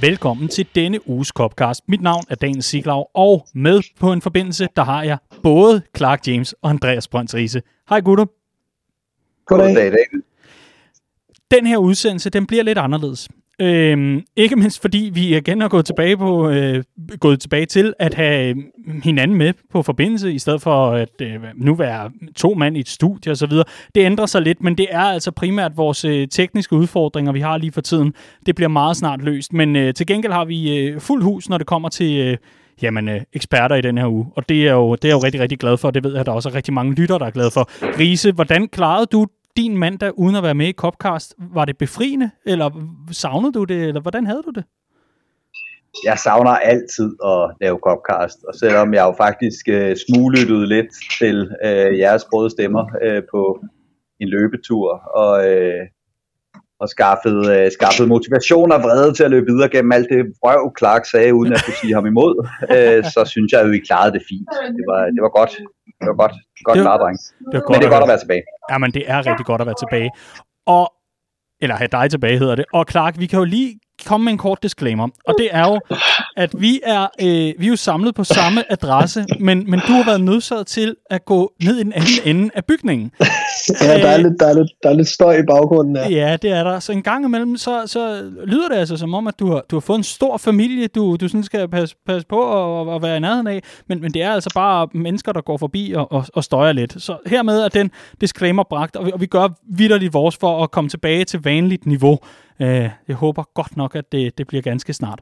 Velkommen til denne uges Copcast. Mit navn er Daniel Siglaug, og med på en forbindelse, der har jeg både Clark James og Andreas Brønds Riese. Hej gutter. Goddag. Goddag, David. Den her udsendelse, den bliver lidt anderledes. Øhm, ikke mindst fordi vi igen har gået tilbage, på, øh, gået tilbage til at have øh, hinanden med på forbindelse, i stedet for at øh, nu være to mand i et studie osv. Det ændrer sig lidt, men det er altså primært vores øh, tekniske udfordringer, vi har lige for tiden. Det bliver meget snart løst, men øh, til gengæld har vi øh, fuld hus, når det kommer til... Øh, jamen, øh, eksperter i den her uge. Og det er, jo, det er jeg jo rigtig, rigtig glad for. Det ved jeg, at der også er rigtig mange lytter, der er glade for. Rise, hvordan klarede du din mandag uden at være med i Copcast? Var det befriende, eller savnede du det, eller hvordan havde du det? Jeg savner altid at lave Copcast, og selvom jeg jo faktisk øh, smuglyttede lidt til øh, jeres brødstemmer øh, på en løbetur, og, øh, og skaffede, øh, skaffede motivation og vrede til at løbe videre gennem alt det røv, Clark sagde, uden at kunne sige ham imod, øh, så synes jeg jo, I klarede det fint. Det var, det var godt. Det var godt. Godt Det var- meget, dreng. Det var Men det er godt at være tilbage. Jamen, det er rigtig godt at være tilbage. Og, eller have dig tilbage, hedder det. Og Clark, vi kan jo lige komme med en kort disclaimer. Og det er jo, at vi er, øh, vi er jo samlet på samme adresse, men, men du har været nødsaget til at gå ned i den anden ende af bygningen. Ja, der er, lidt, der, er lidt, der er lidt støj i baggrunden her. Ja, det er der. Så en gang imellem, så, så lyder det altså som om, at du har, du har fået en stor familie, du, du sådan skal passe, passe på og, og være i nærheden af. Men, men det er altså bare mennesker, der går forbi og, og, og støjer lidt. Så hermed er den disclaimer bragt, og vi, og vi gør vidderligt vores for at komme tilbage til vanligt niveau. Øh, jeg håber godt nok, at det, det bliver ganske snart.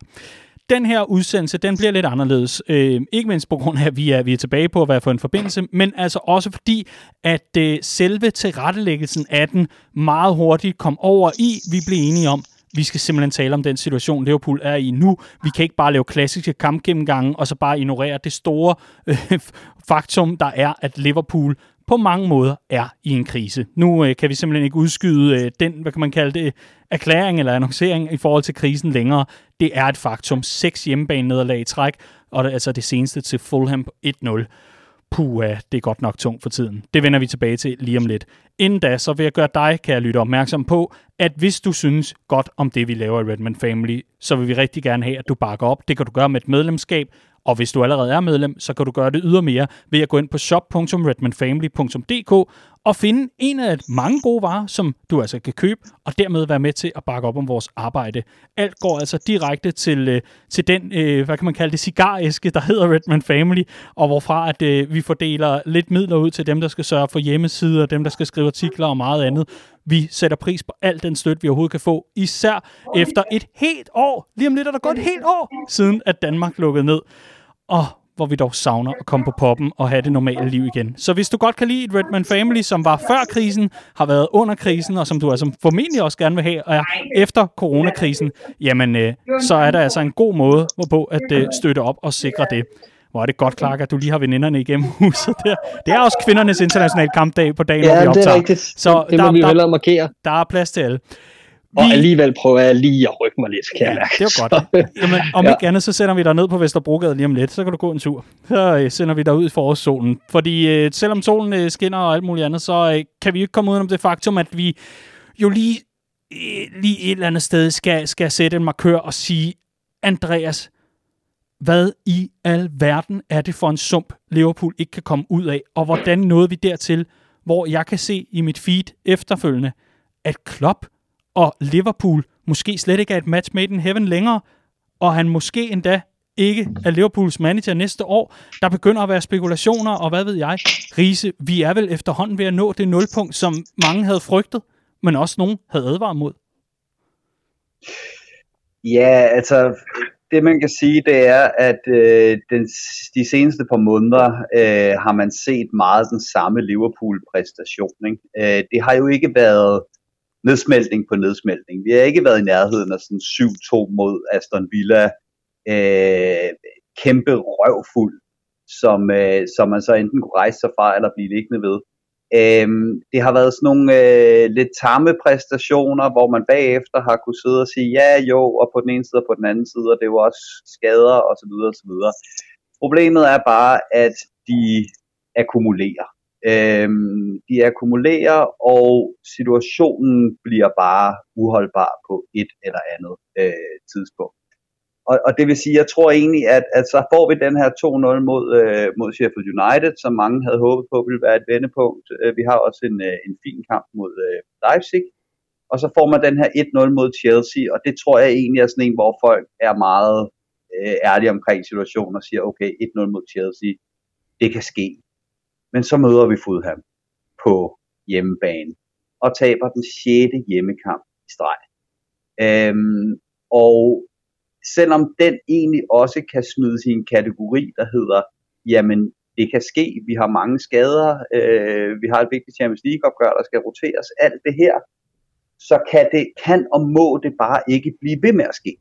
Den her udsendelse, den bliver lidt anderledes. Øh, ikke mindst på grund af, at vi er, vi er tilbage på at være for en forbindelse, men altså også fordi, at øh, selve tilrettelæggelsen af den meget hurtigt kom over i, vi blev enige om, vi skal simpelthen tale om den situation, Liverpool er i nu. Vi kan ikke bare lave klassiske kampgennemgange, og så bare ignorere det store øh, faktum, der er, at Liverpool på mange måder er i en krise. Nu øh, kan vi simpelthen ikke udskyde øh, den, hvad kan man kalde det, erklæring eller annoncering i forhold til krisen længere. Det er et faktum. Seks hjemmebanenederlag i træk, og det, altså det seneste til Fulham 1-0. Puh, det er godt nok tungt for tiden. Det vender vi tilbage til lige om lidt. Inden da, så vil jeg gøre dig, kan jeg lytte opmærksom på, at hvis du synes godt om det, vi laver i Redman Family, så vil vi rigtig gerne have, at du bakker op. Det kan du gøre med et medlemskab, og hvis du allerede er medlem, så kan du gøre det ydermere ved at gå ind på shop.redmanfamily.dk og finde en af mange gode varer, som du altså kan købe, og dermed være med til at bakke op om vores arbejde. Alt går altså direkte til, øh, til den, øh, hvad kan man kalde det, cigaræske, der hedder Redman Family, og hvorfra at øh, vi fordeler lidt midler ud til dem, der skal sørge for hjemmesider, dem, der skal skrive artikler og meget andet. Vi sætter pris på al den støtte, vi overhovedet kan få, især efter et helt år. Lige om lidt er der gået et helt år, siden at Danmark lukkede ned. Og hvor vi dog savner at komme på poppen og have det normale liv igen. Så hvis du godt kan lide et Redman Family, som var før krisen, har været under krisen, og som du altså formentlig også gerne vil have, og er efter coronakrisen, jamen øh, så er der altså en god måde hvorpå at øh, støtte op og sikre det. Hvor er det godt, Clark, at du lige har veninderne igennem huset der. Det er også kvindernes internationale kampdag på dagen, hvor vi Ja, det optager. er rigtigt. Så det må der- vi jo hellere markere. Der er plads til alle. Og alligevel prøver jeg lige at rykke mig lidt, kan jeg Ja, mærke. det var godt. Jamen, om Ja. ikke andet, så sender vi dig ned på Vesterbrogade lige om lidt. Så kan du gå en tur. Så øh, sender vi dig ud i forårssolen. Fordi øh, selvom solen øh, skinner og alt muligt andet, så øh, kan vi ikke komme udenom det faktum, at vi jo lige, øh, lige et eller andet sted skal, skal sætte en markør og sige, Andreas, hvad i al verden er det for en sump, Liverpool ikke kan komme ud af? Og hvordan nåede vi dertil, hvor jeg kan se i mit feed efterfølgende, at Klopp og Liverpool måske slet ikke er et match made in heaven længere, og han måske endda ikke er Liverpools manager næste år. Der begynder at være spekulationer, og hvad ved jeg. Riese, vi er vel efterhånden ved at nå det nulpunkt, som mange havde frygtet, men også nogen havde advaret mod. Ja, altså det man kan sige, det er, at øh, den, de seneste par måneder øh, har man set meget den samme Liverpool-præstation. Ikke? Øh, det har jo ikke været nedsmeltning på nedsmeltning. Vi har ikke været i nærheden af sådan 7-2 mod Aston Villa. Øh, kæmpe røvfuld, som, øh, som man så enten kunne rejse sig fra eller blive liggende ved. Øhm, det har været sådan nogle øh, lidt tamme præstationer, hvor man bagefter har kunne sidde og sige, ja jo, og på den ene side og på den anden side, og det var også skader osv. osv. Problemet er bare, at de akkumulerer. Øh, de akkumulerer, og situationen bliver bare uholdbar på et eller andet øh, tidspunkt. Og, og det vil sige, jeg tror egentlig, at, at så får vi den her 2-0 mod, øh, mod Sheffield United, som mange havde håbet på ville være et vendepunkt. Øh, vi har også en, øh, en fin kamp mod øh, Leipzig. Og så får man den her 1-0 mod Chelsea, og det tror jeg egentlig er sådan en, hvor folk er meget øh, ærlige omkring situationen og siger, okay, 1-0 mod Chelsea, det kan ske. Men så møder vi Fulham på hjemmebane og taber den 6. hjemmekamp i streg. Øhm, og selvom den egentlig også kan smides i en kategori, der hedder, jamen det kan ske, vi har mange skader, øh, vi har et vigtigt Champions League-opgør, der skal roteres, alt det her, så kan det kan og må det bare ikke blive ved med at ske,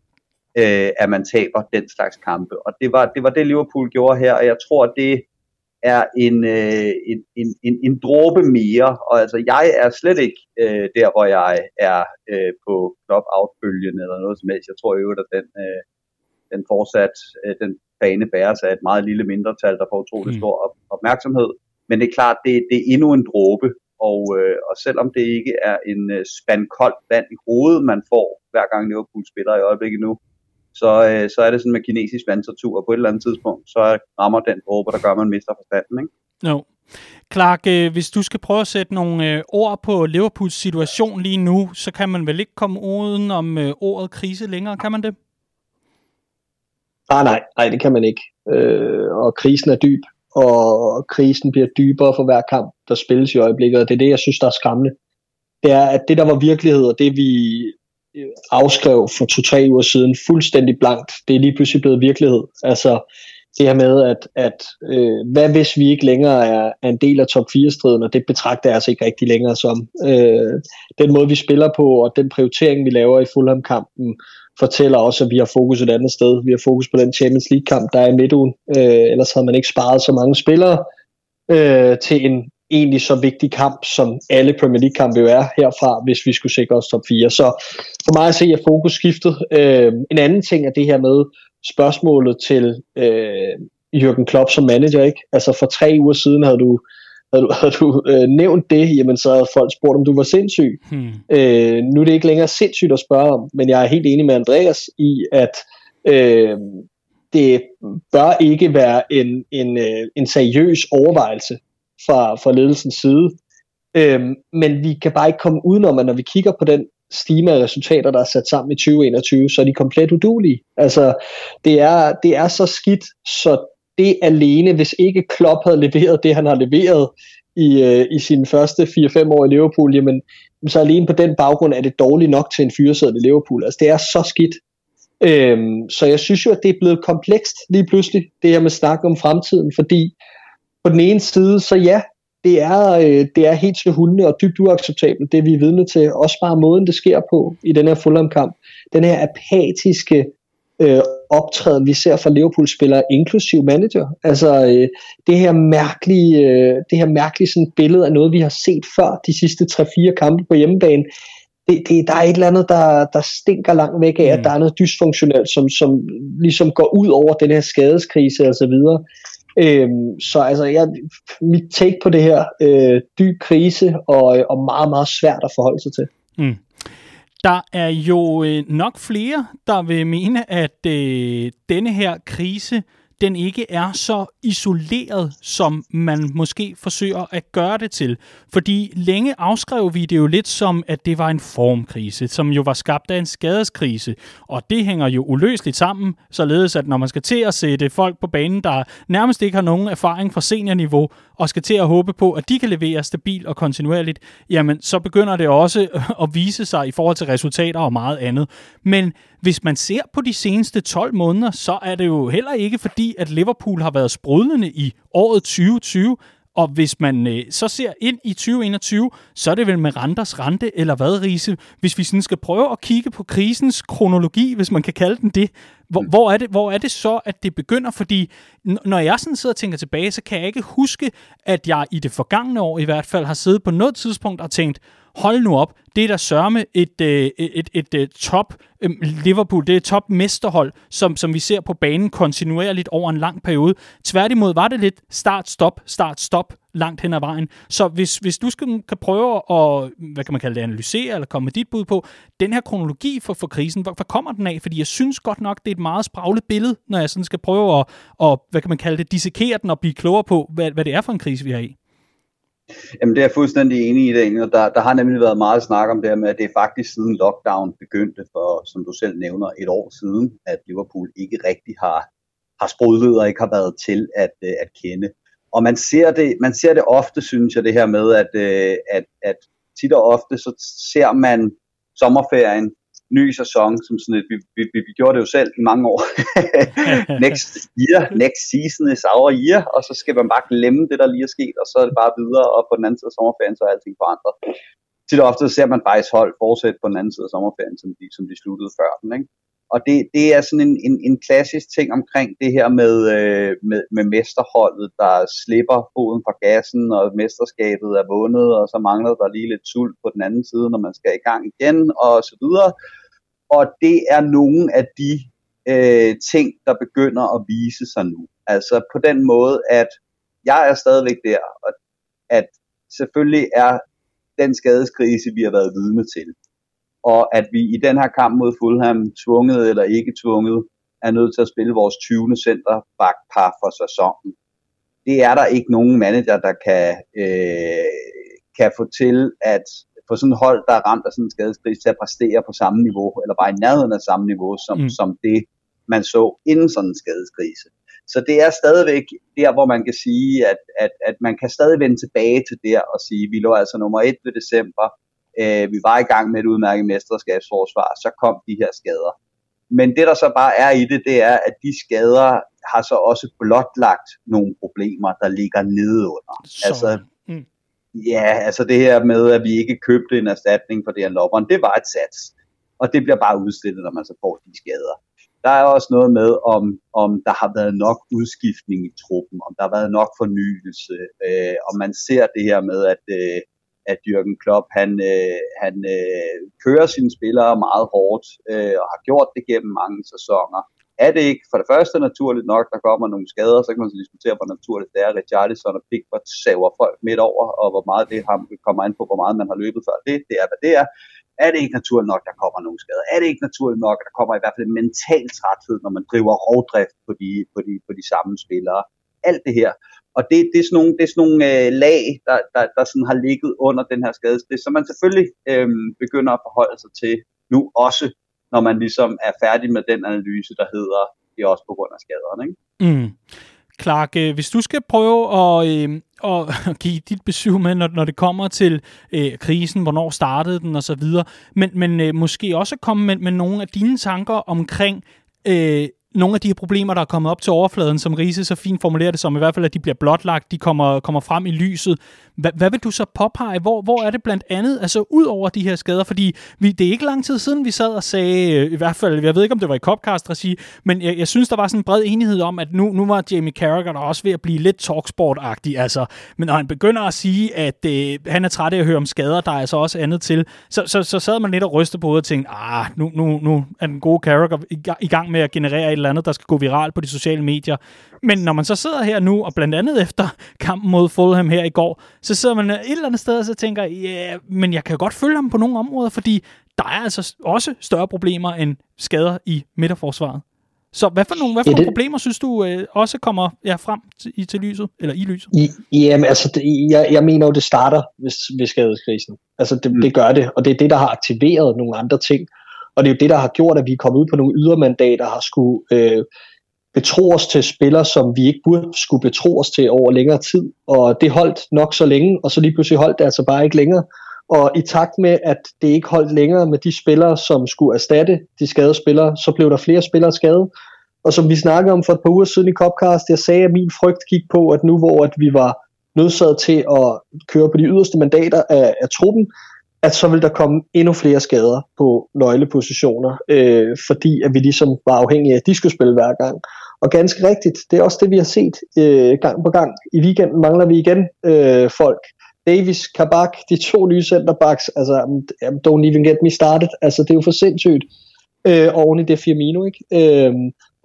øh, at man taber den slags kampe. Og det var, det var det, Liverpool gjorde her, og jeg tror, det er en, øh, en, en, en, en dråbe mere. Og altså, jeg er slet ikke øh, der, hvor jeg er øh, på knop-out-bølgen eller noget som helst. Jeg tror jo, at den, øh, den fortsat, øh, den bane bæres af et meget lille mindretal, der får utrolig mm. stor op, opmærksomhed. Men det er klart, det, det er endnu en dråbe, og, øh, og selvom det ikke er en øh, spand koldt vand i hovedet, man får, hver gang Liverpool spiller i øjeblikket nu, så, øh, så er det sådan med kinesisk vandtortur, og på et eller andet tidspunkt, så rammer den dråbe, der gør, at man mister forstanden. Ikke? No. Clark, øh, hvis du skal prøve at sætte nogle øh, ord på Liverpools situation lige nu, så kan man vel ikke komme uden om øh, ordet krise længere, kan man det? Ah, nej, nej, det kan man ikke. Øh, og krisen er dyb, og krisen bliver dybere for hver kamp, der spilles i øjeblikket, og det er det, jeg synes, der er skræmmende. Det er, at det, der var virkelighed, og det vi afskrev for to-tre uger siden fuldstændig blankt, det er lige pludselig blevet virkelighed. Altså det her med, at, at øh, hvad hvis vi ikke længere er, er en del af top 4-striden, og det betragter jeg altså ikke rigtig længere som. Øh, den måde, vi spiller på, og den prioritering, vi laver i Fulham-kampen, fortæller også, at vi har fokus et andet sted. Vi har fokus på den Champions League-kamp, der er i midtugen. Øh, ellers havde man ikke sparet så mange spillere øh, til en egentlig så vigtig kamp, som alle Premier League-kampe jo er herfra, hvis vi skulle sikre os top 4. Så for mig at se, at fokus skiftet. Øh, en anden ting er det her med spørgsmålet til øh, Jürgen Klopp som manager. ikke. Altså for tre uger siden havde du havde du, havde du øh, nævnt det, jamen så havde folk spurgt, om du var sindssyg. Hmm. Øh, nu er det ikke længere sindssygt at spørge om, men jeg er helt enig med Andreas i, at øh, det bør ikke være en, en, øh, en seriøs overvejelse fra, fra ledelsens side. Øhm, men vi kan bare ikke komme udenom, at når vi kigger på den stime af resultater, der er sat sammen i 2021, så er de komplet udulige. Altså, det er, det er så skidt, så det alene, hvis ikke Klopp havde leveret det, han har leveret i, øh, i sine første 4-5 år i Liverpool, jamen, så alene på den baggrund er det dårligt nok til en fyresæde i Liverpool. Altså, det er så skidt. Øhm, så jeg synes jo, at det er blevet komplekst lige pludselig, det her med snak om fremtiden, fordi på den ene side, så ja, det er, øh, det er helt til hundene og dybt uacceptabelt, det vi er vidne til. Også bare måden, det sker på i den her Fulham-kamp. Den her apatiske øh, optræden, vi ser fra Liverpool-spillere, inklusiv manager. Altså øh, det her mærkelige, øh, det her mærkelige sådan billede af noget, vi har set før de sidste 3-4 kampe på hjemmebane. Det, det, der er et eller andet, der, der stinker langt væk af, mm. at der er noget dysfunktionelt, som, som ligesom går ud over den her skadeskrise og så videre. Øhm, så altså, jeg, mit take på det her, øh, dyb krise og, øh, og meget, meget svært at forholde sig til. Mm. Der er jo øh, nok flere, der vil mene, at øh, denne her krise den ikke er så isoleret, som man måske forsøger at gøre det til. Fordi længe afskrev vi det jo lidt som, at det var en formkrise, som jo var skabt af en skadeskrise. Og det hænger jo uløseligt sammen, således at når man skal til at sætte folk på banen, der nærmest ikke har nogen erfaring fra seniorniveau, og skal til at håbe på, at de kan levere stabilt og kontinuerligt, jamen så begynder det også at vise sig i forhold til resultater og meget andet. Men hvis man ser på de seneste 12 måneder, så er det jo heller ikke fordi, at Liverpool har været sprudlende i året 2020. Og hvis man øh, så ser ind i 2021, så er det vel med renters rente, eller hvad, Riese? Hvis vi sådan skal prøve at kigge på krisens kronologi, hvis man kan kalde den det, hvor, mm. hvor, er det, hvor er det så, at det begynder? Fordi når jeg sådan sidder og tænker tilbage, så kan jeg ikke huske, at jeg i det forgangne år i hvert fald har siddet på noget tidspunkt og tænkt, hold nu op, det er der sørme et, et, et, et, et top Liverpool, det er et top mesterhold, som, som vi ser på banen kontinuerligt over en lang periode. Tværtimod var det lidt start-stop, start-stop langt hen ad vejen. Så hvis, hvis du skal, kan prøve at, hvad kan man kalde det, analysere eller komme med dit bud på, den her kronologi for, for krisen, hvor, hvor kommer den af? Fordi jeg synes godt nok, det er et meget spraglet billede, når jeg sådan skal prøve at, at hvad kan man kalde det, dissekere den og blive klogere på, hvad, hvad det er for en krise, vi har i. Jamen det er jeg fuldstændig enig i, Daniel. Der, der har nemlig været meget snak om det her med, at det er faktisk siden lockdown begyndte for, som du selv nævner, et år siden, at Liverpool ikke rigtig har, har sprudlet og ikke har været til at, øh, at kende. Og man ser, det, man ser det ofte, synes jeg, det her med, at, øh, at, at tit og ofte, så ser man sommerferien ny sæson, som sådan et, vi, vi, vi, gjorde det jo selv i mange år. next year, next season is our year, og så skal man bare glemme det, der lige er sket, og så er det bare videre, og på den anden side af sommerferien, så er alting forandret. Til ofte ser man faktisk hold fortsætte på den anden side af sommerferien, som de, som de sluttede før den. Ikke? Og det, det er sådan en, en, en klassisk ting omkring det her med, øh, med, med mesterholdet, der slipper foden fra gassen, og mesterskabet er vundet, og så mangler der lige lidt sult på den anden side, når man skal i gang igen, og så videre. Og det er nogle af de øh, ting, der begynder at vise sig nu. Altså på den måde, at jeg er stadigvæk der, og at selvfølgelig er den skadeskrise, vi har været vidne til, og at vi i den her kamp mod Fulham, tvunget eller ikke tvunget, er nødt til at spille vores 20. centerback-par for sæsonen. Det er der ikke nogen manager, der kan, øh, kan få til at få sådan et hold, der er ramt af sådan en skadeskris, til at præstere på samme niveau, eller bare i nærheden af samme niveau, som, mm. som det, man så inden sådan en skadeskrise. Så det er stadigvæk der, hvor man kan sige, at, at, at man kan stadig vende tilbage til der og sige, vi lå altså nummer et ved december, øh, vi var i gang med et udmærket mesterskabsforsvar, så kom de her skader. Men det der så bare er i det, det er, at de skader har så også blotlagt nogle problemer, der ligger under. Så. Altså, mm. Ja, altså det her med, at vi ikke købte en erstatning for det her lopperen, det var et sats. Og det bliver bare udstillet, når man så får de skader. Der er også noget med, om, om der har været nok udskiftning i truppen, om der har været nok fornyelse, øh, og man ser det her med, at øh, at Jürgen Klopp han, øh, han øh, kører sine spillere meget hårdt øh, og har gjort det gennem mange sæsoner. Er det ikke for det første naturligt nok, der kommer nogle skader, så kan man så diskutere, hvor naturligt det er. Richarlison og Pickford saver folk midt over, og hvor meget det har, kommer an på, hvor meget man har løbet før det. Det er, hvad det er. Er det ikke naturligt nok, der kommer nogle skader? Er det ikke naturligt nok, at der kommer i hvert fald en mental træthed, når man driver rovdrift på de, på de, på de samme spillere? Alt det her. Og det, det er sådan nogle, det er sådan nogle øh, lag, der, der, der sådan har ligget under den her skadeskreds, som man selvfølgelig øh, begynder at forholde sig til nu også, når man ligesom er færdig med den analyse, der hedder, det er også på grund af skaderne. Ikke? Mm. Clark, øh, hvis du skal prøve at, øh, at give dit besøg med, når, når det kommer til øh, krisen, hvornår startede den osv., men, men øh, måske også komme med, med nogle af dine tanker omkring øh, nogle af de her problemer, der er kommet op til overfladen, som Riese så fint formulerer det som, i hvert fald, at de bliver blotlagt, de kommer, kommer frem i lyset. Hva, hvad vil du så påpege? Hvor, hvor er det blandt andet, altså ud over de her skader? Fordi vi, det er ikke lang tid siden, vi sad og sagde, øh, i hvert fald, jeg ved ikke, om det var i Copcast regi, men jeg, jeg synes, der var sådan en bred enighed om, at nu, nu var Jamie Carragher der også ved at blive lidt talksport-agtig. Altså, men når han begynder at sige, at øh, han er træt af at høre om skader, der er altså også andet til, så, så, så sad man lidt og rystede på hovedet og tænkte, ah, nu, nu, nu er den gode Carragher i gang med at generere et eller andet, der skal gå viralt på de sociale medier. Men når man så sidder her nu, og blandt andet efter kampen mod Fulham her i går, så sidder man et eller andet sted og så tænker, ja, yeah, men jeg kan godt følge ham på nogle områder, fordi der er altså også større problemer end skader i midterforsvaret. Så hvad for nogle, hvad for ja, det... nogle problemer synes du øh, også kommer ja, frem til, i, til lyset, eller i lyset? I, jamen, altså, det, jeg, jeg mener jo, det starter ved, ved skadeskrisen. Altså, det, mm. det gør det, og det er det, der har aktiveret nogle andre ting. Og det er jo det, der har gjort, at vi er kommet ud på nogle ydermandater, har skulle øh, betro os til spillere, som vi ikke burde skulle betro os til over længere tid. Og det holdt nok så længe, og så lige pludselig holdt det altså bare ikke længere. Og i takt med, at det ikke holdt længere med de spillere, som skulle erstatte de skadede spillere, så blev der flere spillere skadet. Og som vi snakkede om for et par uger siden i Copcast, jeg sagde, at min frygt gik på, at nu hvor at vi var nødsaget til at køre på de yderste mandater af, af truppen, at så vil der komme endnu flere skader på nøglepositioner, øh, fordi at vi ligesom var afhængige af, at de skulle spille hver gang. Og ganske rigtigt, det er også det, vi har set øh, gang på gang. I weekenden mangler vi igen øh, folk. Davis, Kabak, de to nye centerbacks, altså don't even get me started, altså det er jo for sindssygt. Øh, oven i det Firmino, ikke? Øh,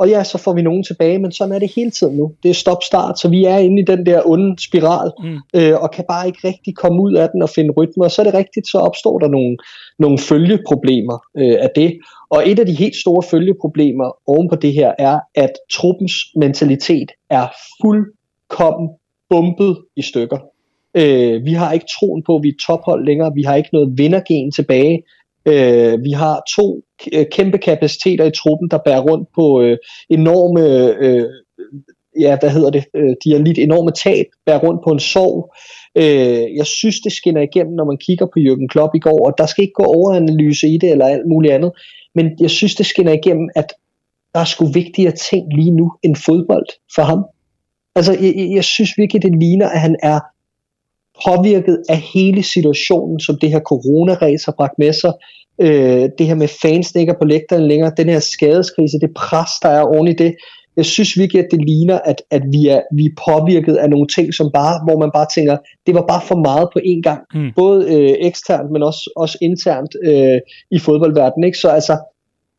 og ja, så får vi nogen tilbage, men sådan er det hele tiden nu. Det er stop-start, så vi er inde i den der onde spiral, mm. øh, og kan bare ikke rigtig komme ud af den og finde rytme. Og så er det rigtigt, så opstår der nogle, nogle følgeproblemer øh, af det. Og et af de helt store følgeproblemer oven på det her er, at truppens mentalitet er fuldkommen bumpet i stykker. Øh, vi har ikke troen på, at vi er tophold længere. Vi har ikke noget vindergen tilbage. Øh, vi har to øh, kæmpe kapaciteter i truppen, der bærer rundt på øh, enorme, øh, ja, hvad hedder det, øh, de har lidt enorme tab, bærer rundt på en sorg. Øh, jeg synes, det skinner igennem, når man kigger på Jürgen Klopp i går, og der skal ikke gå overanalyse i det eller alt muligt andet, men jeg synes, det skinner igennem, at der er sgu vigtigere ting lige nu end fodbold for ham. Altså, jeg, jeg synes virkelig, det ligner, at han er påvirket af hele situationen, som det her coronaræs har bragt med sig. Øh, det her med fans ikke på lægterne længere, den her skadeskrise, det pres, der er oven i det. Jeg synes virkelig, at det ligner, at, at vi, er, vi er påvirket af nogle ting, som bare, hvor man bare tænker, det var bare for meget på én gang. Mm. Både øh, eksternt, men også, også internt øh, i fodboldverdenen. Ikke? Så altså,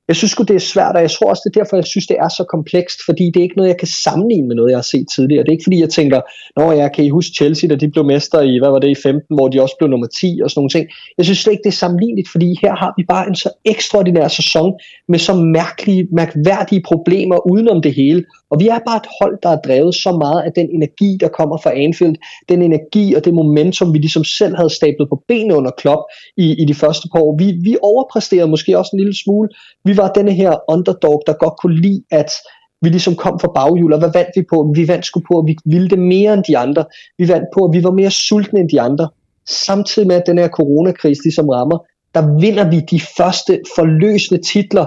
jeg synes det er svært, og jeg tror også, det er derfor, jeg synes, det er så komplekst, fordi det er ikke noget, jeg kan sammenligne med noget, jeg har set tidligere. Det er ikke fordi, jeg tænker, når jeg kan I huske Chelsea, da de blev mester i, hvad var det, i 15, hvor de også blev nummer 10 og sådan nogle ting. Jeg synes slet ikke, det er sammenligneligt, fordi her har vi bare en så ekstraordinær sæson med så mærkelige, mærkværdige problemer udenom det hele. Og vi er bare et hold, der er drevet så meget af den energi, der kommer fra Anfield, den energi og det momentum, vi ligesom selv havde stablet på benene under Klopp i, i de første par år. Vi, vi overpræsterede måske også en lille smule. Vi var denne her underdog, der godt kunne lide, at vi ligesom kom fra baghjul, og hvad vandt vi på? Vi vandt sgu på, at vi ville det mere end de andre. Vi vandt på, at vi var mere sultne end de andre. Samtidig med, at den her coronakrise ligesom rammer, der vinder vi de første forløsende titler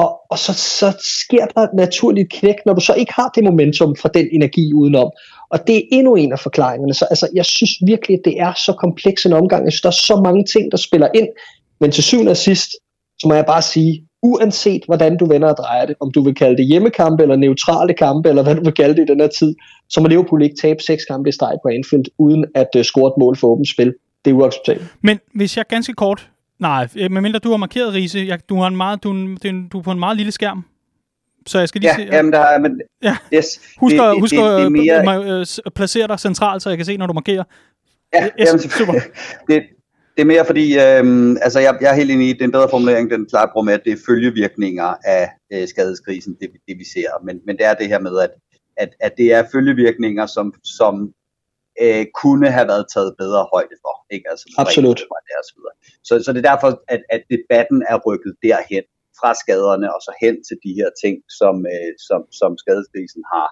og, og så, så sker der naturligt knæk, når du så ikke har det momentum fra den energi udenom. Og det er endnu en af forklaringerne. Så altså, jeg synes virkelig, at det er så kompleks en omgang. Jeg synes, der er så mange ting, der spiller ind. Men til syvende og sidst, så må jeg bare sige, uanset hvordan du vender og drejer det, om du vil kalde det hjemmekampe eller neutrale kampe, eller hvad du vil kalde det i den her tid, så må Liverpool ikke tabe seks kampe i streg på Anfield, uden at uh, score et mål for åbent spil. Det er uacceptabelt. Men hvis jeg ganske kort Nej, øh, medmindre du har markeret, Riese. Jeg, du, har en meget, du, du er på en meget lille skærm. Så jeg skal lige ja, se... Jamen, der er, men, ja. yes, husk det, at, husk det, det, det mere... at placere dig centralt, så jeg kan se, når du markerer. Ja, yes, jamen, super. det, det er mere fordi, øhm, altså jeg, jeg er helt enig i, det er en bedre formulering, den klart bruger med, at det er følgevirkninger af øh, skadeskrisen, det, det vi ser. Men, men det er det her med, at, at, at det er følgevirkninger, som, som øh, kunne have været taget bedre højde for. Ikke? Altså, Absolut. Og så, videre. så, så det er derfor, at, at debatten er rykket derhen fra skaderne og så hen til de her ting, som, øh, som, som skadeskrisen har,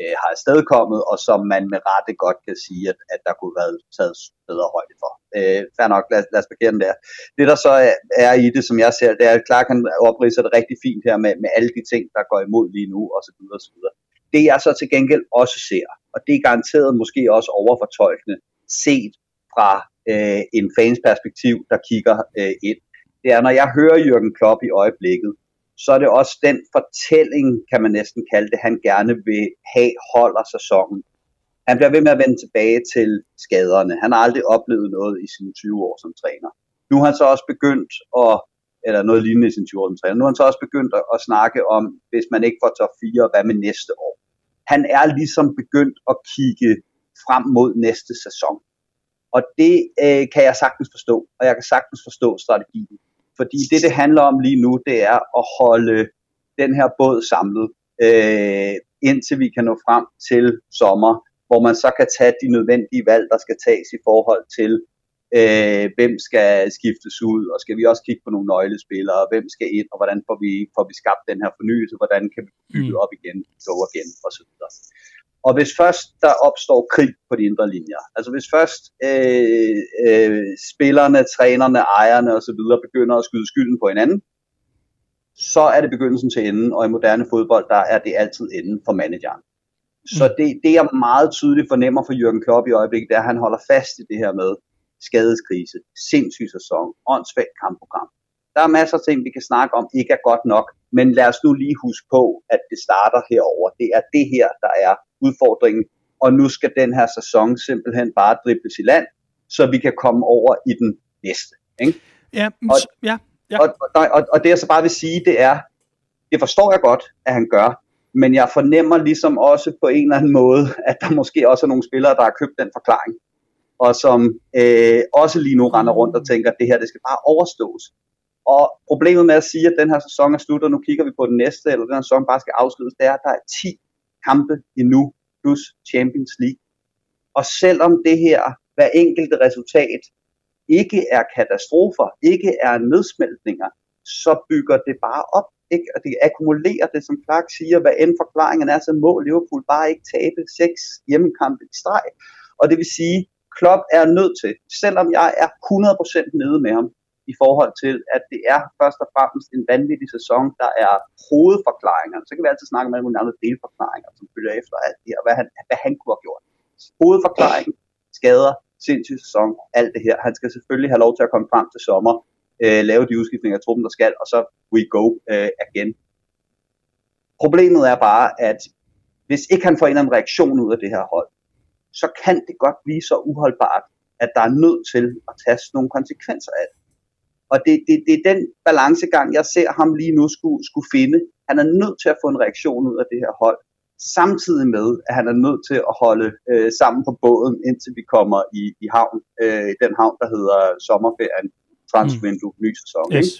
øh, har afstedkommet, og som man med rette godt kan sige, at, at der kunne have været taget bedre højde for. Øh, fair nok, lad, lad os parkere den der. Det der så er, er i det, som jeg ser, det er, at Clark kan opridse det rigtig fint her med, med alle de ting, der går imod lige nu, og så det jeg så til gengæld også ser, og det er garanteret måske også overfortolkende, set fra øh, en fans perspektiv, der kigger øh, ind, det er, når jeg hører Jürgen Klopp i øjeblikket, så er det også den fortælling, kan man næsten kalde det, han gerne vil have holder sæsonen. Han bliver ved med at vende tilbage til skaderne. Han har aldrig oplevet noget i sine 20 år som træner. Nu har han så også begyndt at, eller noget lignende i sine 20 år som træner, nu har han så også begyndt at, at snakke om, hvis man ikke får top 4, hvad med næste år? Han er ligesom begyndt at kigge frem mod næste sæson. Og det øh, kan jeg sagtens forstå, og jeg kan sagtens forstå strategien. Fordi det, det handler om lige nu, det er at holde den her båd samlet, øh, indtil vi kan nå frem til sommer, hvor man så kan tage de nødvendige valg, der skal tages i forhold til øh, hvem skal skiftes ud, og skal vi også kigge på nogle nøglespillere, hvem skal ind, og hvordan får vi, får vi skabt den her fornyelse, hvordan kan vi bygge mm. op igen, go igen, osv. Og hvis først der opstår krig på de indre linjer, altså hvis først øh, øh, spillerne, trænerne, ejerne osv. begynder at skyde skylden på hinanden, så er det begyndelsen til enden, og i moderne fodbold, der er det altid enden for manageren. Så mm. det, det jeg meget tydeligt fornemmer for Jürgen Klopp i øjeblikket, det er, at han holder fast i det her med, skadeskrise, sindssyg sæson, åndssvagt kampprogram. Der er masser af ting, vi kan snakke om, ikke er godt nok, men lad os nu lige huske på, at det starter herover. Det er det her, der er udfordringen, og nu skal den her sæson simpelthen bare dribles i land, så vi kan komme over i den næste. Ikke? Ja, Og- ja, ja. Og, og, og, og det jeg så bare vil sige, det er, det forstår jeg godt, at han gør, men jeg fornemmer ligesom også på en eller anden måde, at der måske også er nogle spillere, der har købt den forklaring, og som øh, også lige nu render rundt og tænker, at det her det skal bare overstås. Og problemet med at sige, at den her sæson er slut, og nu kigger vi på den næste, eller den her sæson bare skal afsluttes, det er, at der er 10 kampe endnu, plus Champions League. Og selvom det her, hver enkelte resultat, ikke er katastrofer, ikke er nedsmeltninger, så bygger det bare op, ikke? og det akkumulerer det, som Clark siger, hvad end forklaringen er, så må Liverpool bare ikke tabe seks hjemmekampe i streg. Og det vil sige, Klopp er nødt til, selvom jeg er 100% nede med ham, i forhold til, at det er først og fremmest en vanvittig sæson, der er hovedforklaringer. Så kan vi altid snakke om alle mulige andre delforklaringer, som følger efter alt det her, hvad han, hvad han kunne have gjort. Hovedforklaringen, skader, sindssyg sæson, alt det her. Han skal selvfølgelig have lov til at komme frem til sommer, øh, lave de udskiftninger af truppen, der skal, og så we go øh, again. Problemet er bare, at hvis ikke han får en eller anden reaktion ud af det her hold, så kan det godt blive så uholdbart, at der er nødt til at tage nogle konsekvenser af det. Og det, det, det er den balancegang, jeg ser ham lige nu skulle, skulle finde. Han er nødt til at få en reaktion ud af det her hold, samtidig med, at han er nødt til at holde øh, sammen på båden, indtil vi kommer i, i havn, øh, den havn, der hedder sommerferien, transvindue, ny sæson. Yes.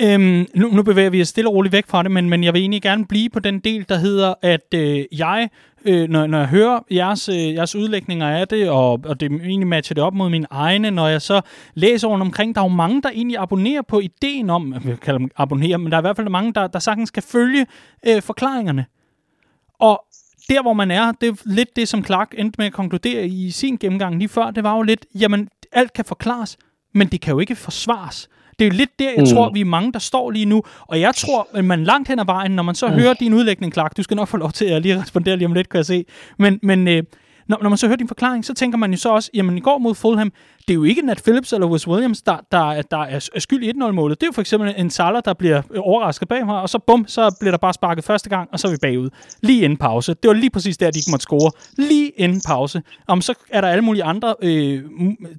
Øhm, nu, nu bevæger vi os stille og roligt væk fra det, men, men jeg vil egentlig gerne blive på den del, der hedder, at øh, jeg, øh, når, når jeg hører jeres, øh, jeres udlægninger af det, og, og det egentlig matcher det op mod mine egne, når jeg så læser rundt omkring, der er jo mange, der egentlig abonnerer på ideen om, jeg vil kalde dem abonnerer, men der er i hvert fald mange, der, der sagtens skal følge øh, forklaringerne. Og der, hvor man er, det er lidt det, som Clark endte med at konkludere i sin gennemgang lige før, det var jo lidt, jamen, alt kan forklares, men det kan jo ikke forsvares. Det er jo lidt der, jeg mm. tror, vi er mange, der står lige nu. Og jeg tror, at man langt hen ad vejen, når man så mm. hører din udlægning, Clark, du skal nok få lov til at lige respondere lige om lidt, kan jeg se. Men, men øh, når, når man så hører din forklaring, så tænker man jo så også, jamen i går mod Fulham, det er jo ikke Nat Phillips eller Wes Williams, der, der, der er skyld i 1-0-målet. Det er jo for eksempel en Salah, der bliver øh, overrasket bag mig, og så bum, så bliver der bare sparket første gang, og så er vi bagud. Lige inden pause. Det var lige præcis der, de ikke måtte score. Lige inden pause. Om så er der alle mulige andre øh,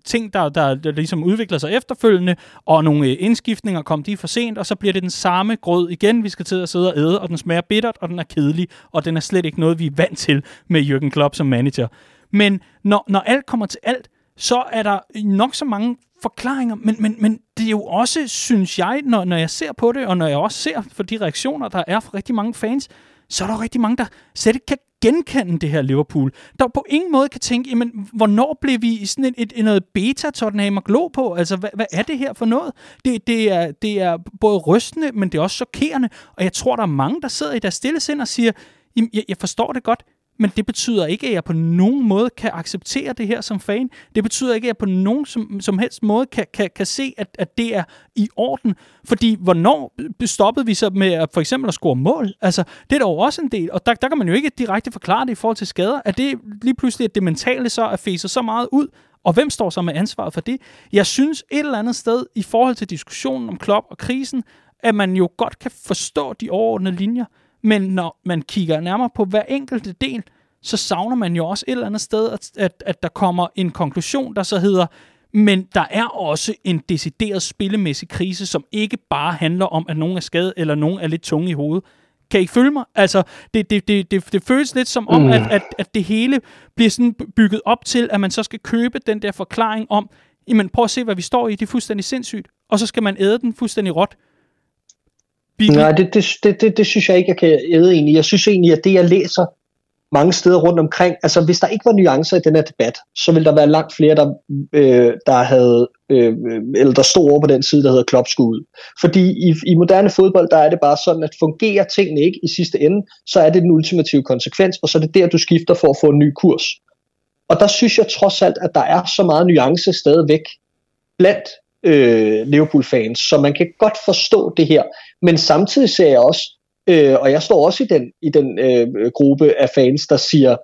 ting, der, der, der ligesom udvikler sig efterfølgende, og nogle øh, indskiftninger kom de for sent, og så bliver det den samme grød igen, vi skal til at sidde og æde, og den smager bittert, og den er kedelig, og den er slet ikke noget, vi er vant til med Jürgen Klopp som manager. Men når, når alt kommer til alt, så er der nok så mange forklaringer, men, men, men det er jo også, synes jeg, når, når jeg ser på det, og når jeg også ser for de reaktioner, der er fra rigtig mange fans, så er der jo rigtig mange, der slet ikke kan genkende det her Liverpool. Der på ingen måde kan tænke, jamen, hvornår blev vi i sådan et, et, et noget beta Tottenham og glo på? Altså, hvad, hvad er det her for noget? Det, det, er, det er både rystende, men det er også chokerende, og jeg tror, der er mange, der sidder i deres stille sind og siger, jamen, jeg, jeg forstår det godt, men det betyder ikke, at jeg på nogen måde kan acceptere det her som fan. Det betyder ikke, at jeg på nogen som, som helst måde kan, kan, kan se, at, at det er i orden. Fordi hvornår stoppede vi så med at, for eksempel at score mål? Altså, det er dog også en del, og der, der kan man jo ikke direkte forklare det i forhold til skader. Er det lige pludselig, at det mentale så er fæset så meget ud, og hvem står så med ansvaret for det? Jeg synes et eller andet sted, i forhold til diskussionen om Klopp og krisen, at man jo godt kan forstå de overordnede linjer, men når man kigger nærmere på hver enkelte del, så savner man jo også et eller andet sted, at, at, at der kommer en konklusion, der så hedder, men der er også en decideret spillemæssig krise, som ikke bare handler om, at nogen er skadet, eller nogen er lidt tunge i hovedet. Kan I følge mig? Altså, det, det, det, det, det føles lidt som om, mm. at, at, at det hele bliver sådan bygget op til, at man så skal købe den der forklaring om, jamen prøv at se, hvad vi står i, det er fuldstændig sindssygt, og så skal man æde den fuldstændig råt. Bibi? Nej, det, det, det, det, det synes jeg ikke, jeg kan æde egentlig. Jeg synes egentlig, at det, jeg læser mange steder rundt omkring, altså hvis der ikke var nuancer i den her debat, så ville der være langt flere, der, øh, der havde, øh, øh eller der stod over på den side, der hedder Klopp ud. Fordi i, i moderne fodbold, der er det bare sådan, at fungerer tingene ikke i sidste ende, så er det den ultimative konsekvens, og så er det der, du skifter for at få en ny kurs. Og der synes jeg trods alt, at der er så meget nuance stadigvæk blandt øh, Liverpool-fans, så man kan godt forstå det her. Men samtidig ser jeg også, øh, og jeg står også i den, i den øh, gruppe af fans, der siger,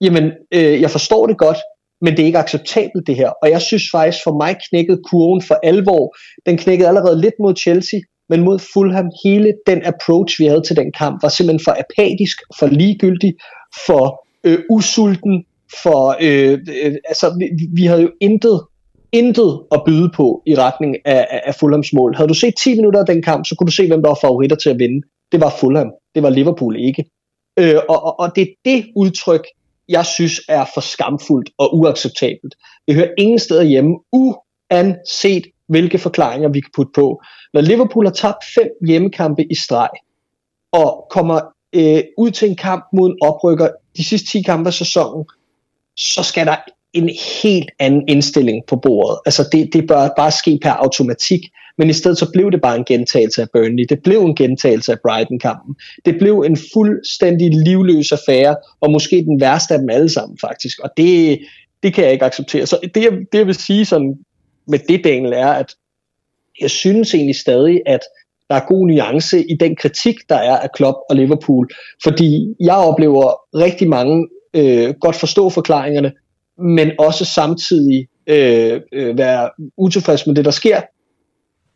jamen, øh, jeg forstår det godt, men det er ikke acceptabelt det her. Og jeg synes faktisk, for mig knækkede kurven for alvor. Den knækkede allerede lidt mod Chelsea, men mod Fulham, hele den approach, vi havde til den kamp, var simpelthen for apatisk, for ligegyldig, for øh, usulten, for øh, øh, altså, vi, vi havde jo intet intet at byde på i retning af, af, af Fulhams mål. Havde du set 10 minutter af den kamp, så kunne du se, hvem der var favoritter til at vinde. Det var Fulham. Det var Liverpool ikke. Øh, og, og, og det er det udtryk, jeg synes er for skamfuldt og uacceptabelt. Det hører ingen steder hjemme, uanset hvilke forklaringer vi kan putte på. Når Liverpool har tabt fem hjemmekampe i streg, og kommer øh, ud til en kamp mod en oprykker de sidste 10 kampe af sæsonen, så skal der en helt anden indstilling på bordet. Altså det, det bør bare ske per automatik, men i stedet så blev det bare en gentagelse af Burnley. Det blev en gentagelse af Brighton-kampen. Det blev en fuldstændig livløs affære, og måske den værste af dem alle sammen faktisk. Og det, det kan jeg ikke acceptere. Så det, det jeg vil sige sådan med det, Daniel, er, at jeg synes egentlig stadig, at der er god nuance i den kritik, der er af Klopp og Liverpool. Fordi jeg oplever rigtig mange øh, godt forstå forklaringerne, men også samtidig øh, øh, være utilfreds med det, der sker.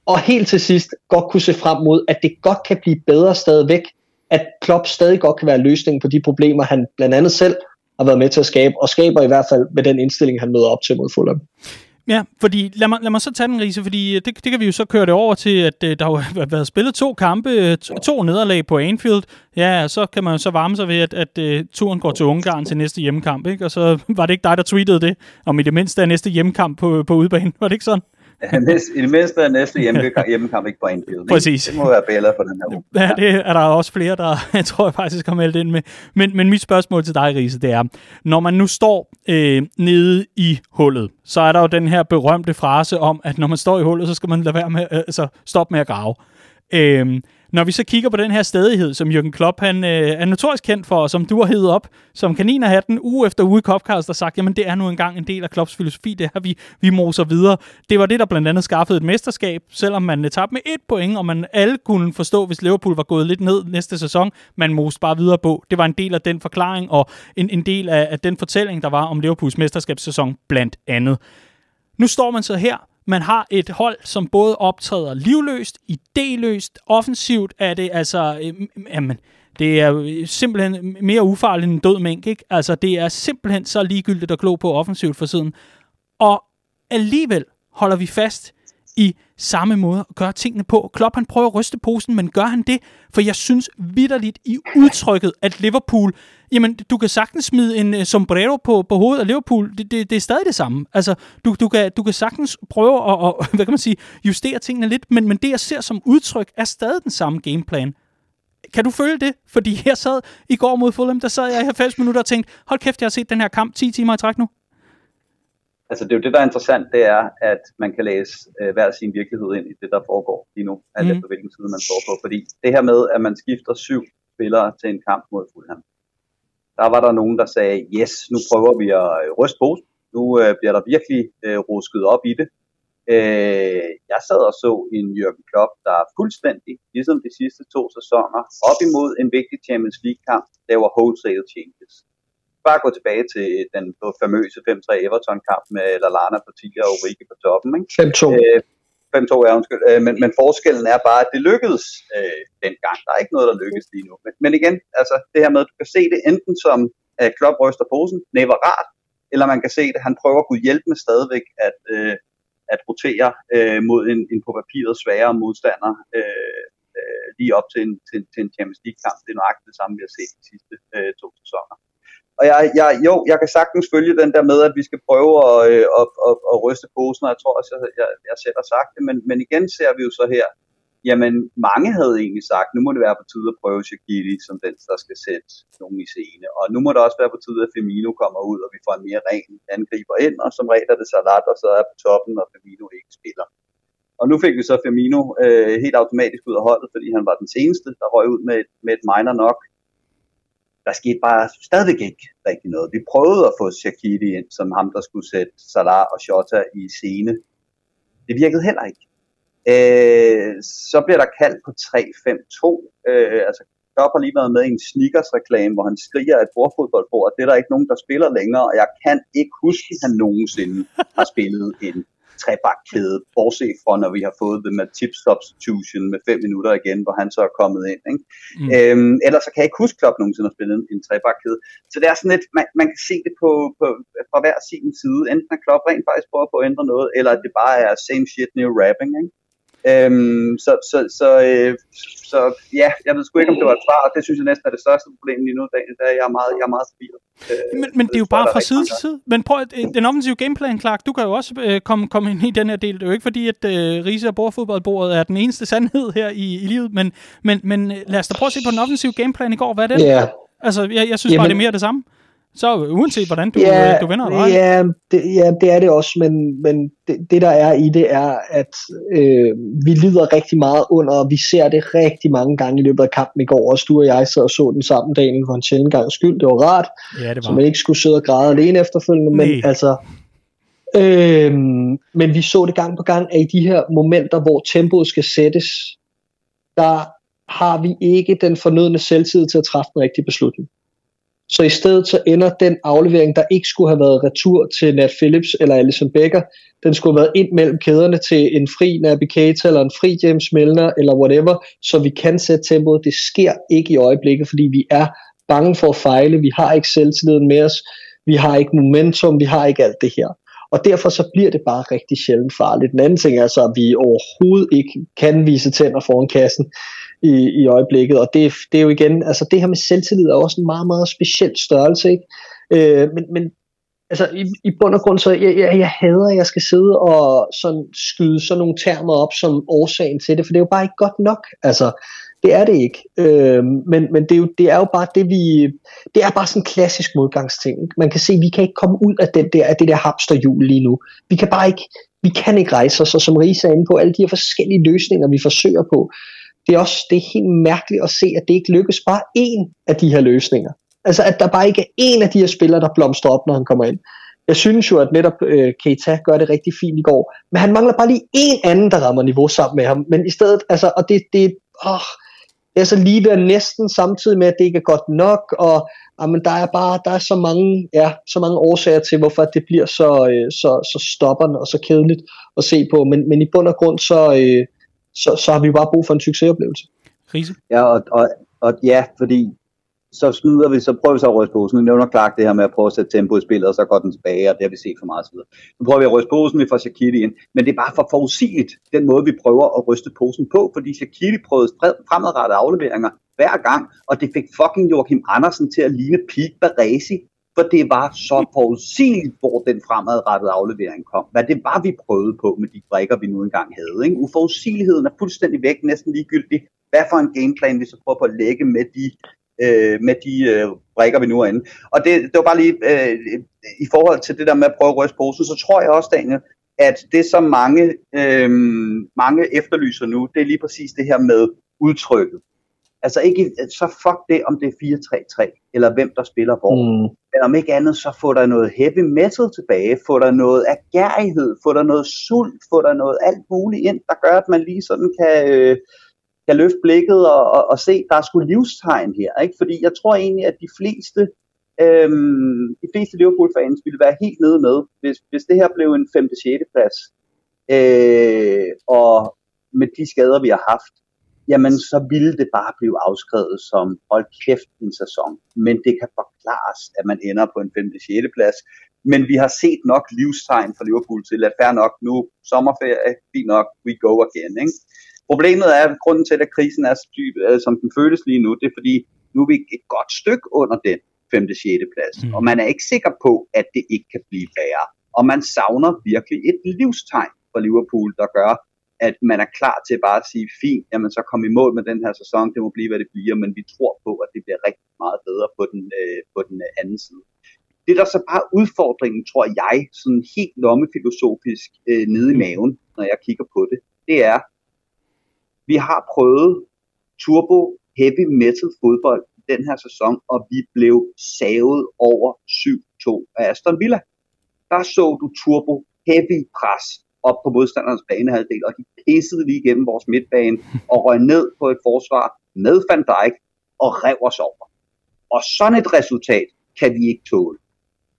Og helt til sidst godt kunne se frem mod, at det godt kan blive bedre stadigvæk, at Klopp stadig godt kan være løsningen på de problemer, han blandt andet selv har været med til at skabe, og skaber i hvert fald med den indstilling, han møder op til mod Fulham. Ja, fordi lad mig, lad mig så tage den, Riese, fordi øh, det, det kan vi jo så køre det over til, at øh, der har været spillet to kampe, øh, to, to nederlag på Anfield. Ja, så kan man jo så varme sig ved, at, at øh, turen går til Ungarn til næste hjemmekamp, ikke? Og så var det ikke dig, der tweetede det, om i det mindste er næste hjemmekamp på, på udbanen. Var det ikke sådan? I det mindste næste hjemmekamp, hjemmekamp ikke på Anfield. Præcis. Det må være bedre for den her uge. Ja, det er der også flere, der jeg tror jeg faktisk har meldt ind med. Men, men mit spørgsmål til dig, Riese, det er, når man nu står øh, nede i hullet, så er der jo den her berømte frase om, at når man står i hullet, så skal man lade være med, øh, altså stoppe med at grave. Øh, når vi så kigger på den her stedighed, som Jürgen Klopp han, øh, er notorisk kendt for, og som du har hævet op som kaninerhatten uge efter uge i Copcast og sagt, jamen det er nu engang en del af Klopps filosofi, det her vi, vi moser videre. Det var det, der blandt andet skaffede et mesterskab, selvom man øh, tabte med et point, og man alle kunne forstå, hvis Liverpool var gået lidt ned næste sæson, man moste bare videre på. Det var en del af den forklaring, og en, en del af, af den fortælling, der var om Liverpools mesterskabssæson blandt andet. Nu står man så her man har et hold, som både optræder livløst, idéløst, offensivt er det altså, øh, jamen, det er øh, simpelthen mere ufarligt end en død mængde, ikke? Altså, det er simpelthen så ligegyldigt at glo på offensivt for siden. Og alligevel holder vi fast i samme måde at gøre tingene på. Klopp han prøver at ryste posen, men gør han det? For jeg synes vidderligt i udtrykket, at Liverpool, jamen du kan sagtens smide en uh, sombrero på, på hovedet af Liverpool, det, det, det er stadig det samme. Altså, du, du, kan, du kan sagtens prøve at, at hvad kan man sige, justere tingene lidt, men, men det jeg ser som udtryk, er stadig den samme gameplan. Kan du føle det? Fordi jeg sad i går mod Fulham, der sad jeg i 90 minutter og tænkte, hold kæft, jeg har set den her kamp 10 timer i træk nu altså det er jo det, der er interessant, det er, at man kan læse øh, hver sin virkelighed ind i det, der foregår lige nu, alt mm. efter hvilken side man står på. Fordi det her med, at man skifter syv spillere til en kamp mod Fulham, der var der nogen, der sagde, yes, nu prøver vi at øh, ryste på. Nu øh, bliver der virkelig øh, rusket op i det. Øh, jeg sad og så en Jürgen Klopp, der er fuldstændig, ligesom de sidste to sæsoner, op imod en vigtig Champions League-kamp, laver wholesale changes bare gå tilbage til den famøse 5-3 Everton-kamp med Lallana på 10 og Ulrike på toppen. Ikke? 5-2. Øh, 5-2, ja, undskyld. Øh, men, men forskellen er bare, at det lykkedes øh, dengang. Der er ikke noget, der lykkes lige nu. Men, men igen, altså det her med, at du kan se det enten som, at Klopp ryster posen, var rart, eller man kan se det, at han prøver at kunne hjælpe med stadigvæk at, øh, at rotere øh, mod en, en på papiret sværere modstander øh, øh, lige op til en, til, til en Champions League-kamp. Det er nøjagtigt det samme, vi har set de sidste øh, to sæsoner. Og jeg, jeg, jo, jeg kan sagtens følge den der med, at vi skal prøve at, øh, at, at, at ryste posen, og jeg tror også, jeg, jeg, jeg selv har sagt det, men, men igen ser vi jo så her, jamen mange havde egentlig sagt, nu må det være på tide at prøve Shaquille som den, der skal sætte nogen i scene. Og nu må det også være på tide, at Firmino kommer ud, og vi får en mere ren angriber ind, og som regel er det Salat, og så er på toppen, og Firmino ikke spiller. Og nu fik vi så Firmino øh, helt automatisk ud af holdet, fordi han var den seneste, der røg ud med, med et minor nok der skete bare stadigvæk ikke rigtig noget. Vi prøvede at få Shaqiri ind, som ham, der skulle sætte Salah og Shota i scene. Det virkede heller ikke. Øh, så bliver der kaldt på 3-5-2. Øh, altså, Klopp har lige været med i en sneakers-reklame, hvor han skriger et bordfodboldbord, og det er der ikke nogen, der spiller længere, og jeg kan ikke huske, at han nogensinde har spillet en trebakkæde, bortset fra når vi har fået det med tip substitution med 5 minutter igen, hvor han så er kommet ind. Ikke? Mm. Øhm, ellers så kan jeg ikke huske Klopp nogensinde at spille en, en trebakkæde. Så det er sådan lidt, man, man kan se det på, på, fra hver sin side. Enten at Klopp rent faktisk prøver på at ændre noget, eller at det bare er same shit, new rapping. Ikke? Øhm, så, så, så, øh, så ja, jeg ved sgu ikke, om det var et svar, og det synes jeg næsten er det største problem lige nu, da jeg er meget, jeg er meget stabil. Øh, men, men det er jo bare fra side til side. Men prøv at, den offensive gameplan, Clark, du kan jo også øh, komme, komme ind i den her del. Det er jo ikke fordi, at øh, Riese og bordfodboldbordet er den eneste sandhed her i, i livet, men, men, men øh, lad os da prøve at se på den offensive gameplan i går. Hvad er det? Ja. Altså, jeg, jeg synes Jamen, bare, det er mere det samme. Så uanset hvordan du, ja, du vinder eller ja, det, ja, det er det også, men, men det, det der er i det er, at øh, vi lider rigtig meget under, og vi ser det rigtig mange gange i løbet af kampen i går. Også du og jeg sad og så den sammen dagen for en sjældent gang skyld. Det var rart, ja, det var. så man ikke skulle sidde og græde alene efterfølgende. Men Nej. altså, øh, men vi så det gang på gang, at i de her momenter, hvor tempoet skal sættes, der har vi ikke den fornødne selvtid til at træffe den rigtige beslutning. Så i stedet så ender den aflevering, der ikke skulle have været retur til Nat Phillips eller Alison Becker, den skulle have været ind mellem kæderne til en fri Naby Keita eller en fri James Milner eller whatever, så vi kan sætte tempoet. Det sker ikke i øjeblikket, fordi vi er bange for at fejle, vi har ikke selvtilliden med os, vi har ikke momentum, vi har ikke alt det her. Og derfor så bliver det bare rigtig sjældent farligt. Den anden ting er så, at vi overhovedet ikke kan vise tænder foran kassen i, i øjeblikket. Og det, det er jo igen, altså det her med selvtillid er også en meget, meget speciel størrelse. Ikke? Øh, men, men altså i, i bund og grund, så jeg, jeg, jeg hader, at jeg skal sidde og sådan skyde sådan nogle termer op som årsagen til det, for det er jo bare ikke godt nok. Altså, det er det ikke. Øh, men men det, er jo, det er jo bare det, vi... Det er bare sådan en klassisk modgangsting. Man kan se, at vi kan ikke komme ud af, den der, af det der hamsterhjul lige nu. Vi kan bare ikke, vi kan ikke rejse os, og som Risa er inde på, alle de her forskellige løsninger, vi forsøger på, det er også det er helt mærkeligt at se, at det ikke lykkes bare én af de her løsninger. Altså at der bare ikke er én af de her spillere, der blomstrer op, når han kommer ind. Jeg synes jo, at netop øh, Keita gør det rigtig fint i går, men han mangler bare lige en anden, der rammer niveau sammen med ham. Men i stedet, altså, og det, det, åh, det er så lige der næsten samtidig med, at det ikke er godt nok, og ah, jamen, der er bare der er så mange, ja, så mange årsager til, hvorfor det bliver så, øh, så, så stopperne og så kedeligt at se på. Men, men i bund og grund, så, øh, så, så har vi bare brug for en succesoplevelse. Riese? Ja, og, og, og ja, fordi så smider vi, så prøver vi så at ryste posen. Nu nævner Clark det her med at prøve at sætte tempo i spillet, og så går den tilbage, og det har vi set for meget videre. Nu prøver vi at ryste posen, vi får Shaqiri ind, men det er bare for forudsigeligt, den måde vi prøver at ryste posen på, fordi Shaqiri prøvede fremadrettede afleveringer hver gang, og det fik fucking Joachim Andersen til at ligne Peak Baresi, for det var så forudsigeligt, hvor den fremadrettede aflevering kom. Hvad det var, vi prøvede på med de brækker, vi nu engang havde. Ikke? Uforudsigeligheden er fuldstændig væk, næsten ligegyldigt. Hvad for en gameplan, vi så prøver på at lægge med de øh, med de øh, brækker, vi nu er inde. Og det, det var bare lige, øh, i forhold til det der med at prøve at ryste posen, så tror jeg også, Daniel, at det som mange, øh, mange efterlyser nu, det er lige præcis det her med udtrykket. Altså ikke, så fuck det, om det er 4-3-3, eller hvem der spiller hvor. Mm. Men om ikke andet, så får der noget heavy metal tilbage, får der noget agerighed, får der noget sult, får der noget alt muligt ind, der gør, at man lige sådan kan, øh, kan løfte blikket og, og, og se, der er sgu livstegn her. Ikke? Fordi jeg tror egentlig, at de fleste, øhm, de fleste Liverpool-fans ville være helt nede med, hvis, hvis det her blev en 5. 6. plads. Øh, og med de skader, vi har haft, jamen så ville det bare blive afskrevet som, hold kæft, en sæson. Men det kan forklares, at man ender på en 5. 6. plads. Men vi har set nok livstegn for Liverpool til, at fair nok, nu sommerferie, fint nok, we go again. Ikke? Problemet er, at grunden til, at krisen er så dyb, øh, som den føles lige nu, det er fordi, nu er vi et godt stykke under den 5. 6. plads. Mm. Og man er ikke sikker på, at det ikke kan blive værre. Og man savner virkelig et livstegn for Liverpool, der gør, at man er klar til bare at sige, fint, jamen så kom i mål med den her sæson, det må blive, hvad det bliver, men vi tror på, at det bliver rigtig meget bedre på den, øh, på den øh, anden side. Det der så bare udfordringen, tror jeg, sådan helt lommefilosofisk øh, nede i maven, når jeg kigger på det, det er, vi har prøvet turbo heavy metal fodbold den her sæson, og vi blev savet over 7-2 af Aston Villa. Der så du turbo heavy pres op på modstandernes banehalvdel, og de pissede lige igennem vores midtbane og røg ned på et forsvar med Van Dijk og rev os over. Og sådan et resultat kan vi ikke tåle.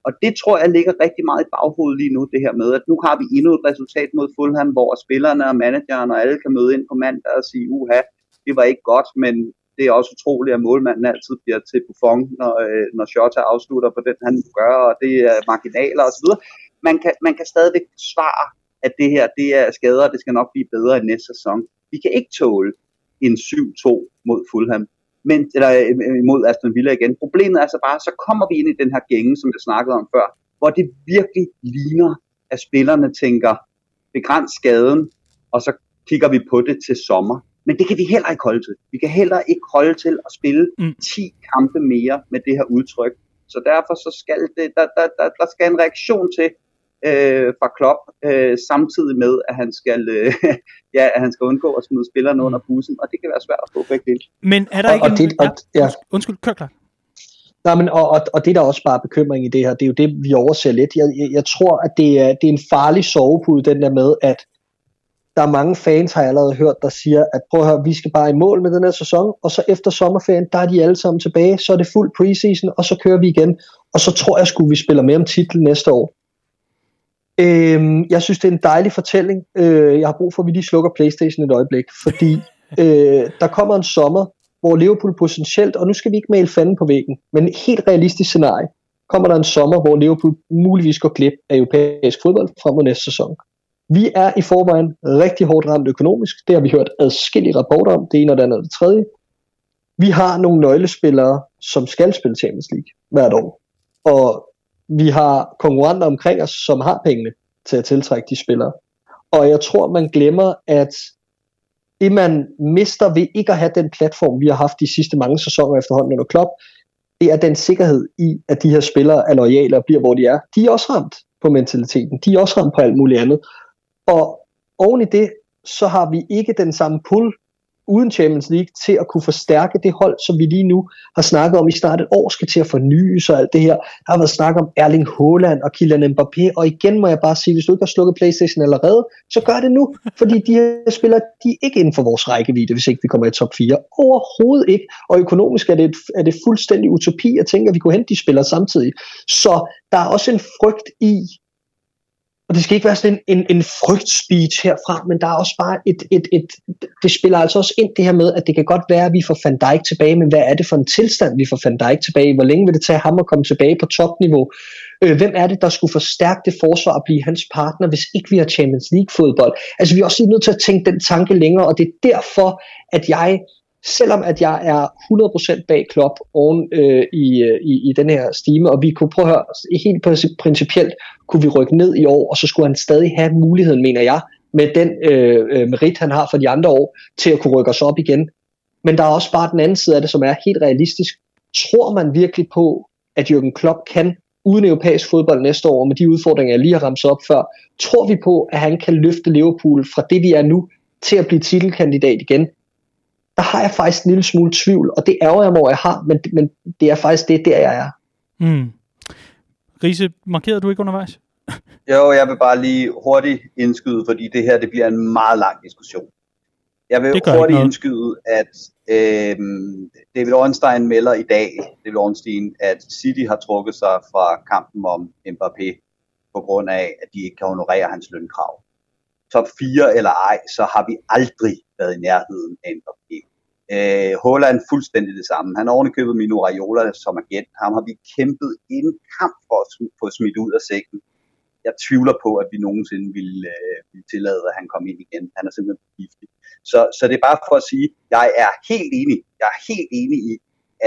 Og det tror jeg ligger rigtig meget i baghovedet lige nu, det her med, at nu har vi endnu et resultat mod Fulham, hvor spillerne og manageren og alle kan møde ind på mandag og sige, uha, det var ikke godt, men det er også utroligt, at målmanden altid bliver til Buffon, når, øh, når Shota afslutter på den, han gør, og det er marginaler osv. Man kan, man kan stadigvæk svare, at det her det er skader, og det skal nok blive bedre i næste sæson. Vi kan ikke tåle en 7-2 mod Fulham, men, eller øh, mod Aston Villa igen. Problemet er så bare, så kommer vi ind i den her gænge, som jeg snakkede om før, hvor det virkelig ligner, at spillerne tænker, begræns skaden, og så kigger vi på det til sommer. Men det kan vi heller ikke holde til. Vi kan heller ikke holde til at spille mm. 10 kampe mere med det her udtryk. Så derfor så skal det, der, der, der, der skal en reaktion til øh, fra Klopp, øh, samtidig med, at han skal, øh, ja, at han skal undgå at smide spillerne under bussen, og det kan være svært at få begge dele. Men er der Og- ikke og en... det- og- ja. Undskyld, kør klar. Nej, men, og, og, og det der er også bare bekymring i det her, det er jo det, vi overser lidt. Jeg, jeg, jeg tror, at det er, det er en farlig sovepude, den der med, at der er mange fans, har jeg allerede hørt, der siger, at prøv at høre, vi skal bare i mål med den her sæson, og så efter sommerferien, der er de alle sammen tilbage, så er det fuld preseason, og så kører vi igen, og så tror jeg sgu, vi spiller mere om titlen næste år. Øhm, jeg synes, det er en dejlig fortælling. Øh, jeg har brug for, at vi lige slukker Playstation et øjeblik, fordi øh, der kommer en sommer, hvor Liverpool potentielt, og nu skal vi ikke male fanden på væggen, men et helt realistisk scenarie, kommer der en sommer, hvor Liverpool muligvis går glip af europæisk fodbold frem mod næste sæson. Vi er i forvejen rigtig hårdt ramt økonomisk, det har vi hørt adskillige rapporter om, det ene og det andet og det tredje. Vi har nogle nøglespillere, som skal spille Champions League hvert år, og vi har konkurrenter omkring os, som har pengene til at tiltrække de spillere. Og jeg tror, man glemmer, at det man mister ved ikke at have den platform, vi har haft de sidste mange sæsoner efterhånden under Klopp, det er den sikkerhed i, at de her spillere er lojale og bliver, hvor de er. De er også ramt på mentaliteten. De er også ramt på alt muligt andet. Og oven i det, så har vi ikke den samme pull uden Champions League til at kunne forstærke det hold, som vi lige nu har snakket om i snart et år, skal til at fornyes og alt det her. Der har været snak om Erling Haaland og Kylian Mbappé, og igen må jeg bare sige, hvis du ikke har slukket Playstation allerede, så gør det nu, fordi de her spillere, de er ikke inden for vores rækkevidde, hvis ikke vi kommer i top 4. Overhovedet ikke, og økonomisk er det, er det fuldstændig utopi at tænke, at vi kunne hente de spillere samtidig. Så der er også en frygt i, og det skal ikke være sådan en, en, en frygtspeech herfra, men der er også bare et, et, et, det spiller altså også ind det her med, at det kan godt være, at vi får Van Dijk tilbage, men hvad er det for en tilstand, vi får Van Dijk tilbage? Hvor længe vil det tage ham at komme tilbage på topniveau? Øh, hvem er det, der skulle forstærke det forsvar og blive hans partner, hvis ikke vi har Champions League fodbold? Altså vi er også lige nødt til at tænke den tanke længere, og det er derfor, at jeg selvom at jeg er 100% bag Klopp oven øh, i, øh, i, i den her stime, og vi kunne prøve at høre, altså, helt principielt kunne vi rykke ned i år, og så skulle han stadig have muligheden, mener jeg, med den øh, øh, merit, han har for de andre år, til at kunne rykke os op igen. Men der er også bare den anden side af det, som er helt realistisk. Tror man virkelig på, at Jürgen Klopp kan uden europæisk fodbold næste år, med de udfordringer, jeg lige har ramt op før, tror vi på, at han kan løfte Liverpool fra det, vi er nu, til at blive titelkandidat igen? Der har jeg faktisk en lille smule tvivl, og det ærger jeg mig over, jeg har, men, men det er faktisk det, der jeg er. Mm. Riese, markerede du ikke undervejs? Jo, jeg vil bare lige hurtigt indskyde, fordi det her det bliver en meget lang diskussion. Jeg vil hurtigt indskyde, at øh, David Ornstein melder i dag, David Ornstein, at City har trukket sig fra kampen om Mbappé på grund af, at de ikke kan honorere hans lønkrav. Top 4 eller ej, så har vi aldrig været i nærheden af Mbappé. Øh, Holland fuldstændig det samme. Han har ovenikøbet Mino Raiola som agent. Ham har vi kæmpet en kamp for at få smidt ud af sækken. Jeg tvivler på, at vi nogensinde ville, øh, ville tillade, at han kom ind igen. Han er simpelthen giftig. Så, så det er bare for at sige, jeg er helt enig. Jeg er helt enig i,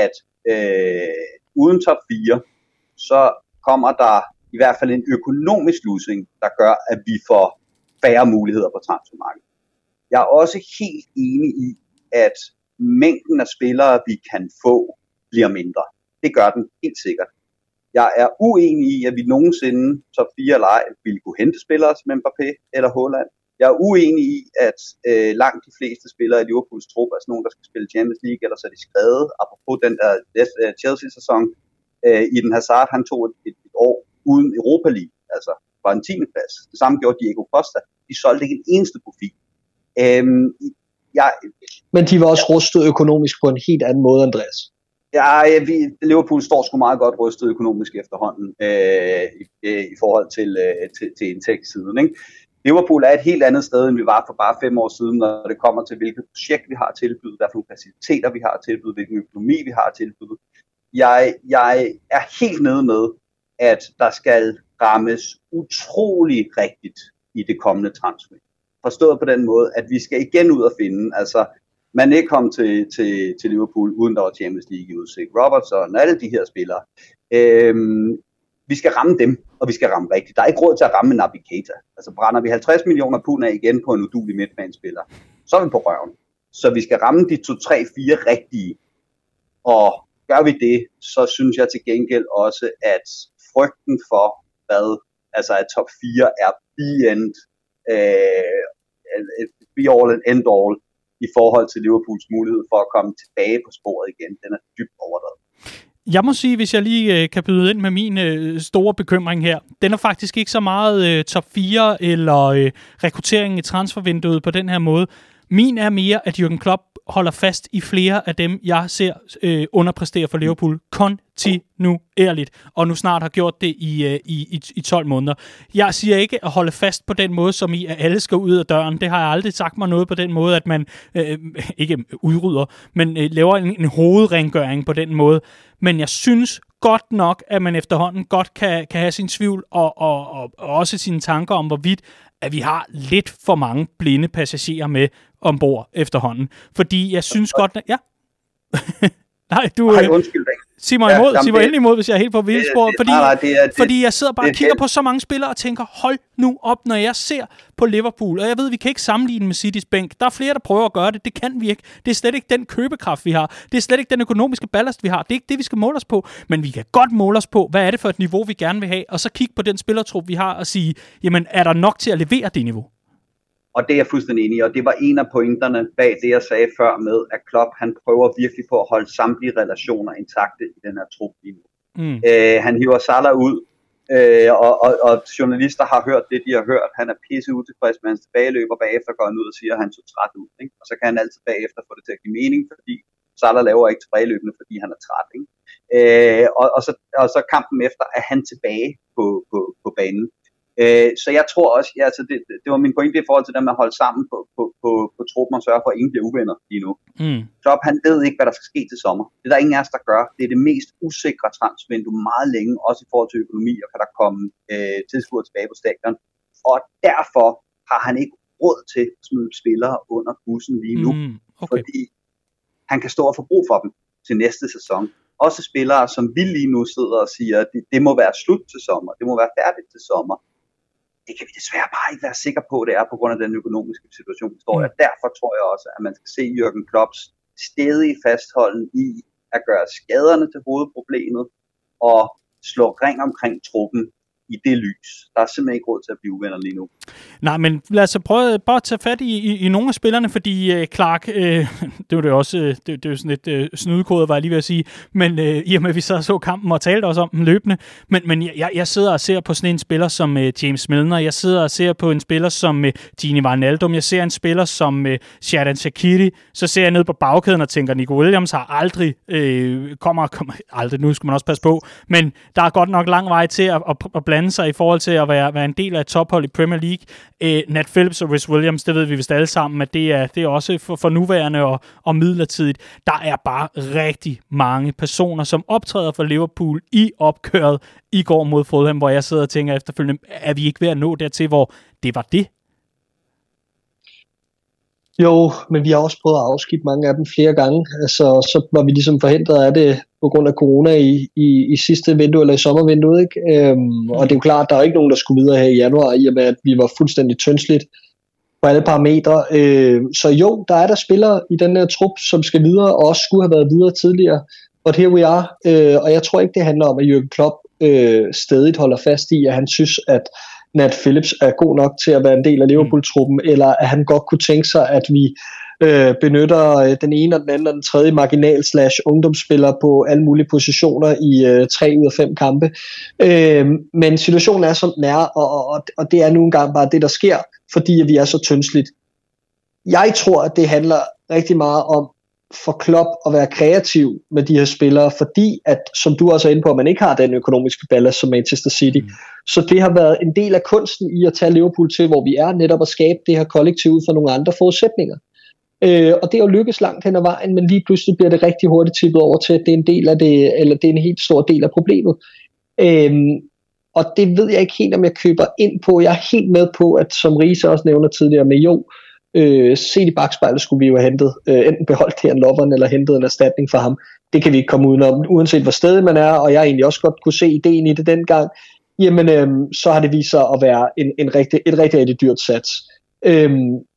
at øh, uden top 4, så kommer der i hvert fald en økonomisk løsning, der gør, at vi får færre muligheder på transfermarkedet. Jeg er også helt enig i, at mængden af spillere, vi kan få, bliver mindre. Det gør den helt sikkert. Jeg er uenig i, at vi nogensinde, top 4 eller ej, ville kunne hente spillere som Mbappé eller Haaland. Jeg er uenig i, at øh, langt de fleste spillere i Liverpools trup er sådan nogen, der skal spille Champions League, eller så er de skrevet. Apropos den der øh, Chelsea-sæson, øh, i den Hazard, han tog et, et, et år uden Europa League, altså var en 10. plads. Det samme gjorde Diego Costa. De solgte ikke en eneste profil. Øhm, jeg, Men de var også rustet økonomisk på en helt anden måde, Andreas. Ja, vi, Liverpool står sgu meget godt rystet økonomisk efterhånden øh, i, øh, i forhold til, øh, til, til indtægtssiden. Ikke? Liverpool er et helt andet sted, end vi var for bare fem år siden, når det kommer til, hvilket projekt vi har tilbydet, hvad for faciliteter vi har tilbydet, hvilken økonomi vi har tilbydet. Jeg, jeg er helt nede med, at der skal rammes utrolig rigtigt i det kommende transfer. Forstået på den måde, at vi skal igen ud og finde, altså man ikke kom til, til, til Liverpool, uden der var Champions League i udsigt. Robertson og alle de her spillere. Øhm, vi skal ramme dem, og vi skal ramme rigtigt. Der er ikke råd til at ramme Naby Keita. Altså brænder vi 50 millioner pund af igen på en udulig midtbanespiller, så er vi på røven. Så vi skal ramme de 2, 3, 4 rigtige. Og gør vi det, så synes jeg til gengæld også, at frygten for, hvad altså at top 4 er beyond øh, be all and end all, i forhold til Liverpools mulighed for at komme tilbage på sporet igen. Den er dybt overdrevet. Jeg må sige, hvis jeg lige øh, kan byde ind med min øh, store bekymring her, den er faktisk ikke så meget øh, top 4 eller øh, rekrutteringen i transfervinduet på den her måde. Min er mere, at Jürgen Klopp holder fast i flere af dem, jeg ser øh, underpræstere for Liverpool kontinuerligt, og nu snart har gjort det i, øh, i, i, i 12 måneder. Jeg siger ikke at holde fast på den måde, som i, at alle skal ud af døren. Det har jeg aldrig sagt mig noget på den måde, at man øh, ikke udrydder, men øh, laver en, en hovedrengøring på den måde. Men jeg synes godt nok, at man efterhånden godt kan, kan have sin tvivl og, og, og, og også sine tanker om, hvorvidt at vi har lidt for mange blinde passagerer med ombord efterhånden. Fordi jeg synes godt... Ja. Nej, du... Nej, undskyld dig. Sig mig imod, ja, sig mig endelig imod, hvis jeg er helt på vildspor. Fordi, nej, det er, det, fordi jeg sidder bare og kigger det. på så mange spillere og tænker, hold nu op, når jeg ser på Liverpool. Og jeg ved, vi kan ikke sammenligne med Citys bænk. Der er flere, der prøver at gøre det. Det kan vi ikke. Det er slet ikke den købekraft, vi har. Det er slet ikke den økonomiske ballast, vi har. Det er ikke det, vi skal måle os på. Men vi kan godt måle os på, hvad er det for et niveau, vi gerne vil have. Og så kigge på den spillertrup, vi har, og sige, jamen, er der nok til at levere det niveau? Og det er jeg fuldstændig enig i, og det var en af pointerne bag det, jeg sagde før med, at Klopp han prøver virkelig på at holde samtlige relationer intakte i den her trup lige nu. Mm. Øh, han hiver Salah ud, øh, og, og, og journalister har hørt det, de har hørt. Han er pisse utilfreds med hans tilbageløb, og bagefter går han ud og siger, at han så træt ud. Ikke? Og så kan han altid bagefter få det til at give mening, fordi Salah laver ikke tilbageløbende, fordi han er træt. Ikke? Øh, og, og, så, og så kampen efter er han tilbage på, på, på banen. Øh, så jeg tror også, ja, altså det, det var min pointe i forhold til det med at holde sammen på, på, på, på truppen og sørge for, at ingen bliver uvenner lige nu. Mm. Klopp, han ved ikke, hvad der skal ske til sommer. Det er der ingen af os, der gør. Det er det mest usikre transfervindue meget længe, også i forhold til økonomi, og kan der komme øh, tilskuere tilbage på stadion. Og derfor har han ikke råd til at smide spillere under bussen lige nu, mm. okay. fordi han kan stå og få brug for dem til næste sæson. Også spillere, som vi lige nu sidder og siger, at det, det må være slut til sommer, det må være færdigt til sommer det kan vi desværre bare ikke være sikre på, det er på grund af den økonomiske situation, vi står i. Mm. derfor tror jeg også, at man skal se Jørgen Klopps stedige fastholden i at gøre skaderne til hovedproblemet og slå ring omkring truppen i det lys. Der er simpelthen ikke råd til at blive uvenner lige nu. Nej, men lad os prøve bare at tage fat i, i, i nogle af spillerne, fordi øh, Clark, øh, det var det også, øh, det, det var sådan lidt øh, snydekode, var jeg lige ved at sige, men øh, i og med, at vi så så kampen og talte også om den løbende, men, men jeg, jeg sidder og ser på sådan en spiller som øh, James Milner, jeg sidder og ser på en spiller som øh, Gini Wijnaldum, jeg ser en spiller som øh, Sheridan Shakiri, så ser jeg ned på bagkæden og tænker, Nico Williams har aldrig, øh, kommer, kommer aldrig, nu skal man også passe på, men der er godt nok lang vej til at, at, at blande blande sig i forhold til at være, være en del af et tophold i Premier League. Øh, Nat Phillips og Rhys Williams, det ved vi vist alle sammen, at det er, det er også for, for nuværende og, og midlertidigt. Der er bare rigtig mange personer, som optræder for Liverpool i opkøret i går mod Fulham, hvor jeg sidder og tænker efterfølgende, er vi ikke ved at nå dertil, hvor det var det, jo, men vi har også prøvet at afskifte mange af dem flere gange. Altså, så var vi ligesom forhindret af det på grund af corona i, i, i sidste vindue eller i sommervinduet. Ikke? Øhm, og det er jo klart, at der er ikke nogen, der skulle videre her i januar, i og med at vi var fuldstændig tyndsligt på alle parametre. Øh, så jo, der er der spillere i den her trup, som skal videre, og også skulle have været videre tidligere. But here we are. Øh, og jeg tror ikke, det handler om, at Jürgen Klopp øh, stadig holder fast i, at han synes, at Nat Phillips er god nok til at være en del af Liverpool-truppen, mm. eller at han godt kunne tænke sig, at vi øh, benytter øh, den ene og den anden og den tredje marginal slash ungdomsspiller på alle mulige positioner i øh, tre ud af fem kampe. Øh, men situationen er som den er, og, og, og det er nu engang bare det, der sker, fordi vi er så tyndsligt. Jeg tror, at det handler rigtig meget om, for Klopp at være kreativ med de her spillere, fordi at, som du også er inde på, at man ikke har den økonomiske ballast som Manchester City. Mm. Så det har været en del af kunsten i at tage Liverpool til, hvor vi er netop at skabe det her kollektiv ud for nogle andre forudsætninger. Øh, og det er jo lykkes langt hen ad vejen, men lige pludselig bliver det rigtig hurtigt tippet over til, at det er en del af det, eller det er en helt stor del af problemet. Øh, og det ved jeg ikke helt, om jeg køber ind på. Jeg er helt med på, at som Riese også nævner tidligere med jo, øh, Øh, set i bagspejlet skulle vi jo have hentet, øh, enten beholdt her loveren, eller hentet en erstatning for ham. Det kan vi ikke komme udenom, uanset hvor sted man er, og jeg egentlig også godt kunne se ideen i det dengang, jamen øh, så har det vist sig at være en, en rigtig, et rigtig, rigtig dyrt sats. Øh,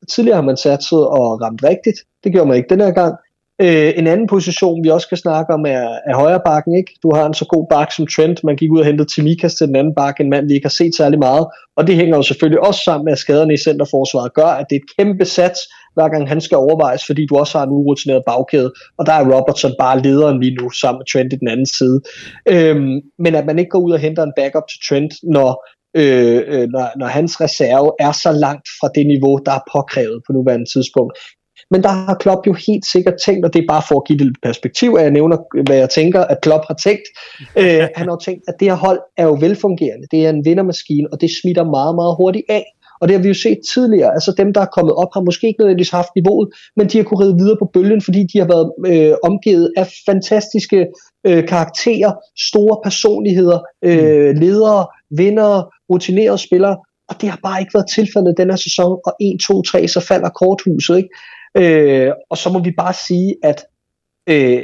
tidligere har man satset og ramt rigtigt, det gjorde man ikke den her gang, Øh, en anden position, vi også kan snakke om, er, er højre bakken. Ikke? Du har en så god bak som Trent. Man gik ud og hentede Timikas til den anden bak, en mand, vi ikke har set særlig meget. Og det hænger jo selvfølgelig også sammen med, at skaderne i centerforsvaret gør, at det er et kæmpe sats, hver gang han skal overvejes, fordi du også har en urutineret bagkæde. Og der er Robertson bare lederen lige nu, sammen med Trent i den anden side. Øhm, men at man ikke går ud og henter en backup til Trent, når øh, øh når, når hans reserve er så langt fra det niveau, der er påkrævet på nuværende tidspunkt. Men der har Klopp jo helt sikkert tænkt, og det er bare for at give det lidt perspektiv, at jeg nævner, hvad jeg tænker, at Klopp har tænkt. Øh, han har tænkt, at det her hold er jo velfungerende. Det er en vindermaskine, og det smitter meget, meget hurtigt af. Og det har vi jo set tidligere. Altså dem, der er kommet op, har måske ikke nødvendigvis haft niveauet, men de har kunnet ride videre på bølgen, fordi de har været øh, omgivet af fantastiske øh, karakterer, store personligheder, øh, mm. ledere, vindere, rutinerede spillere. Og det har bare ikke været tilfældet den her sæson, og 1, 2, 3, så falder korthuset. Ikke? Øh, og så må vi bare sige, at øh,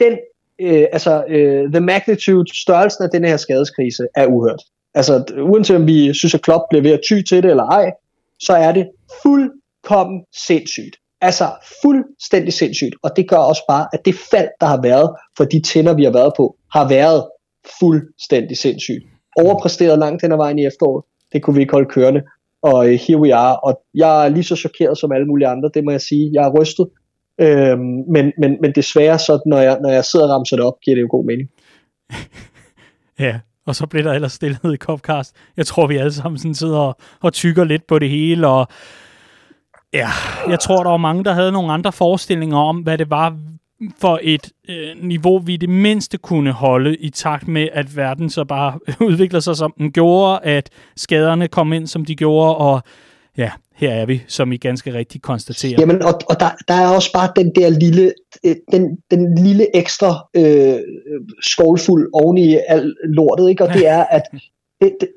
den, øh, altså, øh, the magnitude, størrelsen af den her skadeskrise er uhørt. Altså, uanset om vi synes, at Klopp bliver ved at ty til det eller ej, så er det fuldkommen sindssygt. Altså fuldstændig sindssygt. Og det gør også bare, at det fald, der har været for de tænder, vi har været på, har været fuldstændig sindssygt. Overpræsteret langt hen ad vejen i efteråret. Det kunne vi ikke holde kørende og uh, here we are, og jeg er lige så chokeret som alle mulige andre, det må jeg sige. Jeg er rystet, øhm, men, men, men desværre, så når jeg, når jeg sidder og ramser det op, giver det jo god mening. ja, og så bliver der ellers stillhed i Copcast. Jeg tror, vi alle sammen sådan sidder og, og tykker lidt på det hele, og ja, jeg tror, der var mange, der havde nogle andre forestillinger om, hvad det var, for et øh, niveau, vi det mindste kunne holde i takt med, at verden så bare udvikler sig, som den gjorde, at skaderne kom ind, som de gjorde, og ja, her er vi, som I ganske rigtigt konstaterer. Jamen, og, og der, der er også bare den der lille, øh, den, den lille ekstra øh, skålfuld oven i alt lortet, ikke? og det er, at det, det,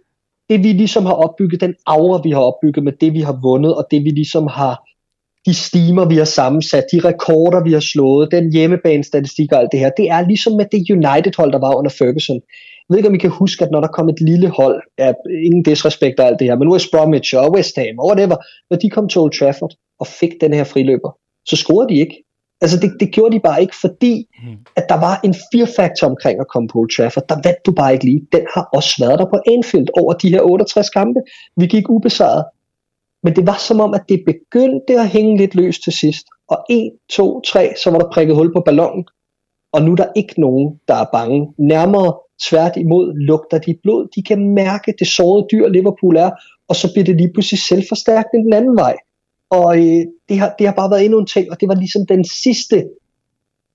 det vi ligesom har opbygget, den aura vi har opbygget med det vi har vundet, og det vi ligesom har de stimer, vi har sammensat, de rekorder, vi har slået, den hjemmebane-statistik og alt det her, det er ligesom med det United-hold, der var under Ferguson. Jeg ved ikke, om I kan huske, at når der kom et lille hold, ja, ingen disrespekt og alt det her, men West Bromwich og West Ham og whatever, når de kom til Old Trafford og fik den her friløber, så scorede de ikke. Altså det, det gjorde de bare ikke, fordi mm. at der var en fear-factor omkring at komme på Old Trafford. Der vandt du bare ikke lige. Den har også været der på Anfield over de her 68 kampe. Vi gik ubesejret. Men det var som om, at det begyndte at hænge lidt løst til sidst. Og 1, 2, 3, så var der prikket hul på ballonen. Og nu er der ikke nogen, der er bange. Nærmere tværtimod lugter de blod. De kan mærke det sårede dyr, Liverpool er. Og så bliver det lige pludselig selvforstærkende den anden vej. Og øh, det, har, det har bare været endnu en ting, og det var ligesom den sidste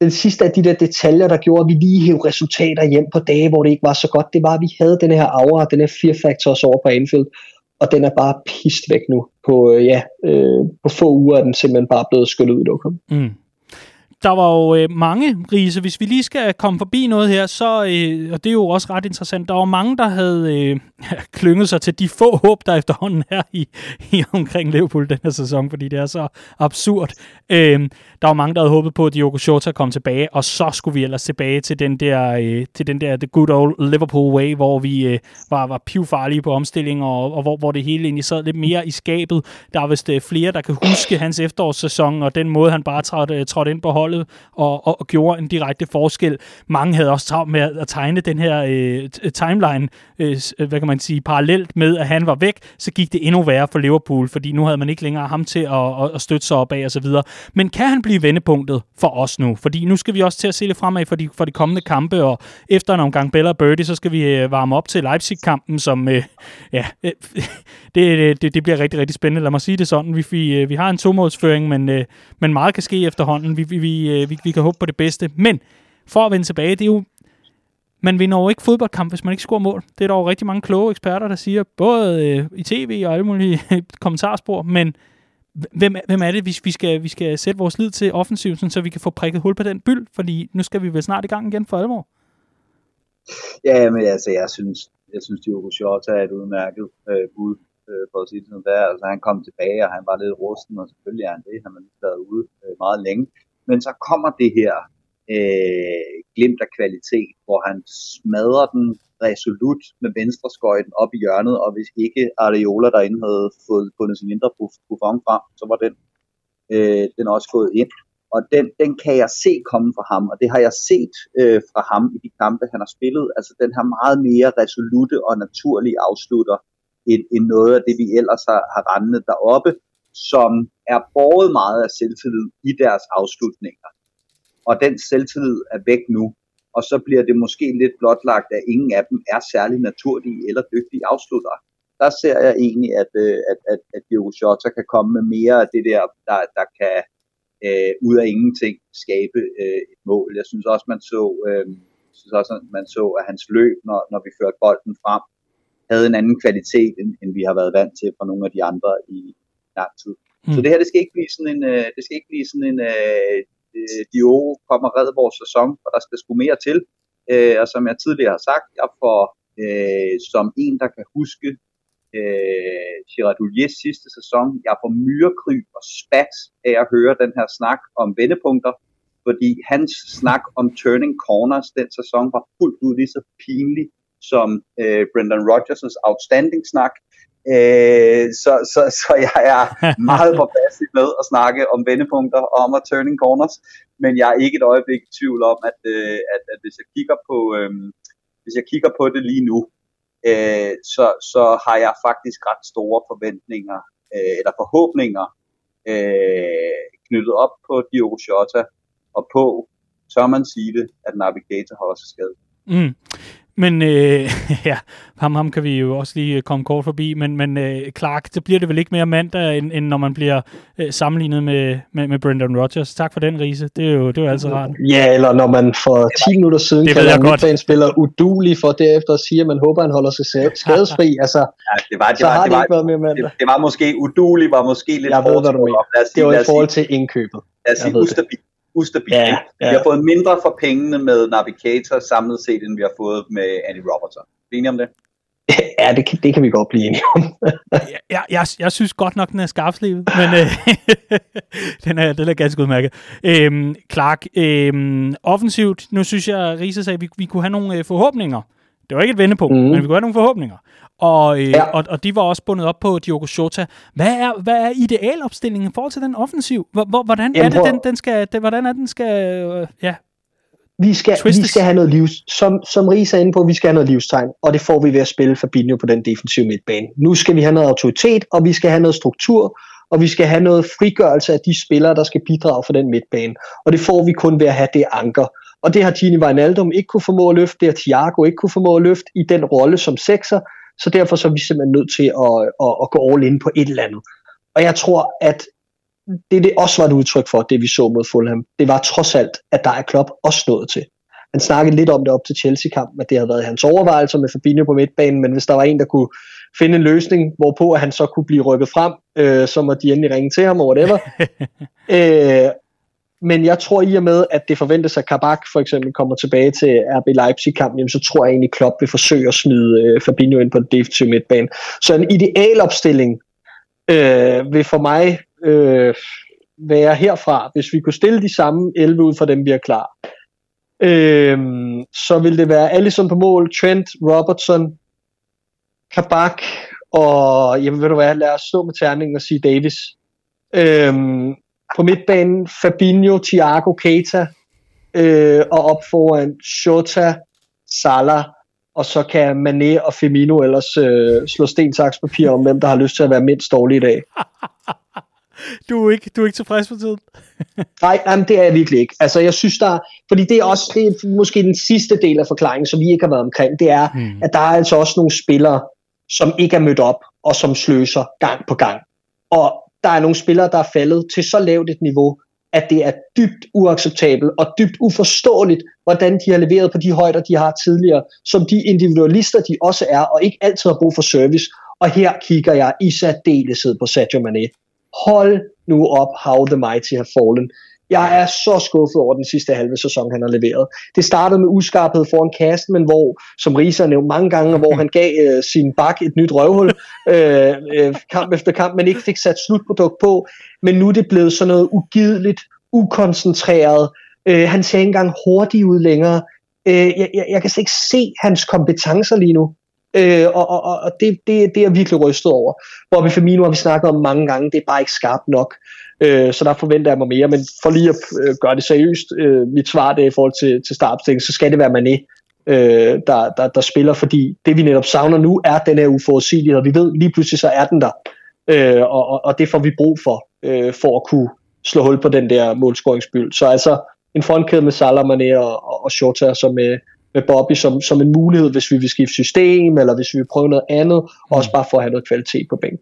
den sidste af de der detaljer, der gjorde, at vi lige hævde resultater hjem på dage, hvor det ikke var så godt, det var, at vi havde den her aura, den her fear factor over på Anfield og den er bare pist væk nu. På, øh, ja, øh, på få uger er den simpelthen bare blevet skyllet ud i lokum. Mm der var jo øh, mange rise. Hvis vi lige skal komme forbi noget her, så, øh, og det er jo også ret interessant, der var mange, der havde øh, klynget sig til de få håb, der efterhånden er i, i omkring Liverpool den her sæson, fordi det er så absurd. Øh, der var mange, der havde håbet på, at Diogo Jota kom tilbage, og så skulle vi ellers tilbage til den der, øh, til den der the good old Liverpool way, hvor vi øh, var, var pivfarlige på omstilling, og, og hvor, hvor det hele egentlig sad lidt mere i skabet. Der er vist øh, flere, der kan huske hans efterårssæson, og den måde, han bare trådte, øh, trådte ind på holdet og, og, og gjorde en direkte forskel. Mange havde også travlt med at tegne den her øh, øh timeline, øh, øh, hvad kan man sige, parallelt med, at han var væk, så gik det endnu værre for Liverpool, fordi nu havde man ikke længere ham til at, at, at støtte sig op af og så videre. Men kan han blive vendepunktet for os nu? Fordi nu skal vi også til at se lidt fremad for de, for de kommende kampe, og efter en omgang Bella Birdie, så skal vi øh, varme op til Leipzig-kampen, som øh, ja, øh, det, øh, det, det bliver rigtig, rigtig spændende. Lad mig sige det sådan. Vi, vi, vi har en tomålsføring, men, øh, men meget kan ske efterhånden. Vi, vi, vi vi, øh, vi, vi kan håbe på det bedste. Men for at vende tilbage, det er jo man vinder jo ikke fodboldkamp, hvis man ikke scorer mål. Det er der jo rigtig mange kloge eksperter, der siger, både øh, i tv og alle mulige kommentarspor, men hvem, hvem er det, hvis vi skal, vi skal sætte vores lid til offensiven, så vi kan få prikket hul på den byld, fordi nu skal vi vel snart i gang igen for alvor. Ja, men altså, jeg synes, jeg synes, Diogo Jota er et udmærket øh, bud, øh, for at sige det sådan der. Altså, han kom tilbage, og han var lidt rusten, og selvfølgelig er han det. Han har været ude øh, meget længe. Men så kommer det her øh, glimt af kvalitet, hvor han smadrer den resolut med venstre skøjten op i hjørnet, og hvis ikke Areola derinde havde fået fundet sin indre buffon frem, så var den, øh, den også gået ind. Og den, den kan jeg se komme fra ham, og det har jeg set øh, fra ham i de kampe, han har spillet. Altså den her meget mere resolute og naturlige afslutter, end, end noget af det, vi ellers har, har rendet deroppe, som er båret meget af selvtillid i deres afslutninger og den selvtillid er væk nu. Og så bliver det måske lidt blotlagt, at ingen af dem er særlig naturlige eller dygtige afsluttere. Der ser jeg egentlig, at, øh, at, at, at Diogo Jota kan komme med mere af det der, der, der kan øh, ud af ingenting skabe øh, et mål. Jeg synes også, man så, øh, synes også, man så at hans løb, når, når vi førte bolden frem, havde en anden kvalitet, end, end vi har været vant til fra nogle af de andre i lang tid. Mm. Så det her, det skal ikke blive sådan en, øh, det skal ikke blive sådan en øh, øh, Diogo kommer redde vores sæson, og der skal sgu mere til. Øh, og som jeg tidligere har sagt, jeg får øh, som en, der kan huske øh, Girarduliers sidste sæson, jeg får myrekryb og spat af at høre den her snak om vendepunkter, fordi hans snak om turning corners den sæson var fuldt ud lige så pinlig som øh, Brendan Rodgers' outstanding snak. Øh, så, så, så jeg er meget påpasselig med at snakke om vendepunkter og om at turning corners, men jeg er ikke et øjeblik i tvivl om, at, øh, at, at hvis jeg kigger på øh, hvis jeg kigger på det lige nu, øh, så, så har jeg faktisk ret store forventninger øh, eller forhåbninger øh, knyttet op på Diogo Jota og på, tør man sige det, at Navigator har også skadet. Mm. Men øh, ja, ham, ham kan vi jo også lige øh, komme kort forbi, men, men øh, Clark, så bliver det vel ikke mere mandag, end, end når man bliver øh, sammenlignet med, med, med Brendan Rodgers. Tak for den, Rise. Det er jo, det er jo altid rart. Ja, eller når man for 10 minutter siden det kalder en spiller udulig for derefter at sige, at man håber, at han holder sig skadesfri. Altså, ja, det var, det så var, har det, var, ikke været mere mandag. Det, det, var måske udulig, var måske lidt Jeg ved, hvad du mener. Det var i forhold til indkøbet. Lad os sige ustabil ustabilt. Ja, ja. Vi har fået mindre for pengene med Navigator samlet set, end vi har fået med Andy Robertson. Er enige om det? Ja, det kan, det kan vi godt blive enige om. ja, jeg, jeg synes godt nok, den er skarpslivet, men øh, den, er, den er ganske udmærket. Øhm, Clark, øhm, offensivt, nu synes jeg, Risa sagde, at vi, vi kunne have nogle øh, forhåbninger. Det var ikke et vendepunkt, mm. men vi kunne have nogle forhåbninger. Og, øh, ja. og, og de var også bundet op på Diogo Jota. Hvad er, hvad er idealopstillingen i forhold til den offensiv? Hvor, hvordan Jamen, er det, den, den skal, det, hvordan er den skal, øh, ja, vi skal, vi skal have noget livs, som, som Ries er inde på, vi skal have noget livstegn, og det får vi ved at spille Fabinho på den defensive midtbane. Nu skal vi have noget autoritet, og vi skal have noget struktur, og vi skal have noget frigørelse af de spillere, der skal bidrage for den midtbane. Og det får vi kun ved at have det anker. Og det har Gini Wijnaldum ikke kunne formå at løfte, det har Thiago ikke kunne formå at løfte i den rolle som sekser, så derfor så er vi simpelthen nødt til at, at, at gå all in på et eller andet. Og jeg tror, at det, det også var et udtryk for, det vi så mod Fulham, det var trods alt, at der er Klopp også nået til. Han snakkede lidt om det op til Chelsea-kampen, at det havde været hans overvejelser med Fabinho på midtbanen, men hvis der var en, der kunne finde en løsning, hvorpå at han så kunne blive rykket frem, øh, så må de endelig ringe til ham, og whatever. øh, men jeg tror i og med, at det forventes, at Kabak for eksempel kommer tilbage til RB Leipzig-kampen, så tror jeg egentlig, Klopp vil forsøge at smide øh, Fabinho ind på den defensive midtbane. Så en ideal opstilling øh, vil for mig øh, være herfra, hvis vi kunne stille de samme 11 ud fra dem, vi er klar. Øh, så vil det være Allison på mål, Trent, Robertson, Kabak, og jamen ved du hvad, lad os stå med terningen og sige Davis. Øhm, på midtbanen Fabinho, Thiago, Keita, øh, og op foran Shota, Salah, og så kan Mané og Firmino ellers øh, slå sten, saks, papir om, hvem der har lyst til at være mindst dårlig i dag. du, er ikke, du er ikke tilfreds med tiden? Nej, jamen, det er jeg virkelig ikke. Altså, jeg synes, der, fordi det er også det er måske den sidste del af forklaringen, som vi ikke har været omkring, det er, hmm. at der er altså også nogle spillere, som ikke er mødt op, og som sløser gang på gang. Og der er nogle spillere, der er faldet til så lavt et niveau, at det er dybt uacceptabelt og dybt uforståeligt, hvordan de har leveret på de højder, de har tidligere, som de individualister, de også er, og ikke altid har brug for service. Og her kigger jeg i særdeleshed på Sadio Mane. Hold nu op, how the mighty have fallen. Jeg er så skuffet over den sidste halve sæson, han har leveret. Det startede med uskarphed foran kasten, men hvor, som Risa har nævnt mange gange, hvor han gav øh, sin bak et nyt røvhul øh, øh, kamp efter kamp, men ikke fik sat slutprodukt på. Men nu er det blevet sådan noget ugideligt, ukoncentreret. Øh, han ser ikke engang hurtigt ud længere. Øh, jeg, jeg, jeg kan slet ikke se hans kompetencer lige nu. Øh, og og, og det, det, det er jeg virkelig rystet over. Bobby Firmino har vi snakket om mange gange, det er bare ikke skarpt nok. Øh, så der forventer jeg mig mere, men for lige at øh, gøre det seriøst, øh, mit svar det er i forhold til, til startopstillingen, så skal det være Mané, øh, der, der, der spiller, fordi det vi netop savner nu, er den her uforudsigelighed, og vi ved lige pludselig, så er den der, øh, og, og, og det får vi brug for, øh, for at kunne slå hul på den der målscoringsbyld. Så altså en frontkæde med Salah, Mané og, og, og Shota, som med, med Bobby som, som en mulighed, hvis vi vil skifte system, eller hvis vi vil prøve noget andet, og også bare for at have noget kvalitet på bænken.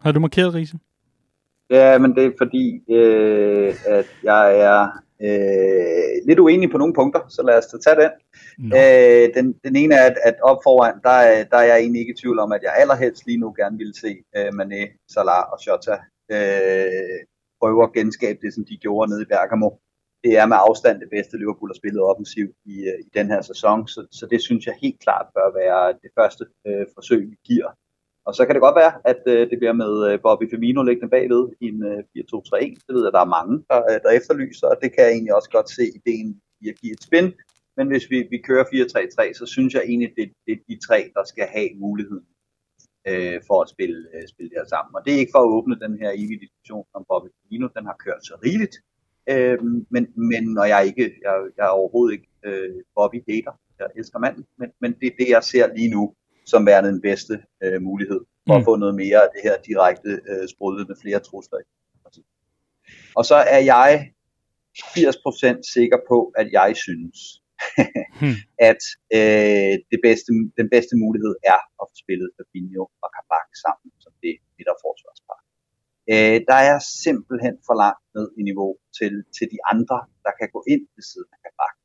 Har du markeret, Riese? Ja, men det er fordi, øh, at jeg er øh, lidt uenig på nogle punkter, så lad os da tage den. No. Øh, den, den ene er, at, at op foran, der, der er jeg egentlig ikke i tvivl om, at jeg allerhelst lige nu gerne ville se øh, Mané, Salah og Shota øh, prøve at genskabe det, som de gjorde nede i Bergamo. Det er med afstand det bedste Liverpool har spillet offensivt i, øh, i den her sæson, så, så det synes jeg helt klart bør være det første øh, forsøg, vi giver og så kan det godt være, at øh, det bliver med øh, Bobby Firmino liggende bagved i en øh, 4-2-3-1. Det ved jeg, der er mange, der, øh, der efterlyser, og det kan jeg egentlig også godt se ideen i at give et spin. Men hvis vi, vi kører 4-3-3, så synes jeg egentlig, det, det er de tre, der skal have muligheden øh, for at spille, øh, spille det her sammen. Og det er ikke for at åbne den her evige diskussion om Bobby Firmino, den har kørt så rigeligt. Øh, men, men når jeg ikke, jeg, jeg er overhovedet ikke øh, Bobby hater, jeg elsker manden, men, men det er det, jeg ser lige nu som værende den bedste øh, mulighed for mm. at få noget mere af det her direkte øh, sprudlende flere trusler. Og så er jeg 80% sikker på, at jeg synes, hmm. at øh, det bedste, den bedste mulighed er at få spillet Fabinho og Kabak sammen som det midterforsvarspar. Øh, der er simpelthen for langt ned i niveau til, til de andre, der kan gå ind ved siden af Kabak.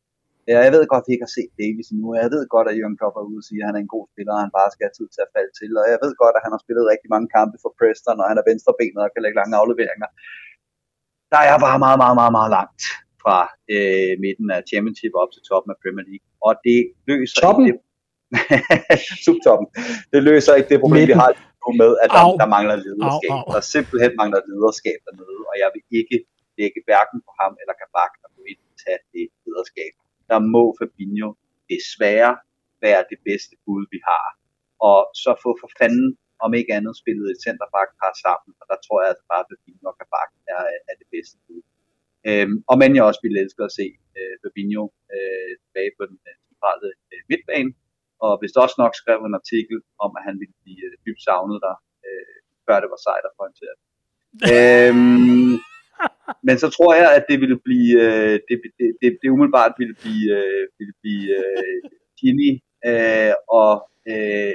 Ja, jeg ved godt, at vi ikke har set Davis nu, jeg ved godt, at Jørgen Klopp er ude og sige, at han er en god spiller, og han bare skal have tid til at falde til, og jeg ved godt, at han har spillet rigtig mange kampe for Preston, og han er venstrebenet og kan lægge lange afleveringer. Der er bare meget, meget, meget, meget langt fra øh, midten af Championship op til toppen af Premier League, og det løser toppen? ikke det, subtoppen. Det løser ikke det problem, midten. vi har nu med, at der, der mangler lederskab. Au, au. Der simpelthen mangler lederskab dernede, og jeg vil ikke lægge hverken på ham eller Kabak at gå ind og tage det lederskab der må Fabinho desværre være det bedste bud, vi har. Og så få for fanden, om ikke andet, spillet et centerback-par sammen, og der tror jeg altså bare, at Fabinho og Kabak er, er det bedste bud. Øhm, og men jeg også ville elske at se øh, Fabinho øh, tilbage på den øh, centrale øh, midtbane, og hvis også nok skrev en artikel om, at han ville blive øh, dybt savnet der, øh, før det var sejt at pointere. øhm, men så tror jeg, at det ville blive, øh, det, det, det, det umiddelbart ville blive, øh, ville blive øh, Gini øh, og øh,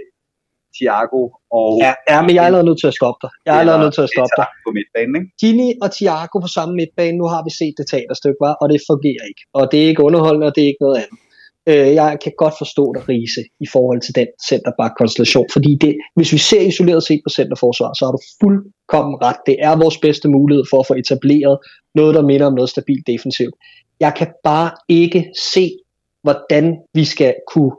Thiago. Og, ja, ja, men jeg er allerede nødt til at stoppe dig. Jeg er allerede nødt til at stoppe dig. På midtbanen, ikke? Gini og Thiago på samme midtbane, nu har vi set det teaterstykke, var, og det fungerer ikke. Og det er ikke underholdende, og det er ikke noget andet. Øh, jeg kan godt forstå dig, Riese, i forhold til den centerback-konstellation, fordi det, hvis vi ser isoleret set på centerforsvar, så har du kom ret. Det er vores bedste mulighed for at få etableret noget, der minder om noget stabilt defensivt. Jeg kan bare ikke se, hvordan vi skal kunne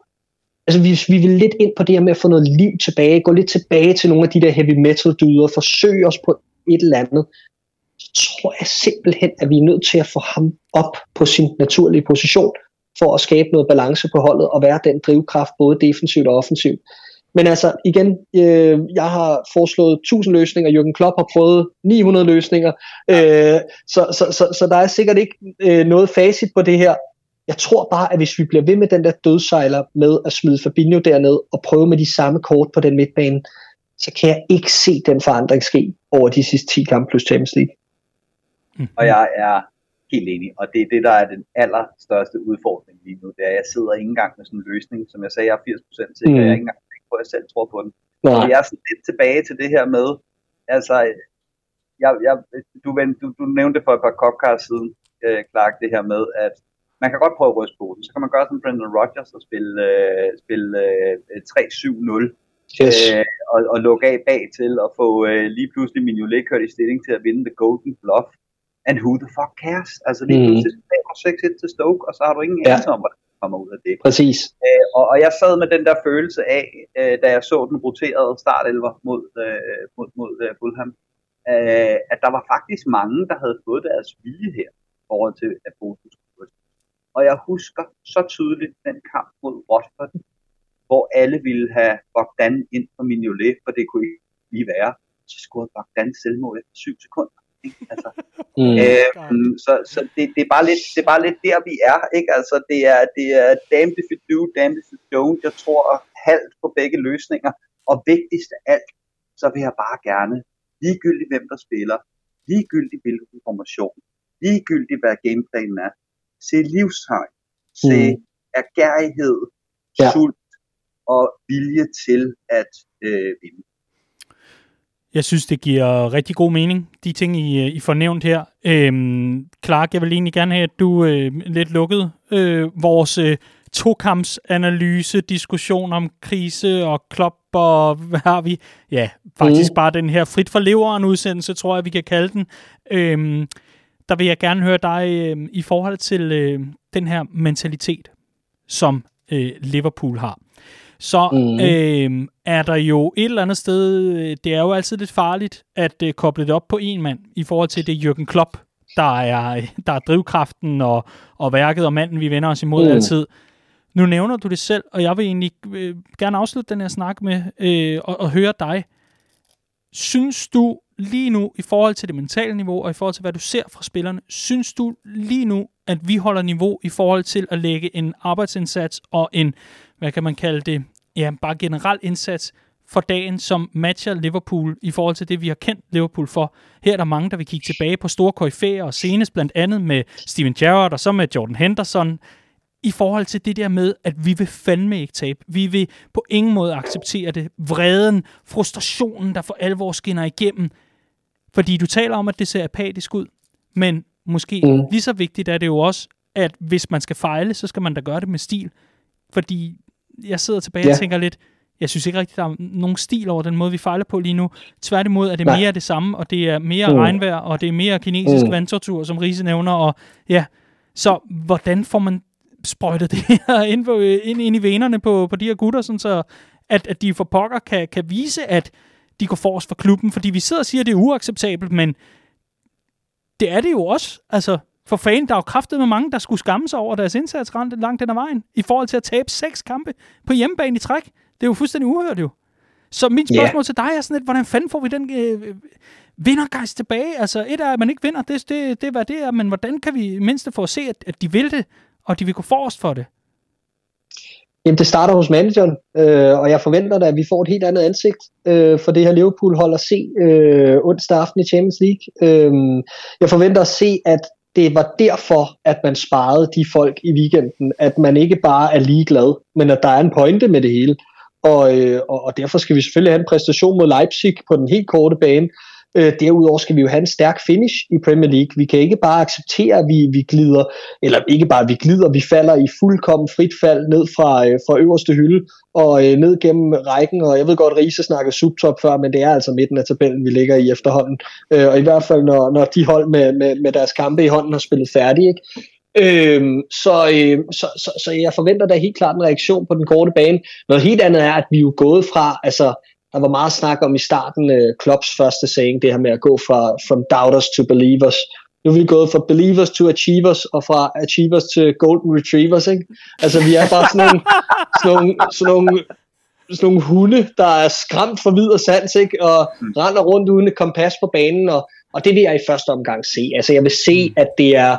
altså hvis vi vil lidt ind på det her med at få noget liv tilbage, gå lidt tilbage til nogle af de der heavy metal dyder, forsøge os på et eller andet, så tror jeg simpelthen, at vi er nødt til at få ham op på sin naturlige position, for at skabe noget balance på holdet og være den drivkraft både defensivt og offensivt. Men altså igen, øh, jeg har foreslået 1000 løsninger, Jürgen Klopp har prøvet 900 løsninger, øh, så, så, så, så der er sikkert ikke øh, noget facit på det her. Jeg tror bare, at hvis vi bliver ved med den der dødsejler med at smide Fabinho derned og prøve med de samme kort på den midtbane, så kan jeg ikke se den forandring ske over de sidste 10 kampe plus Champions League. Og jeg er helt enig, og det er det, der er den allerstørste udfordring lige nu, det er, at jeg sidder ikke engang med sådan en løsning, som jeg sagde, jeg er 80% sikker, mm. jeg er ikke engang på, at jeg selv tror på den. Nej. Og jeg er sådan lidt tilbage til det her med, altså, jeg, jeg, du, du, du nævnte for et par podcast siden, øh, Clark, det her med, at man kan godt prøve at ryste på den. Så kan man gøre som Brendan Rodgers og spille, øh, spille øh, 3-7-0 yes. øh, og, og lukke af bag til og få øh, lige pludselig Mignolet kørt i stilling til at vinde The Golden Bluff. And who the fuck cares? Altså lige mm. pludselig 6-1 til Stoke, og så har du ingen ja. anelse om, der kommer ud af det. Præcis. Øh, og, og jeg sad med den der følelse af, øh, da jeg så den roterede startelver mod, øh, mod, mod øh, Fulham, øh, at der var faktisk mange, der havde fået deres vilje her forhold til, at Bosen Og jeg husker så tydeligt den kamp mod Watford, hvor alle ville have Bogdan ind på Mignolet, for det kunne ikke lige være. Så scorede Bogdan selvmål efter 7 sekunder. Ikke? Altså, mm. øh, så så det, det, er bare lidt, det er bare lidt der, vi er. Ikke? Altså, det er, det er damned if you do, damned if you don't. Jeg tror halvt på begge løsninger. Og vigtigst af alt, så vil jeg bare gerne, ligegyldigt hvem der spiller, ligegyldigt hvilken formation, ligegyldigt hvad gameplanen er, se livstegn, se mm. ergærighed, ja. sult, og vilje til at øh, vinde. Jeg synes, det giver rigtig god mening, de ting, I, I får nævnt her. Øhm, Clark, jeg vil egentlig gerne have, at du øh, lidt lukkede øh, vores øh, tokampsanalyse, diskussion om krise og klop og hvad har vi? Ja, faktisk mm. bare den her frit for leveren udsendelse, tror jeg, vi kan kalde den. Øhm, der vil jeg gerne høre dig øh, i forhold til øh, den her mentalitet, som øh, Liverpool har så mm. øh, er der jo et eller andet sted, det er jo altid lidt farligt at øh, koble det op på en mand, i forhold til det Jürgen Klopp, der er, der er drivkraften og, og værket og manden, vi vender os imod mm. altid. Nu nævner du det selv, og jeg vil egentlig øh, gerne afslutte den her snak med øh, og, og høre dig. Synes du lige nu, i forhold til det mentale niveau, og i forhold til, hvad du ser fra spillerne, synes du lige nu, at vi holder niveau i forhold til at lægge en arbejdsindsats og en hvad kan man kalde det, ja, bare generel indsats for dagen, som matcher Liverpool i forhold til det, vi har kendt Liverpool for. Her er der mange, der vil kigge tilbage på store koryfæer, og senest blandt andet med Steven Gerrard og så med Jordan Henderson, i forhold til det der med, at vi vil fandme ikke tabe. Vi vil på ingen måde acceptere det. Vreden, frustrationen, der for alvor skinner igennem. Fordi du taler om, at det ser apatisk ud, men måske mm. lige så vigtigt er det jo også, at hvis man skal fejle, så skal man da gøre det med stil. Fordi jeg sidder tilbage ja. og tænker lidt, jeg synes ikke rigtigt, der er nogen stil over den måde, vi fejler på lige nu. Tværtimod er det Nej. mere det samme, og det er mere mm. regnvejr, og det er mere kinesisk mm. vandtortur, som Riese nævner. Og, ja. Så hvordan får man sprøjtet det her ind, på, ind, ind i venerne på, på de her gutter, sådan så at, at de for pokker kan, kan vise, at de går forrest for klubben? Fordi vi sidder og siger, at det er uacceptabelt, men det er det jo også. Altså, for fanden, der er jo kraftet med mange, der skulle skamme sig over deres indsats langt den ad vejen, i forhold til at tabe seks kampe på hjemmebane i træk. Det er jo fuldstændig uhørt jo. Så mit spørgsmål yeah. til dig er sådan lidt, hvordan fanden får vi den øh, vindergejst tilbage? Altså, et er, at man ikke vinder, det, det, det er, hvad det er, men hvordan kan vi mindst få at se, at, at de vil det, og de vil gå forrest for det? Jamen, det starter hos manageren, øh, og jeg forventer da, at vi får et helt andet ansigt øh, for det her Liverpool-hold at se øh, onsdag aften i Champions League. Øh, jeg forventer at se, at det var derfor, at man sparede de folk i weekenden, at man ikke bare er ligeglad, men at der er en pointe med det hele. Og, øh, og derfor skal vi selvfølgelig have en præstation mod Leipzig på den helt korte bane, Øh, derudover skal vi jo have en stærk finish i Premier League. Vi kan ikke bare acceptere, at vi, vi glider, eller ikke bare at vi glider, vi falder i fuldkommen frit fald ned fra, øh, fra øverste hylde og øh, ned gennem rækken. Og jeg ved godt, at Riese snakkede subtop før, men det er altså midten af tabellen, vi ligger i efterhånden. Øh, og i hvert fald, når, når de hold med, med, med deres kampe i hånden har spillet færdig, ikke? Øhm, så, øh, så, så, så jeg forventer da helt klart en reaktion på den korte bane. Noget helt andet er, at vi er jo gået fra, altså der var meget snak om i starten uh, Klopps første saying, det her med at gå fra from doubters to believers. Nu er vi gået fra believers to achievers, og fra achievers til golden retrievers, ikke? Altså, vi er bare sådan nogle, sådan nogle, sådan nogle, sådan nogle hunde, der er skræmt for vid og sans, ikke? Og render rundt uden et kompas på banen, og, og det vil jeg i første omgang se. Altså, jeg vil se, mm. at det er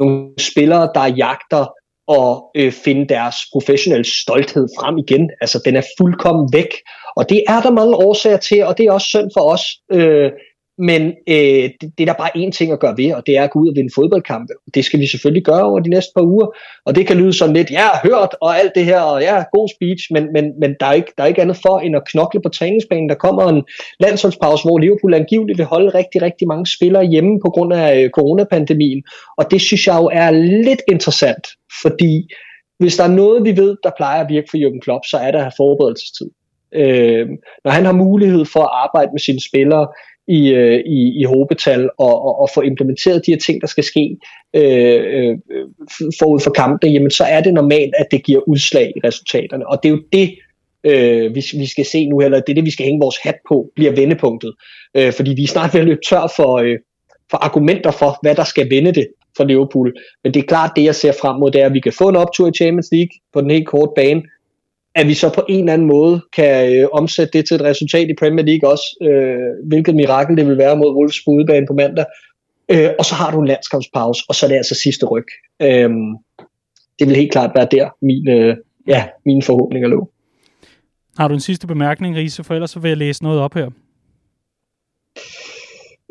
nogle spillere, der jagter og øh, finde deres professionelle stolthed frem igen. Altså, den er fuldkommen væk. Og det er der mange årsager til, og det er også synd for os. Øh, men øh, det, det er der bare én ting at gøre ved, og det er at gå ud og vinde fodboldkampe. Det skal vi selvfølgelig gøre over de næste par uger, og det kan lyde sådan lidt, ja, hørt og alt det her, og ja, god speech, men, men, men der, er ikke, der er ikke andet for end at knokle på træningsbanen. Der kommer en landsholdspause, hvor Liverpool angiveligt vil holde rigtig, rigtig mange spillere hjemme på grund af øh, coronapandemien, og det synes jeg jo er lidt interessant, fordi hvis der er noget, vi ved, der plejer at virke for Jürgen Klopp, så er det at have forberedelsestid. Øh, når han har mulighed for at arbejde med sine spillere i, øh, i, i hobetal og, og, og få implementeret de her ting, der skal ske øh, øh, forud for kampen, jamen så er det normalt, at det giver udslag i resultaterne. Og det er jo det, øh, vi, vi skal se nu, eller det er det, vi skal hænge vores hat på, bliver vendepunktet. Øh, fordi vi er snart ved at løbe tør for, øh, for argumenter for, hvad der skal vende det for Liverpool. Men det er klart, det jeg ser frem mod, det er, at vi kan få en optur i Champions League på den helt korte bane, at vi så på en eller anden måde kan øh, omsætte det til et resultat i Premier League også, øh, hvilket mirakel det vil være mod Wolves på udebane på mandag. Øh, og så har du en landskampspause, og så er det altså sidste ryg. Øh, det vil helt klart være der, min, øh, ja, mine forhåbninger lå. Har du en sidste bemærkning, Riese, for ellers så vil jeg læse noget op her.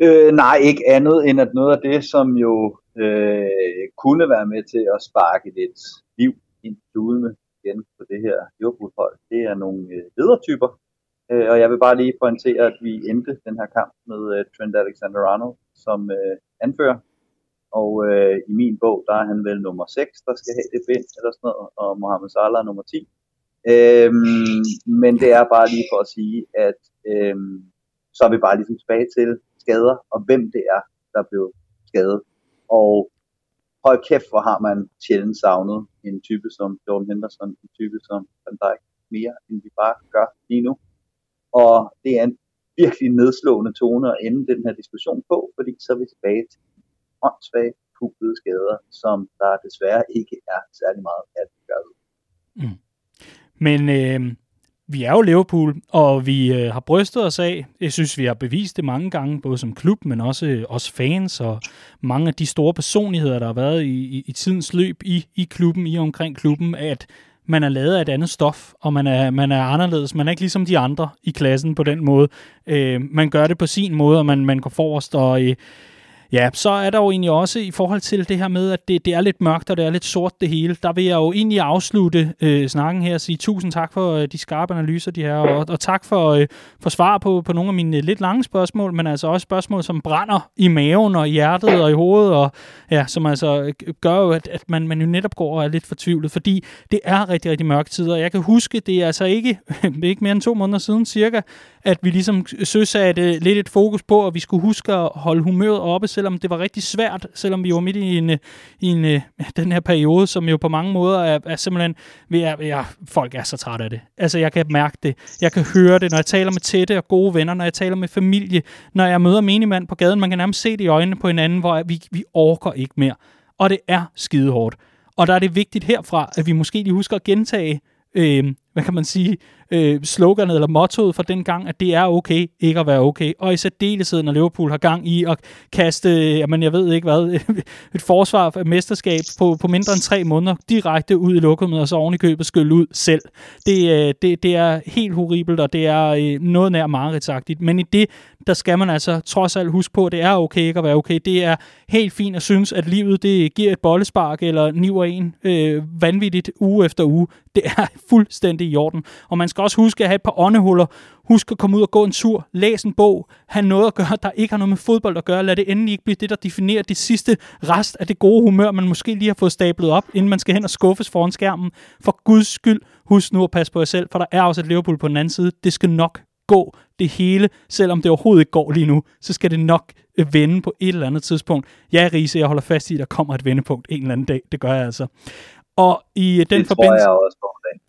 Øh, nej, ikke andet end at noget af det, som jo øh, kunne være med til at sparke lidt liv ind i kludene igen på det her Liverpool-hold, det er nogle øh, ledertyper. Øh, og jeg vil bare lige pointere, at vi endte den her kamp med øh, Trent Alexander-Arnold som øh, anfører. Og øh, i min bog, der er han vel nummer 6, der skal have det bind eller sådan noget, og Mohamed Salah er nummer 10. Øhm, men det er bare lige for at sige, at øhm, så er vi bare ligesom tilbage til skader, og hvem det er, der blev skadet. Og hold kæft, hvor har man sjældent savnet en type som Jordan Henderson, en type som Van Dijk, mere end vi bare gør lige nu. Og det er en virkelig nedslående tone at ende den her diskussion på, fordi så er vi tilbage til åndssvage, kuglede skader, som der desværre ikke er særlig meget at gøre Mm. Men øh, vi er jo Liverpool, og vi øh, har brystet os af. Jeg synes, vi har bevist det mange gange, både som klub, men også øh, os fans og mange af de store personligheder, der har været i, i, i tidens løb i, i klubben, i omkring klubben, at man er lavet af et andet stof, og man er, man er anderledes. Man er ikke ligesom de andre i klassen på den måde. Øh, man gør det på sin måde, og man, man går forrest, og... Øh, Ja, så er der jo egentlig også i forhold til det her med, at det, det er lidt mørkt, og det er lidt sort det hele. Der vil jeg jo egentlig afslutte øh, snakken her og sige tusind tak for øh, de skarpe analyser, de her, og, og tak for, øh, for svar på, på nogle af mine øh, lidt lange spørgsmål, men altså også spørgsmål, som brænder i maven og i hjertet og i hovedet, og ja, som altså øh, gør jo, at, at man, man jo netop går og er lidt fortvivlet, fordi det er rigtig, rigtig mørke tider. Jeg kan huske, det er altså ikke, ikke mere end to måneder siden cirka, at vi ligesom søsatte lidt et fokus på, at vi skulle huske at holde humøret oppe, selvom det var rigtig svært, selvom vi var midt i en, øh, i en, øh, ja, den her periode, som jo på mange måder er, er simpelthen, vi er, ja, folk er så trætte af det. Altså, jeg kan mærke det. Jeg kan høre det, når jeg taler med tætte og gode venner, når jeg taler med familie, når jeg møder menigmand på gaden, man kan nærmest se det i øjnene på hinanden, hvor vi, vi orker ikke mere. Og det er skide hårdt. Og der er det vigtigt herfra, at vi måske lige husker at gentage, øh, hvad kan man sige, øh, sloganet eller mottoet for den gang, at det er okay ikke at være okay. Og i særdeleshed, når Liverpool har gang i at kaste, øh, jamen jeg ved ikke hvad, et forsvar for et mesterskab på, på mindre end tre måneder direkte ud i lukket og så oven i købet skylle ud selv. Det, øh, det, det er helt horribelt, og det er øh, noget nær mareridtsagtigt. Men i det, der skal man altså trods alt huske på, at det er okay ikke at være okay. Det er helt fint at synes, at livet det giver et bollespark eller niver en øh, vanvittigt uge efter uge. Det er fuldstændig i orden. Og man skal også huske at have et par åndehuller. Husk at komme ud og gå en tur. Læs en bog. Ha' noget at gøre, der ikke har noget med fodbold at gøre. Lad det endelig ikke blive det, der definerer det sidste rest af det gode humør, man måske lige har fået stablet op, inden man skal hen og skuffes foran skærmen. For guds skyld, husk nu at passe på jer selv, for der er også et Liverpool på den anden side. Det skal nok gå det hele, selvom det overhovedet ikke går lige nu, så skal det nok øh, vende på et eller andet tidspunkt. Ja, Riese, jeg holder fast i, at der kommer et vendepunkt en eller anden dag. Det gør jeg altså. Og i øh, den det forbindelse... tror jeg også.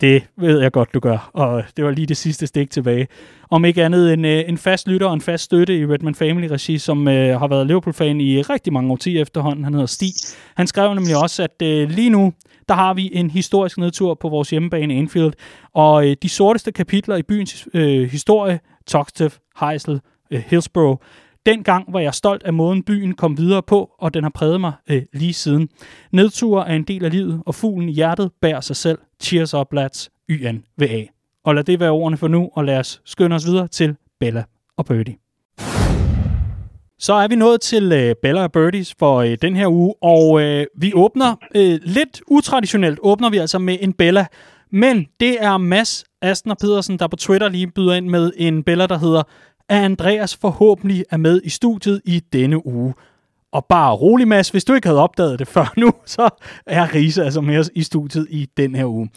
Det ved jeg godt, du gør. Og det var lige det sidste stik tilbage. Om ikke andet en, øh, en fast lytter og en fast støtte i Redman Family Regi, som øh, har været Liverpool-fan i rigtig mange årtier efterhånden. Han hedder Stig. Han skrev nemlig også, at øh, lige nu, der har vi en historisk nedtur på vores hjemmebane Anfield. Og øh, de sorteste kapitler i byens øh, historie, Toxteth, Heisel, øh, Hillsborough, Dengang var jeg stolt af måden byen kom videre på, og den har præget mig øh, lige siden. Nedtur er en del af livet, og fuglen i hjertet bærer sig selv. Cheers up, lads. YNVA. Og lad det være ordene for nu, og lad os skynde os videre til Bella og Birdie. Så er vi nået til øh, Bella og Birdies for øh, den her uge, og øh, vi åbner øh, lidt utraditionelt, åbner vi altså med en Bella, men det er Mads Astner Pedersen, der på Twitter lige byder ind med en Bella, der hedder, at Andreas forhåbentlig er med i studiet i denne uge. Og bare rolig, Mads, hvis du ikke havde opdaget det før nu, så er Riese altså med os i studiet i den her uge.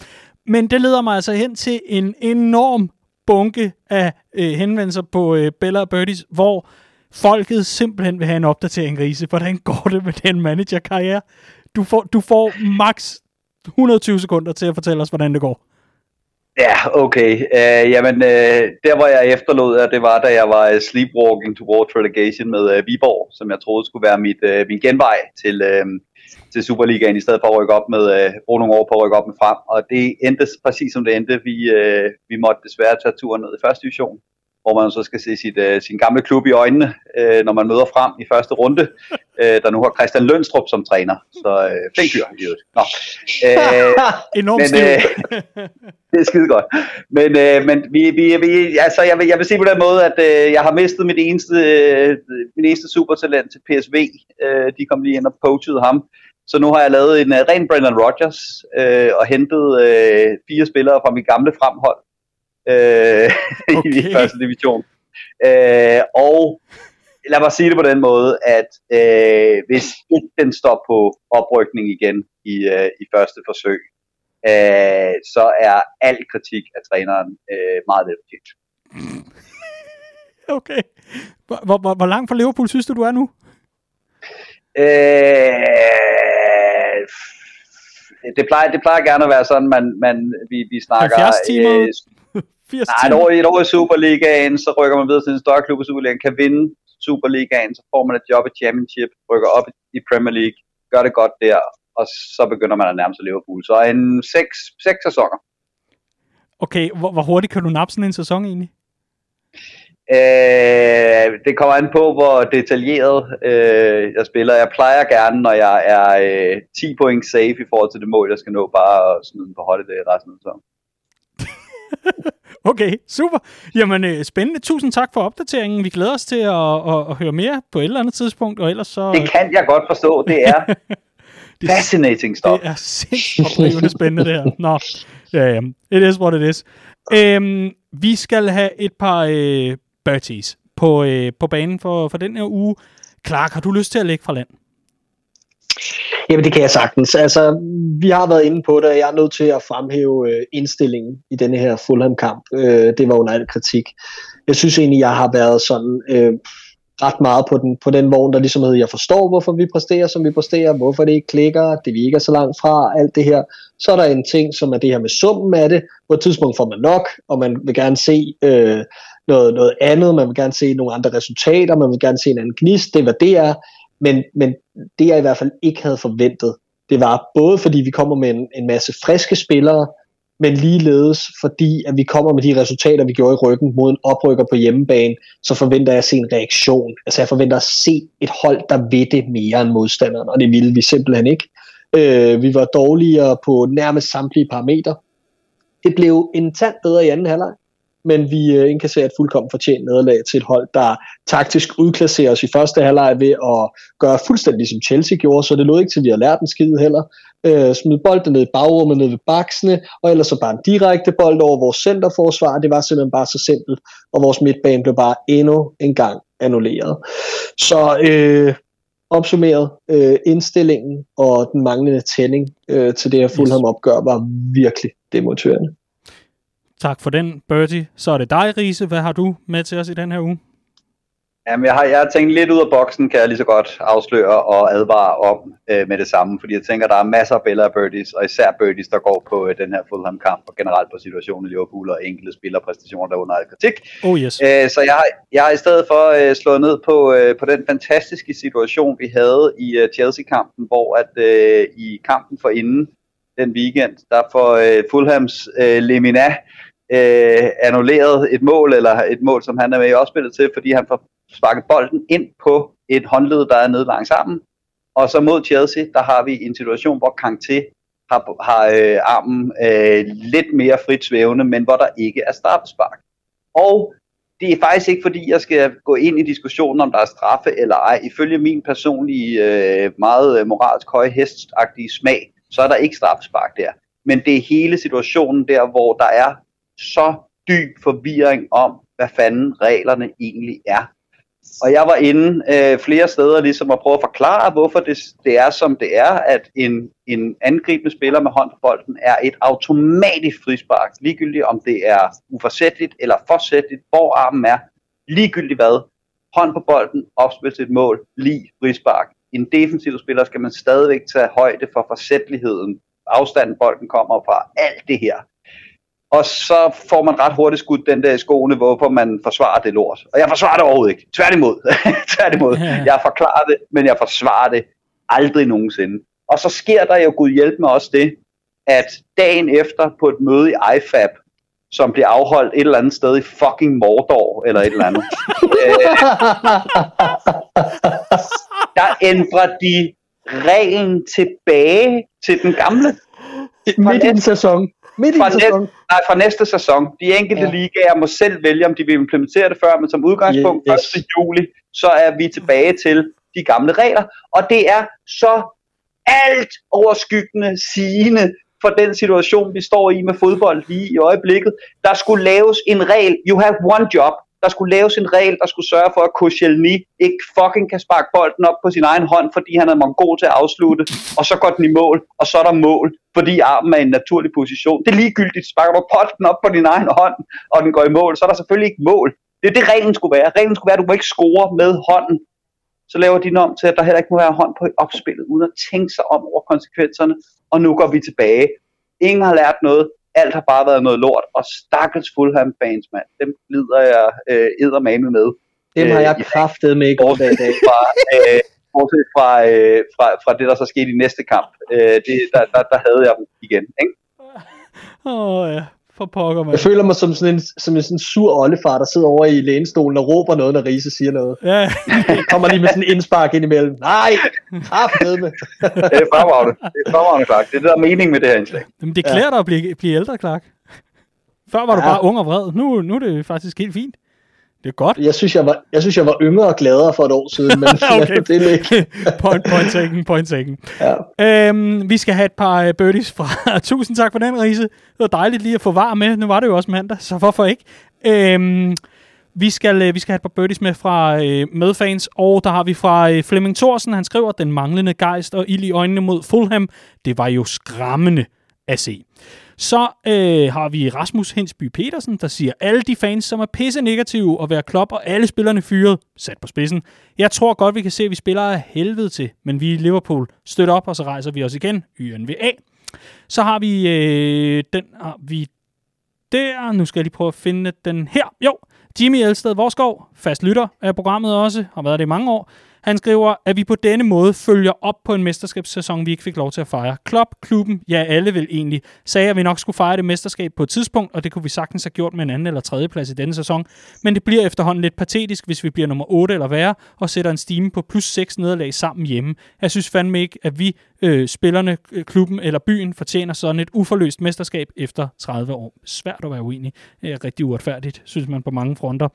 Men det leder mig altså hen til en enorm bunke af øh, henvendelser på øh, Bella og Birdies, hvor folket simpelthen vil have en opdatering, Riese. Hvordan går det med den managerkarriere? Du får, du får max 120 sekunder til at fortælle os, hvordan det går. Ja, okay. Uh, jamen, uh, der hvor jeg efterlod jer, det var, da jeg var uh, sleepwalking towards relegation med uh, Viborg, som jeg troede skulle være mit, uh, min genvej til, uh, til Superligaen, i stedet for at rykke op med, uh, bruge nogle år på at rykke op med frem. Og det endte præcis som det endte. Vi, uh, vi måtte desværre tage turen ned i første division, hvor man så skal se sit, uh, sin gamle klub i øjnene, uh, når man møder frem i første runde, uh, der nu har Christian Lønstrup som træner. Så uh, flink fyr, i øvrigt. Nå. Uh, Enormt men, øh, det er skide godt. Men, øh, men vi, vi, vi, altså, jeg, vil, jeg vil sige på den måde, at øh, jeg har mistet mit eneste, øh, mit eneste supertalent til PSV. Øh, de kom lige ind og poachede ham. Så nu har jeg lavet en uh, ren Brendan Rodgers øh, og hentet øh, fire spillere fra mit gamle fremhold øh, okay. i første division. Øh, og lad mig sige det på den måde, at øh, hvis ikke den står på oprykning igen i, øh, i første forsøg, øh, så er al kritik af træneren øh, meget velfortjent. Okay. Hvor, hvor, hvor, hvor langt fra Liverpool synes du, du er nu? Øh, det, plejer, det plejer gerne at være sådan, man, man, vi, vi snakker... 70 timer? Øh, 80 nej, et år, et år i Superligaen, så rykker man videre til en større klub i Superligaen, kan vinde Superligaen, så får man et job i Championship, rykker op i Premier League, gør det godt der, og så begynder man at nærme sig Liverpool. Så en seks, seks sæsoner. Okay, hvor, hvor hurtigt kan du nappe sådan en sæson egentlig? Øh, det kommer an på, hvor detaljeret øh, jeg spiller. Jeg plejer gerne, når jeg er øh, 10 point safe i forhold til det mål, jeg skal nå, bare at på holdet det resten af sæsonen. Okay, super. Jamen, øh, spændende. Tusind tak for opdateringen. Vi glæder os til at, at, at høre mere på et eller andet tidspunkt, og ellers så... Det kan jeg godt forstå. Det er det, fascinating stuff. det er sindssygt spændende, det her. Nå, ja, ja. It is what it is. Øhm, vi skal have et par øh, birdies på, øh, på banen for, for den her uge. Clark, har du lyst til at lægge fra land? Jamen det kan jeg sagtens. Altså, vi har været inde på det, og jeg er nødt til at fremhæve øh, indstillingen i denne her Fulham-kamp. Øh, det var under al kritik. Jeg synes egentlig, jeg har været sådan øh, ret meget på den, på den vogn, der ligesom hedder, jeg forstår, hvorfor vi præsterer, som vi præsterer, hvorfor det ikke klikker, det vi ikke er så langt fra, alt det her. Så er der en ting, som er det her med summen af det. På et tidspunkt får man nok, og man vil gerne se øh, noget, noget andet, man vil gerne se nogle andre resultater, man vil gerne se en anden gnist, det er hvad det er. Men, men det jeg i hvert fald ikke havde forventet, det var både fordi vi kommer med en, en masse friske spillere, men ligeledes fordi at vi kommer med de resultater, vi gjorde i ryggen mod en oprykker på hjemmebane, så forventer jeg at se en reaktion. Altså jeg forventer at se et hold, der ved det mere end modstanderen, og det ville vi simpelthen ikke. Øh, vi var dårligere på nærmest samtlige parametre. Det blev en tand bedre i anden halvleg, men vi øh, indkasserer et fuldkommen fortjent nederlag til et hold, der taktisk udklasserer os i første halvleg ved at gøre fuldstændig som Chelsea gjorde, så det lå ikke til, at vi har lært en skid heller. Øh, smid bolden ned i bagrummet, ned ved baksene, og ellers så bare en direkte bold over vores centerforsvar. Det var simpelthen bare så simpelt, og vores midtbane blev bare endnu en gang annulleret. Så øh, opsummeret, øh, indstillingen og den manglende tænding øh, til det her Fulham opgør var virkelig demotiverende. Tak for den, Bertie. Så er det dig, Riese. Hvad har du med til os i den her uge? Jamen, jeg har, jeg har tænkt lidt ud af boksen, kan jeg lige så godt afsløre og advare om øh, med det samme, fordi jeg tænker, der er masser af billeder af birdies, og især birdies, der går på øh, den her Fulham-kamp, og generelt på situationen i Liverpool og enkelte spillerpræstationer, der er under kritik. Oh yes. Øh, så jeg har, jeg har i stedet for øh, slået ned på, øh, på den fantastiske situation, vi havde i øh, Chelsea-kampen, hvor at øh, i kampen for inden den weekend, der får øh, Fulhams øh, Lemina øh, annulleret et mål, eller et mål, som han er med i opspillet til, fordi han får sparket bolden ind på et håndled, der er nede langs armen. Og så mod Chelsea, der har vi en situation, hvor Kanté har, har øh, armen øh, lidt mere frit svævende, men hvor der ikke er straffespark. Og det er faktisk ikke fordi, jeg skal gå ind i diskussionen, om der er straffe eller ej. Ifølge min personlige, øh, meget øh, moralsk høje hestagtige smag, så er der ikke straffespark der. Men det er hele situationen der, hvor der er så dyb forvirring om, hvad fanden reglerne egentlig er. Og jeg var inde øh, flere steder ligesom at prøve at forklare, hvorfor det, det er som det er, at en, en angribende spiller med hånd på bolden er et automatisk frispark, ligegyldigt om det er uforsætteligt eller forsætteligt, hvor armen er, ligegyldigt hvad, hånd på bolden, opspil til et mål, lige frispark. En defensiv spiller skal man stadigvæk tage højde for forsætteligheden, afstanden bolden kommer fra, alt det her og så får man ret hurtigt skudt den der i skoene, hvorfor man forsvarer det lort. Og jeg forsvarer det overhovedet ikke. Tværtimod. Tværtimod. Jeg forklarer det, men jeg forsvarer det aldrig nogensinde. Og så sker der jo, Gud hjælp mig også det, at dagen efter på et møde i IFAB, som bliver afholdt et eller andet sted i fucking Mordor, eller et eller andet, øh, der ændrer de reglen tilbage til den gamle. Midt i en sæson. Midt i fra, næste, nej, fra næste sæson. De enkelte ja. ligaer må selv vælge, om de vil implementere det før, men som udgangspunkt yes. 1. juli, så er vi tilbage til de gamle regler. Og det er så alt overskyggende sigende for den situation, vi står i med fodbold lige i øjeblikket. Der skulle laves en regel. You have one job der skulle laves en regel, der skulle sørge for, at Koscielny ikke fucking kan sparke bolden op på sin egen hånd, fordi han er mongol til at afslutte, og så går den i mål, og så er der mål, fordi armen er i en naturlig position. Det er ligegyldigt. Sparker du bolden op på din egen hånd, og den går i mål, så er der selvfølgelig ikke mål. Det er det, reglen skulle være. Reglen skulle være, at du må ikke score med hånden. Så laver de om til, at der heller ikke må være hånd på opspillet, uden at tænke sig om over konsekvenserne. Og nu går vi tilbage. Ingen har lært noget alt har bare været noget lort, og stakkels Fulham fans, mand, dem lider jeg øh, eddermame med. Dem har jeg øh, kraftet med i går dag. Fra, øh, bortset fra, øh, fra, fra det, der så skete i næste kamp. Øh, det, der, der, der havde jeg dem igen. Ikke? Åh oh, ja, for pokker, man. Jeg føler mig som sådan en, som en sådan sur oldefar, der sidder over i lænestolen og råber noget, når Riese siger noget. Ja. kommer lige med sådan en indspark ind imellem. Nej, med. det er fremragende. Det er fremragende, Clark. Det er det, der er mening med det her indslag. Jamen, det klæder ja. dig at blive, blive ældre, Clark. Før var du ja. bare ung og vred. Nu, nu er det faktisk helt fint. Det er godt. Jeg synes, jeg var, jeg synes, jeg var yngre og gladere for et år siden, men okay. det er ikke. point, point taken, point taken. Ja. Øhm, vi skal have et par uh, birdies fra. Tusind tak for den, Riese. Det var dejligt lige at få var med. Nu var det jo også mandag, så hvorfor ikke? Øhm, vi skal, uh, vi skal have et par birdies med fra uh, medfans, og der har vi fra uh, Flemming Thorsen. Han skriver, den manglende gejst og ild i øjnene mod Fulham, det var jo skræmmende at se. Så øh, har vi Rasmus Hensby Petersen, der siger, alle de fans, som er pisse negative og være klop og alle spillerne fyret, sat på spidsen. Jeg tror godt, vi kan se, at vi spiller af helvede til, men vi i Liverpool støtter op, og så rejser vi os igen, YNVA. Så har vi, øh, den har vi der, nu skal jeg lige prøve at finde den her. Jo, Jimmy Elsted Vorskov, fast lytter af programmet også, har været det i mange år. Han skriver, at vi på denne måde følger op på en mesterskabssæson, vi ikke fik lov til at fejre. Klopp, klubben, ja alle vil egentlig, sagde, at vi nok skulle fejre det mesterskab på et tidspunkt, og det kunne vi sagtens have gjort med en anden eller tredje plads i denne sæson. Men det bliver efterhånden lidt patetisk, hvis vi bliver nummer 8 eller værre, og sætter en stime på plus 6 nederlag sammen hjemme. Jeg synes fandme ikke, at vi, øh, spillerne, øh, klubben eller byen, fortjener sådan et uforløst mesterskab efter 30 år. Svært at være uenig. Det er rigtig uretfærdigt, synes man på mange fronter.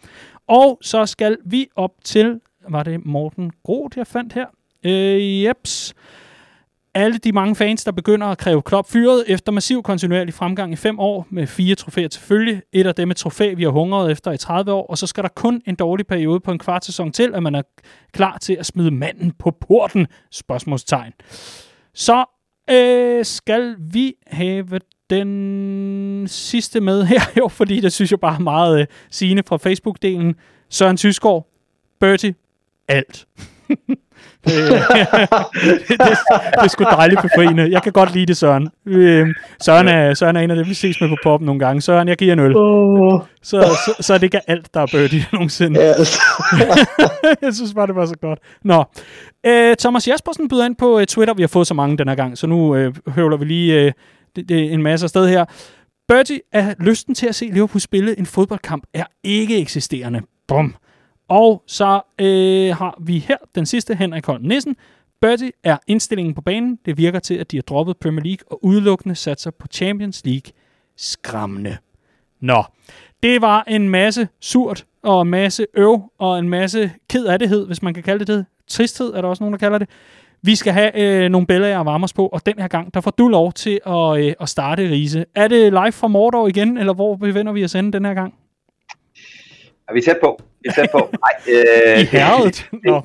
Og så skal vi op til var det Morten Groth, jeg fandt her. Øh, jeps. Alle de mange fans, der begynder at kræve Klopp fyret efter massiv kontinuerlig fremgang i fem år med fire trofæer til følge. Et af dem et trofæ, vi har hungret efter i 30 år, og så skal der kun en dårlig periode på en kvart sæson til, at man er klar til at smide manden på porten? Spørgsmålstegn. Så øh, skal vi have den sidste med her, jo, fordi det synes jeg bare er meget øh, sigende fra Facebook-delen. Søren Tysgaard, Bertie, alt. det, det, det, det er sgu dejligt befriende. Jeg kan godt lide det, Søren. Øh, Søren, er, Søren er en af dem, vi ses med på poppen nogle gange. Søren, jeg giver en øl. Oh. Så, så, så er det ikke alt, der er birdie nogensinde. Yes. jeg synes bare, det var så godt. Nå. Øh, Thomas Jaspersen byder ind på uh, Twitter. Vi har fået så mange den her gang, så nu øh, høvler vi lige øh, det, det, en masse sted her. Bertie, er lysten til at se Liverpool spille en fodboldkamp er ikke eksisterende. Bum. Og så øh, har vi her den sidste, Henrik Holm Nissen. Bertie er indstillingen på banen. Det virker til, at de har droppet Premier League og udelukkende satser på Champions League. Skræmmende. Nå, det var en masse surt, og en masse øv, og en masse ked af det, hvis man kan kalde det det. Tristhed er der også nogen, der kalder det. Vi skal have øh, nogle billeder at varme os på, og den her gang, der får du lov til at, øh, at starte Riese. Er det live fra Mordor igen, eller hvor befinder vi os henne den her gang? Er vi tæt på? Er tæt på. Nej, øh, I herredet? Nå.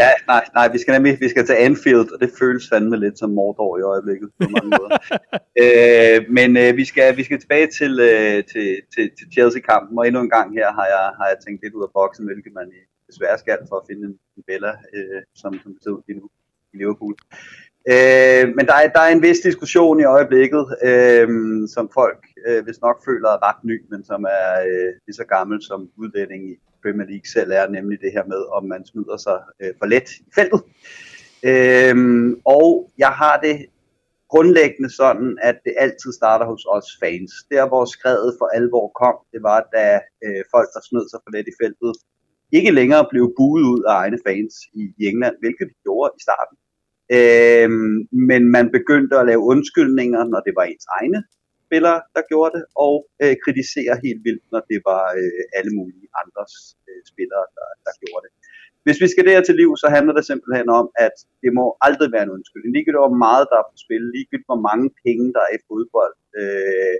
Ja, nej, nej, vi skal nemlig vi skal til Anfield, og det føles fandme lidt som Mordor i øjeblikket på mange måder. øh, men øh, vi, skal, vi skal tilbage til, øh, til, til, til Chelsea-kampen, og endnu en gang her har jeg, har jeg tænkt lidt ud af boksen, hvilket man desværre skal for at finde en, en Bella, øh, som, som ser ud lige nu i Liverpool. Øh, men der er, der er en vis diskussion i øjeblikket, øh, som folk øh, hvis nok føler er ret ny, men som er øh, lige så gammel som udlænding i Premier League selv er, nemlig det her med, om man smider sig øh, for let i feltet. Øhm, og jeg har det grundlæggende sådan, at det altid starter hos os fans. Der hvor skrevet for alvor kom, det var da øh, folk, der smed sig for let i feltet, ikke længere blev buet ud af egne fans i, i England, hvilket de gjorde i starten. Øhm, men man begyndte at lave undskyldninger, når det var ens egne spillere, der gjorde det, og øh, kritiserer helt vildt, når det var øh, alle mulige andres øh, spillere, der, der gjorde det. Hvis vi skal der til liv, så handler det simpelthen om, at det må aldrig være en undskyldning. Ligegyldigt hvor meget der er på spil, ligegyldigt hvor mange penge der er i fodbold, øh,